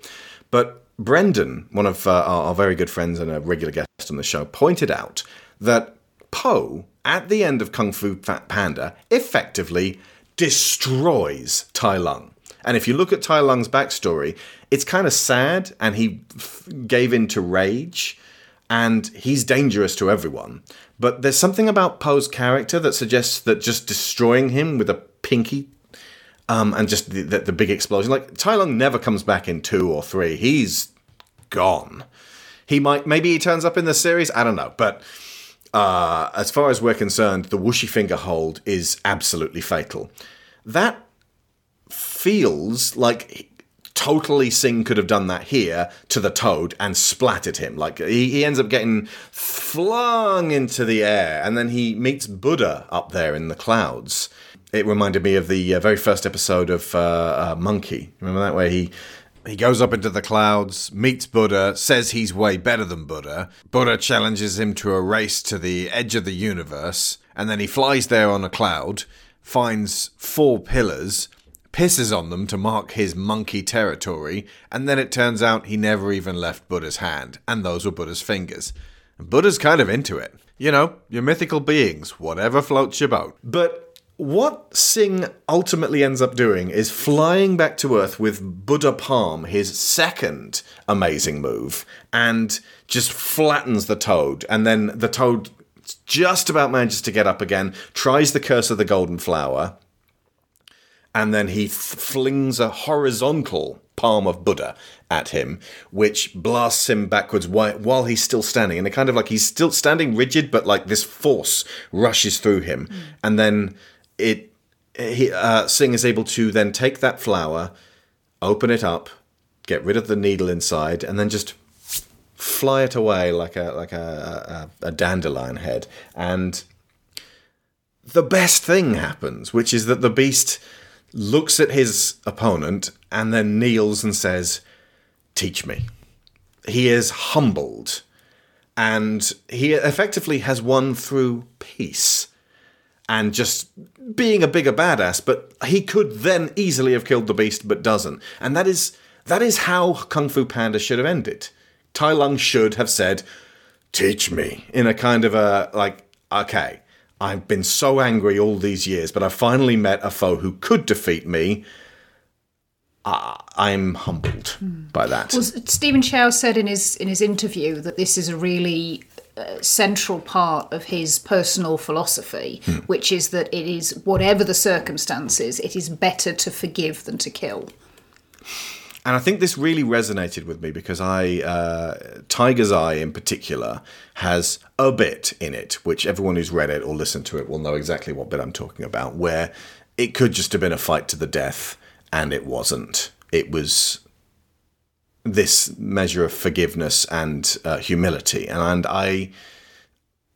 A: But Brendan, one of uh, our, our very good friends and a regular guest on the show, pointed out that Po, at the end of Kung Fu Panda, effectively destroys Tai Lung. And if you look at Tai Lung's backstory, it's kind of sad, and he f- gave in to rage and he's dangerous to everyone. But there's something about Po's character that suggests that just destroying him with a pinky um, and just the, the, the, big explosion, like Tai Lung never comes back in two or three. He's gone. He might, maybe he turns up in the series. I don't know. But uh, as far as we're concerned, the whooshy finger hold is absolutely fatal. That feels like totally Sing could have done that here to the toad and splattered him. Like he, he ends up getting flung into the air, and then he meets Buddha up there in the clouds. It reminded me of the uh, very first episode of uh, uh, Monkey. Remember that where he he goes up into the clouds, meets Buddha, says he's way better than Buddha. Buddha challenges him to a race to the edge of the universe, and then he flies there on a cloud, finds four pillars, pisses on them to mark his monkey territory, and then it turns out he never even left Buddha's hand, and those were Buddha's fingers. And Buddha's kind of into it. You know, your mythical beings, whatever floats your boat. But what Sing ultimately ends up doing is flying back to Earth with Buddha Palm, his second amazing move, and just flattens the toad. And then the toad just about manages to get up again, tries the curse of the golden flower, and then he f- flings a horizontal palm of Buddha at him, which blasts him backwards while, while he's still standing. And it kind of like he's still standing rigid, but like this force rushes through him. Mm. And then it, he, uh, Sing is able to then take that flower, open it up, get rid of the needle inside, and then just fly it away like a like a, a, a dandelion head. And the best thing happens, which is that the beast looks at his opponent and then kneels and says, Teach me. He is humbled and he effectively has won through peace and just being a bigger badass but he could then easily have killed the beast but doesn't. And that is that is how kung fu panda should have ended. Tai lung should have said teach me in a kind of a like okay I've been so angry all these years, but I finally met a foe who could defeat me. Uh, I'm humbled mm. by that.
B: Well, Stephen Chow said in his in his interview that this is a really uh, central part of his personal philosophy, hmm. which is that it is whatever the circumstances, it is better to forgive than to kill.
A: And I think this really resonated with me because I, uh, Tiger's Eye in particular, has a bit in it, which everyone who's read it or listened to it will know exactly what bit I'm talking about, where it could just have been a fight to the death, and it wasn't. It was this measure of forgiveness and uh, humility, and, and I.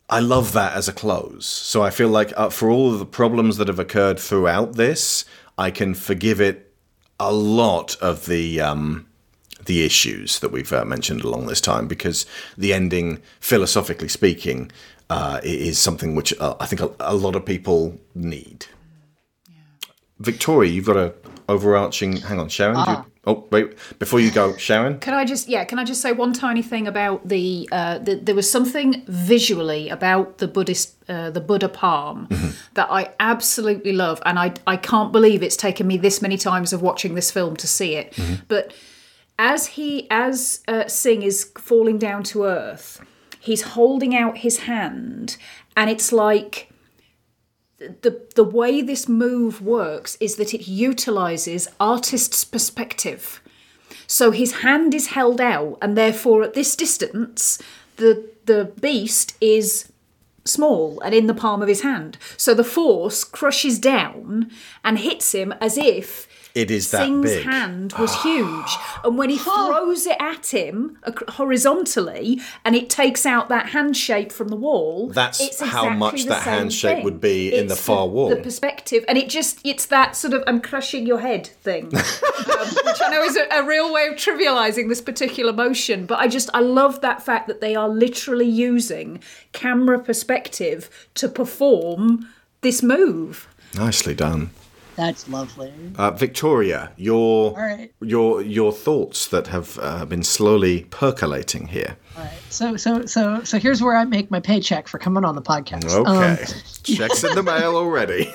A: I love that as a close. So I feel like uh, for all of the problems that have occurred throughout this, I can forgive it a lot of the um, the issues that we've uh, mentioned along this time because the ending, philosophically speaking, uh, is something which uh, I think a, a, lot of people need. Yeah. Victoria, you've got a overarching. Hang on, Sharon. Ah. Oh wait! Before you go, Sharon.
B: Can I just yeah? Can I just say one tiny thing about the, uh, the there was something visually about the Buddhist uh, the Buddha palm mm-hmm. that I absolutely love, and I I can't believe it's taken me this many times of watching this film to see it. Mm-hmm. But as he as uh, Sing is falling down to earth, he's holding out his hand, and it's like the the way this move works is that it utilizes artist's perspective. So his hand is held out, and therefore at this distance, the the beast is small and in the palm of his hand. So the force crushes down and hits him as if
A: It is that
B: Sing's
A: big.
B: hand was huge, and when he throws it at him horizontally, and it takes out that hand shape from the wall.
A: That's
B: it's
A: how much
B: the
A: that
B: same
A: hand shape
B: thing.
A: would be in the
B: It's
A: far wall.
B: The perspective, and it just—it's that sort of "I'm crushing your head" thing, *laughs* um, which I know is a, a real way of trivializing this particular motion. But I just—I love that fact that they are literally using camera perspective to perform this move.
A: Nicely done.
C: That's lovely.
A: Uh, Victoria, your
C: right.
A: your your thoughts that have uh, been slowly percolating here.
C: All right. So so so so here's where I make my paycheck for coming on the podcast.
A: Okay,
C: Um, *laughs*
A: checks in the mail already.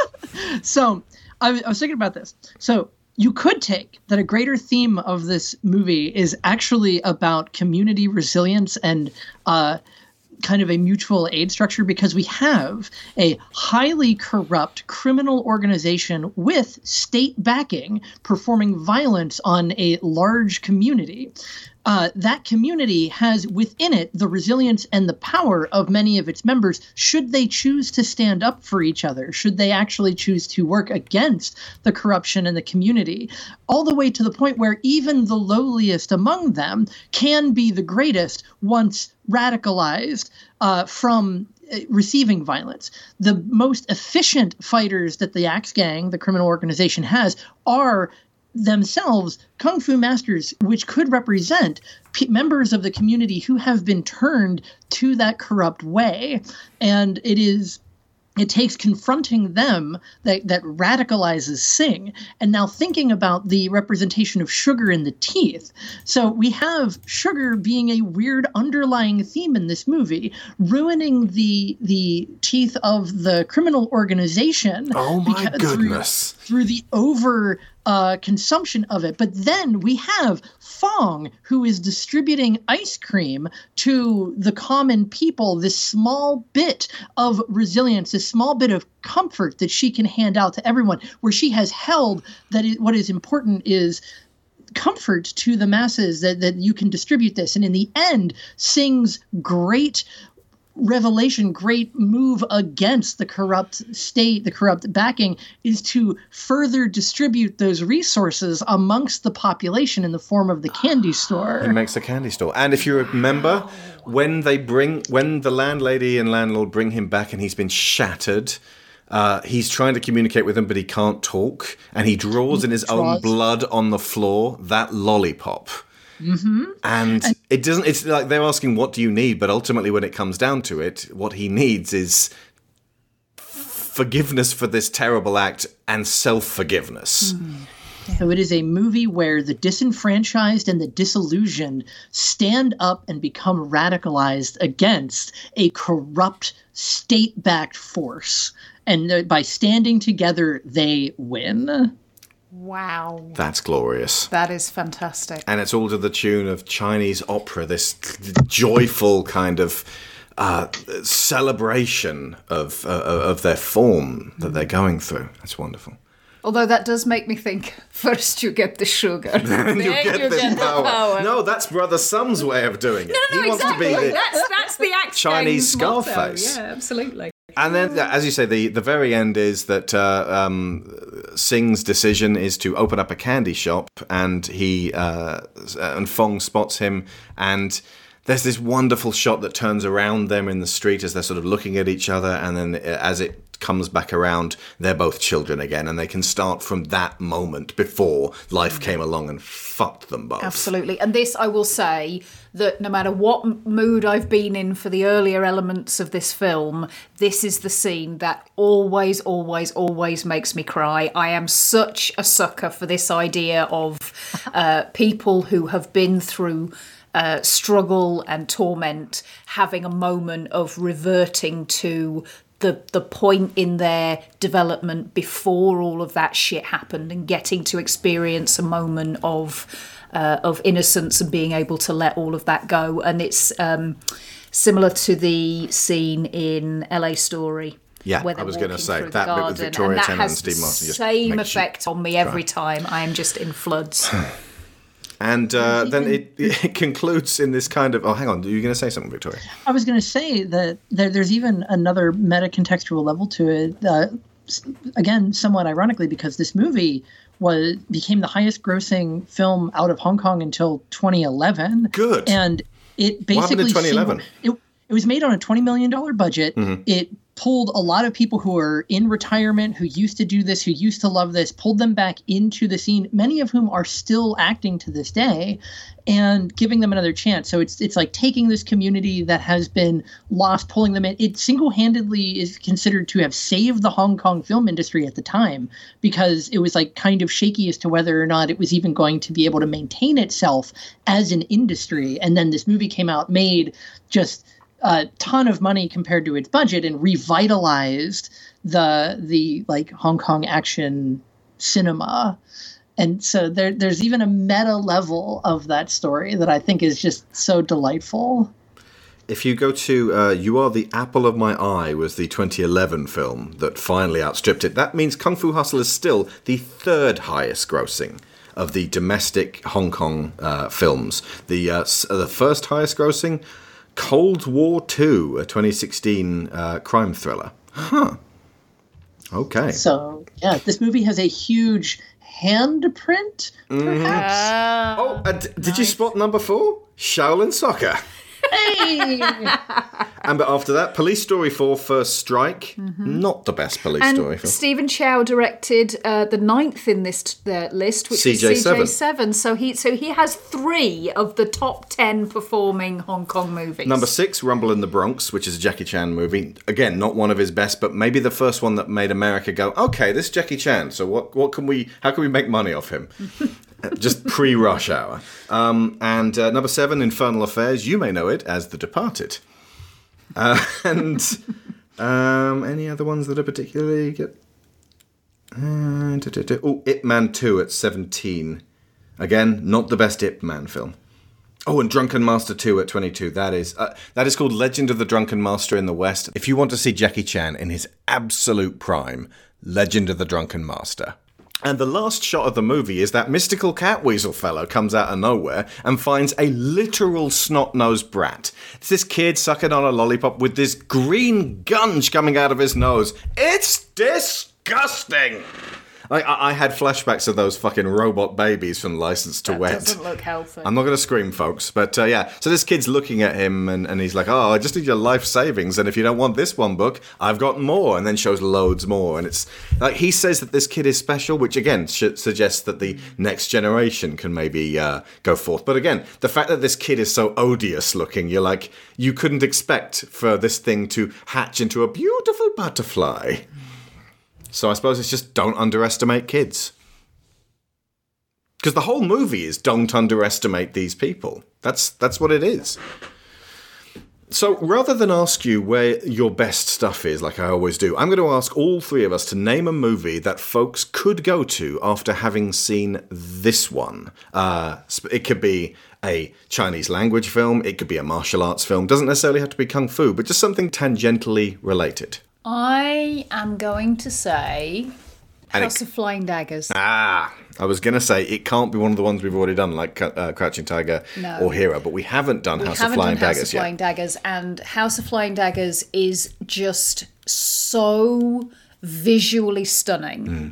A: *laughs*
C: so I, was- I was thinking about this. So you could take that a greater theme of this movie is actually about community resilience and uh, kind of a mutual aid structure because we have a highly corrupt criminal organization with state backing performing violence on a large community. Uh, that community has within it the resilience and the power of many of its members. Should they choose to stand up for each other, should they actually choose to work against the corruption in the community, all the way to the point where even the lowliest among them can be the greatest once radicalized uh, from uh, receiving violence. The most efficient fighters that the Axe Gang, the criminal organization, has are themselves kung fu masters which could represent p- members of the community who have been turned to that corrupt way and it is it takes confronting them that, that radicalizes Sing, and now thinking about the representation of sugar in the teeth. So we have sugar being a weird underlying theme in this movie, ruining the the teeth of the criminal organization.
A: Oh my
C: because- through-
A: goodness.
C: through the over uh, consumption of it. But then we have Fong, who is distributing ice cream to the common people, this small bit of resilience, this small bit of comfort that she can hand out to everyone, where she has held that it, what is important is comfort to the masses that, that you can distribute this. And in the end, Sing's great revelation, great move against the corrupt state, the corrupt backing, is to further distribute those resources amongst the population in the form of the candy store.
A: It makes a candy store. And if you remember, when they bring, when the landlady and landlord bring him back and he's been shattered, uh, he's trying to communicate with them, but he can't talk. And he draws in his own blood on the floor that lollipop. Mm-hmm. And it doesn't, it's like they're asking, what do you need? But ultimately, when it comes down to it, what he needs is forgiveness for this terrible act and self forgiveness.
C: So it is a movie where the disenfranchised and the disillusioned stand up and become radicalized against a corrupt state backed force. And by standing together, they win.
B: Wow,
A: That's glorious.
B: that is fantastic.
A: and it's all to the tune of Chinese opera, this joyful kind of uh, celebration of uh, of their form that they're going through. That's wonderful.
B: Although that does make me think *laughs* first you get the sugar, *laughs* then
A: you get this
B: the
A: power.
B: power.
A: No, that's Brother Sum's way of doing it.
B: No,
A: he wants
B: exactly.
A: to be the.
B: That's that's the act
A: Chinese
B: Gang's motto.
A: Scarface.
B: Yeah, absolutely.
A: And then, as you say, the, the very end is that uh, um, Sing's decision is to open up a candy shop, and he uh, and Fong spots him, and there's this wonderful shot that turns around them in the street as they're sort of looking at each other, and then uh, as it comes back around, they're both children again, and they can start from that moment before life came along and fucked them both.
B: Absolutely. And this, I will say that no matter what mood I've been in for the earlier elements of this film, this is the scene that always, always, always makes me cry. I am such a sucker for this idea of uh, people who have been through. Uh, struggle and torment having a moment of reverting to the the point in their development before all of that shit happened and getting to experience a moment of uh, of innocence and being able to let all of that go. And it's um, similar to the scene in LA Story
A: Yeah, I was gonna say,
B: through the
A: that bit with Victoria
B: and
A: Tennant and
B: has
A: Steve Martin just
B: same effect on me every time. I am just in floods *laughs*
A: And uh, then it, *laughs* it concludes in this kind of. Oh, hang on. Are you going to say something, Victoria?
C: I was going to say that there, there's even another meta contextual level to it. Uh, again, somewhat ironically, because this movie was became the highest grossing film out of Hong Kong until 2011.
A: Good.
C: And it
A: happened in
C: basically
A: 2011?
C: it, it was made on a 20 million dollar budget.
A: Mm-hmm.
C: It pulled a lot of people who are in retirement who used to do this who used to love this pulled them back into the scene many of whom are still acting to this day and giving them another chance. So it's it's like taking this community that has been lost pulling them in. It single-handedly is considered to have saved the Hong Kong film industry at the time because it was like kind of shaky as to whether or not it was even going to be able to maintain itself as an industry. And then this movie came out made just a ton of money compared to its budget and revitalized the the like Hong Kong action cinema. And so there, there's even a meta level of that story that I think is just so delightful.
A: If you go to uh, You Are the Apple of My Eye was the 2011 film that finally outstripped it. That means Kung Fu Hustle is still the third highest grossing of the domestic Hong Kong uh, films. The uh, the first highest grossing, Cold War 2, a 2016 uh, crime thriller. Huh. Okay.
C: So yeah, this movie has a huge handprint, perhaps.
A: Oh, uh, d- did you spot number four? Shaolin Soccer.
C: Hey! *laughs*
A: And but after that, Police Story 4 First Strike. Not the best police
B: And
A: story film.
B: Stephen Chow directed uh, the ninth in this uh, list, which
A: CJ7.
B: is CJ7. So he so he has three of the top ten performing Hong Kong movies.
A: Number six, Rumble in the Bronx, which is a Jackie Chan movie. Again, not one of his best, but maybe the first one that made America go, okay, this is Jackie Chan. So what? What can we? How can we make money off him? *laughs* Just pre-rush hour. Um, and uh, number seven, Infernal Affairs. You may know it as The Departed. Uh, *laughs* and um, any other ones that are particularly good? Uh. Oh, Ip Man 2 at 17. Again, not the best Ip Man film. Oh, and Drunken Master 2 at 22. That is uh, that is called Legend of the Drunken Master in the West. If you want to see Jackie Chan in his absolute prime, Legend of the Drunken Master. And the last shot of the movie is that mystical cat weasel fellow comes out of nowhere and finds a literal snot-nosed brat. It's this kid sucking on a lollipop with this green gunge coming out of his nose. It's disgusting. Like I, I had flashbacks of those fucking robot babies from License to Wed.
B: doesn't look healthy.
A: I'm not going to scream, folks, but uh, yeah. So this kid's looking at him and, and he's like, "Oh, I just need your life savings, and if you don't want this one book, I've got more." And then shows loads more, and it's like he says that this kid is special, which again sh- suggests that the next generation can maybe uh, go forth. But again, the fact that this kid is so odious looking, you're like, you couldn't expect for this thing to hatch into a beautiful butterfly. So I suppose it's just don't underestimate kids. Because the whole movie is don't underestimate these people. That's that's what it is. So rather than ask you where your best stuff is, like I always do, I'm going to ask all three of us to name a movie that folks could go to after having seen this one. Uh, it could be a Chinese language film, it could be a martial arts film. Doesn't necessarily have to be kung fu, but just something tangentially related.
B: I am going to say
A: And
B: House
A: it-
B: of Flying Daggers.
A: Ah, I was going to say it can't be one of the ones we've already done, like uh, Crouching Tiger
B: No.
A: or Hero, but we haven't done
B: we
A: House
B: haven't
A: of Flying
B: done House
A: Daggers
B: of Flying. Daggers, and House of Flying Daggers is just so visually stunning.
A: Hmm.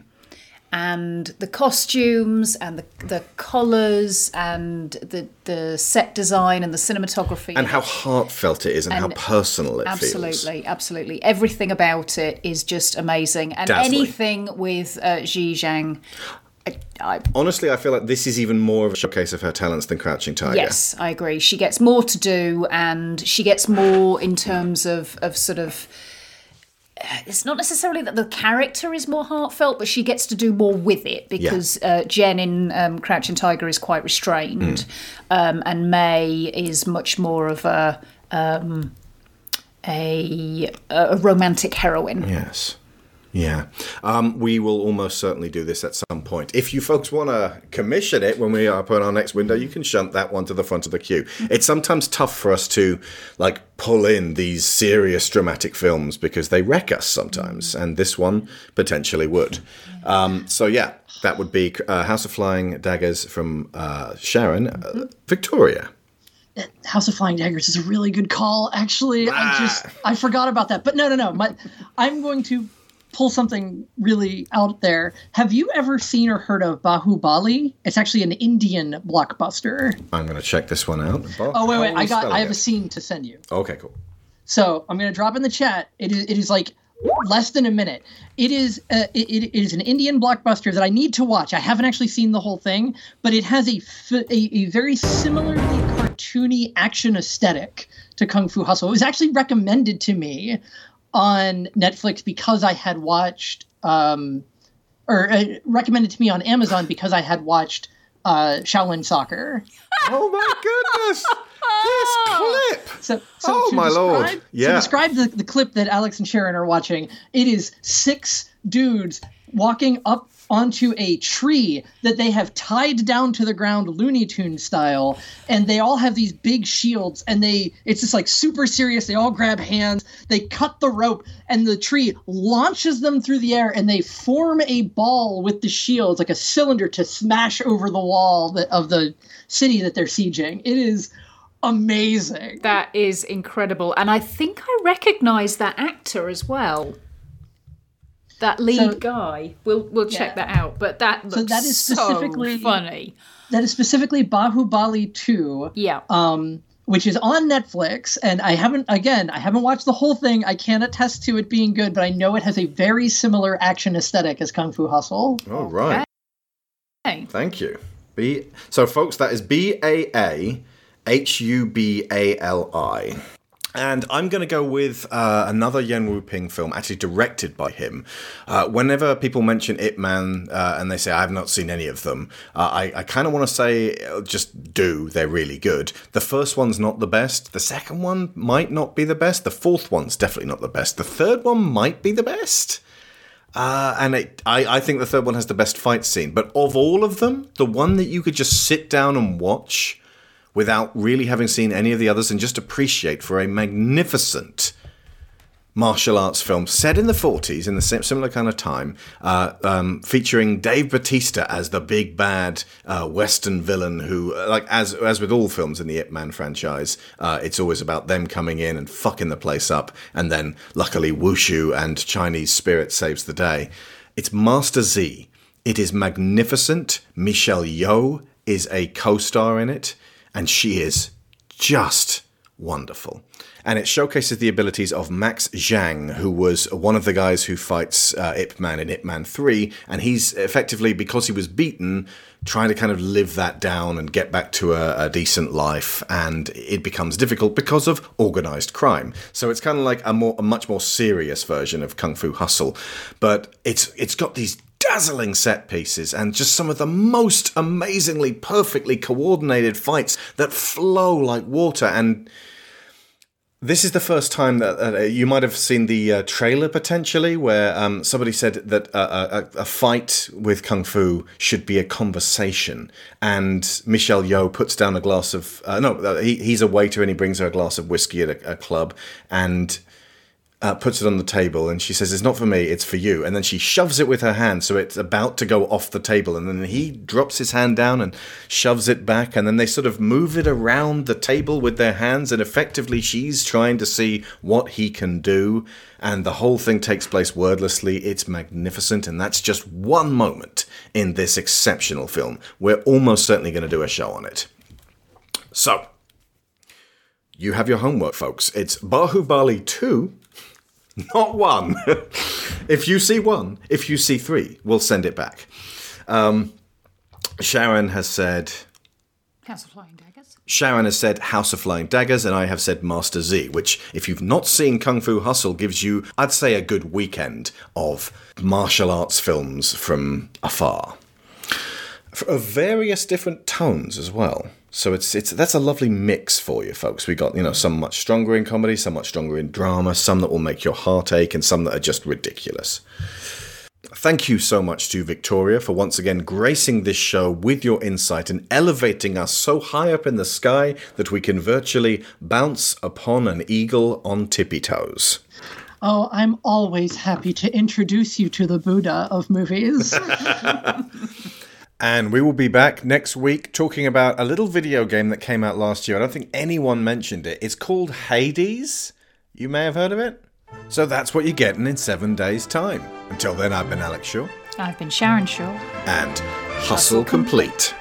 B: And the costumes and the the colours and the the set design and the cinematography
A: And how heartfelt it is and, how personal it feels.
B: absolutely, absolutely, everything about it is just amazing. And
A: Dazzling.
B: anything with uh, Ziyi Zhang, I, I,
A: Honestly, I feel like this is even more of a showcase of her talents than Crouching Tiger.
B: Yes, I agree. She gets more to do, and she gets more in terms of of sort of. Uh, It's not necessarily that the character is more heartfelt, but she gets to do more with it because uh, Jen in um, Crouching Tiger is quite restrained, um, and Mei is much more of a um, a, a romantic heroine.
A: Yes. Yeah. Um, we will almost certainly do this at some point. If you folks want to commission it when we open our next window, you can shunt that one to the front of the queue. It's sometimes tough for us to like pull in these serious dramatic films because they wreck us sometimes, and this one potentially would. Um, so yeah, that would be uh, House of Flying Daggers from uh, Sharon, uh, Victoria.
C: House of Flying Daggers is a really good call. Actually, I just I forgot about that. But no, no, no. My, I'm going to pull something really out there. Have you ever seen or heard of Baahubali? It's actually an Indian blockbuster.
A: I'm going to check this one out.
C: Oh wait, wait, I got. I have a scene to send you.
A: Okay, cool.
C: So I'm going to drop in the chat. It is. It is like less than a minute. It is uh, it, it is an Indian blockbuster that I need to watch. I haven't actually seen the whole thing, but it has a a, a very similarly cartoony action aesthetic to Kung Fu Hustle. It was actually recommended to me on Netflix because I had watched um, or uh, recommended to me on Amazon because I had watched uh, Shaolin Soccer.
A: Oh my goodness! this clip.
C: So, so
A: oh my
C: describe,
A: lord! Yeah.
C: To describe the, the clip that Alex and Sharon are watching, it is six dudes walking up onto a tree that they have tied down to the ground Looney Tune style and they all have these big shields and they it's just like super serious they all grab hands they cut the rope and the tree launches them through the air and they form a ball with the shields like a cylinder to smash over the wall that, of the city that they're sieging it is amazing
B: That is incredible. And I think I recognise that actor as well. That lead
C: So-
B: guy. We'll we'll check
C: Yeah.
B: that out. But that looks
C: that is
B: so
C: specifically-
B: funny.
C: that is specifically Baahubali 2
B: Yeah.
C: um, which is on Netflix. And I haven't, again, I haven't watched the whole thing. I can't attest to it being good, but I know it has a very similar action aesthetic as Kung Fu Hustle.
A: All right.
B: Hey.
A: Thank you. B. So, folks, that is B A A H U B A L I. And I'm going to go with uh, another Yuen Woo-ping film, actually directed by him. Uh, whenever people mention Ip Man uh, and they say, I have not seen any of them, uh, I, I kind of want to say, uh, just do. They're really good. The first one's not the best. The second one might not be the best. The fourth one's definitely not the best. The third one might be the best. Uh, and it, I, I think the third one has the best fight scene. But of all of them, the one that you could just sit down and watch without really having seen any of the others and just appreciate for a magnificent martial arts film set in the 40s in the sim- similar kind of time uh, um, featuring dave bautista as the big bad uh, western villain who uh, like as as with all films in the ip man franchise uh, it's always about them coming in and fucking the place up and then luckily wushu and chinese spirit saves the day. It's master z. It is magnificent. Michelle yeoh is a co-star in it and she is just wonderful. And it showcases the abilities of Max Zhang, who was one of the guys who fights uh, Ip Man in Ip Man 3. And he's effectively, because he was beaten, trying to kind of live that down and get back to a, a decent life. And it becomes difficult because of organized crime. So it's kind of like a, more, a much more serious version of Kung Fu Hustle. But it's it's got these dazzling set pieces and just some of the most amazingly perfectly coordinated fights that flow like water. And this is the first time that uh, you might have seen the uh, trailer potentially where um, somebody said that uh, a, a fight with kung fu should be a conversation. And michelle yeoh puts down a glass of uh, no uh, he, he's a waiter and he brings her a glass of whiskey at a, a club. And uh, puts it on the table and she says, It's not for me, it's for you. And then she shoves it with her hand, so it's about to go off the table. And then he drops his hand down and shoves it back. And then they sort of move it around the table with their hands. And effectively, she's trying to see what he can do. And the whole thing takes place wordlessly. It's magnificent. And that's just one moment in this exceptional film. We're almost certainly going to do a show on it. So, you have your homework, folks. It's Baahubali 2 *laughs* not one. if you see one, if you see three, we'll send it back. Um, Sharon has said.
B: House of Flying Daggers.
A: Sharon has said House of Flying Daggers, and I have said Master Z, which, if you've not seen Kung Fu Hustle, gives you, I'd say, a good weekend of martial arts films from afar. Of various different tones as well. So it's it's that's a lovely mix for you, folks. We got you know some much stronger in comedy, some much stronger in drama, some that will make your heart ache, and some that are just ridiculous. Thank you so much to Victoria for once again gracing this show with your insight and elevating us so high up in the sky that we can virtually bounce upon an eagle on tippy toes.
C: Oh, I'm always happy to introduce you to the Buddha of movies. *laughs* *laughs*
A: And we will be back next week talking about a little video game that came out last year. I don't think anyone mentioned it. It's called Hades. You may have heard of it. So that's what you're getting in seven days' time. Until then, I've been Alex Shaw.
D: I've been Sharon Shaw.
A: And Hustle, complete.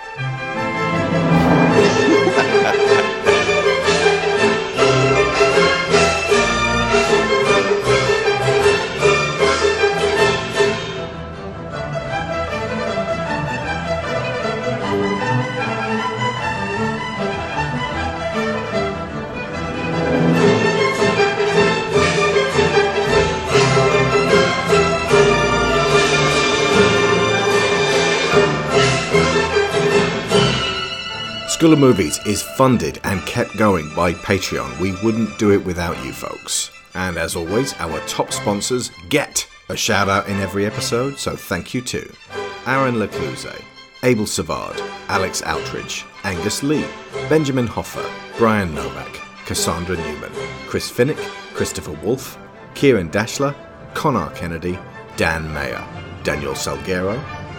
A: School of Movies is funded and kept going by Patreon. We wouldn't do it without you folks. And as always, our top sponsors get a shout out in every episode, so thank you to Aaron Lecluse, Abel Savard, Alex Outridge, Angus Lee, Benjamin Hoffer, Brian Novak, Cassandra Newman, Chris Finnick, Christopher Wolfe, Kieran Dashler, Connor Kennedy, Dan Mayer, Daniel Salguero,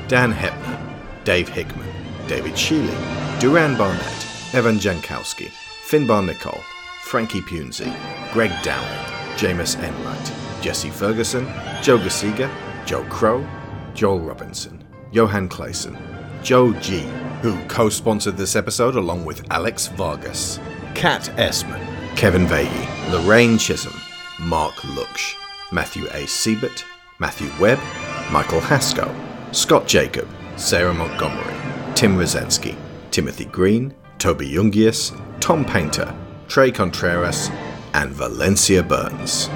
A: Dan Hepner, Dave Hickman, David Sheely, Duran Barnett, Evan Jankowski, Finbar Nicole, Frankie Punzi, Greg Downing, Jameis Enright, Jesse Ferguson, Joe Gasiga, Joe Crow, Joel Robinson, Johan Clayson, Joe G, who co-sponsored this episode along with Alex Vargas, Kat Essman, Kevin Vahey, Lorraine Chisholm, Mark Luksh, Matthew A. Siebert, Matthew Webb, Michael Haskell, Scott Jacob, Sarah Montgomery, Tim Rozensky, Timothy Green, Toby Jungius, Tom Painter, Trey Contreras, and Valencia Burns.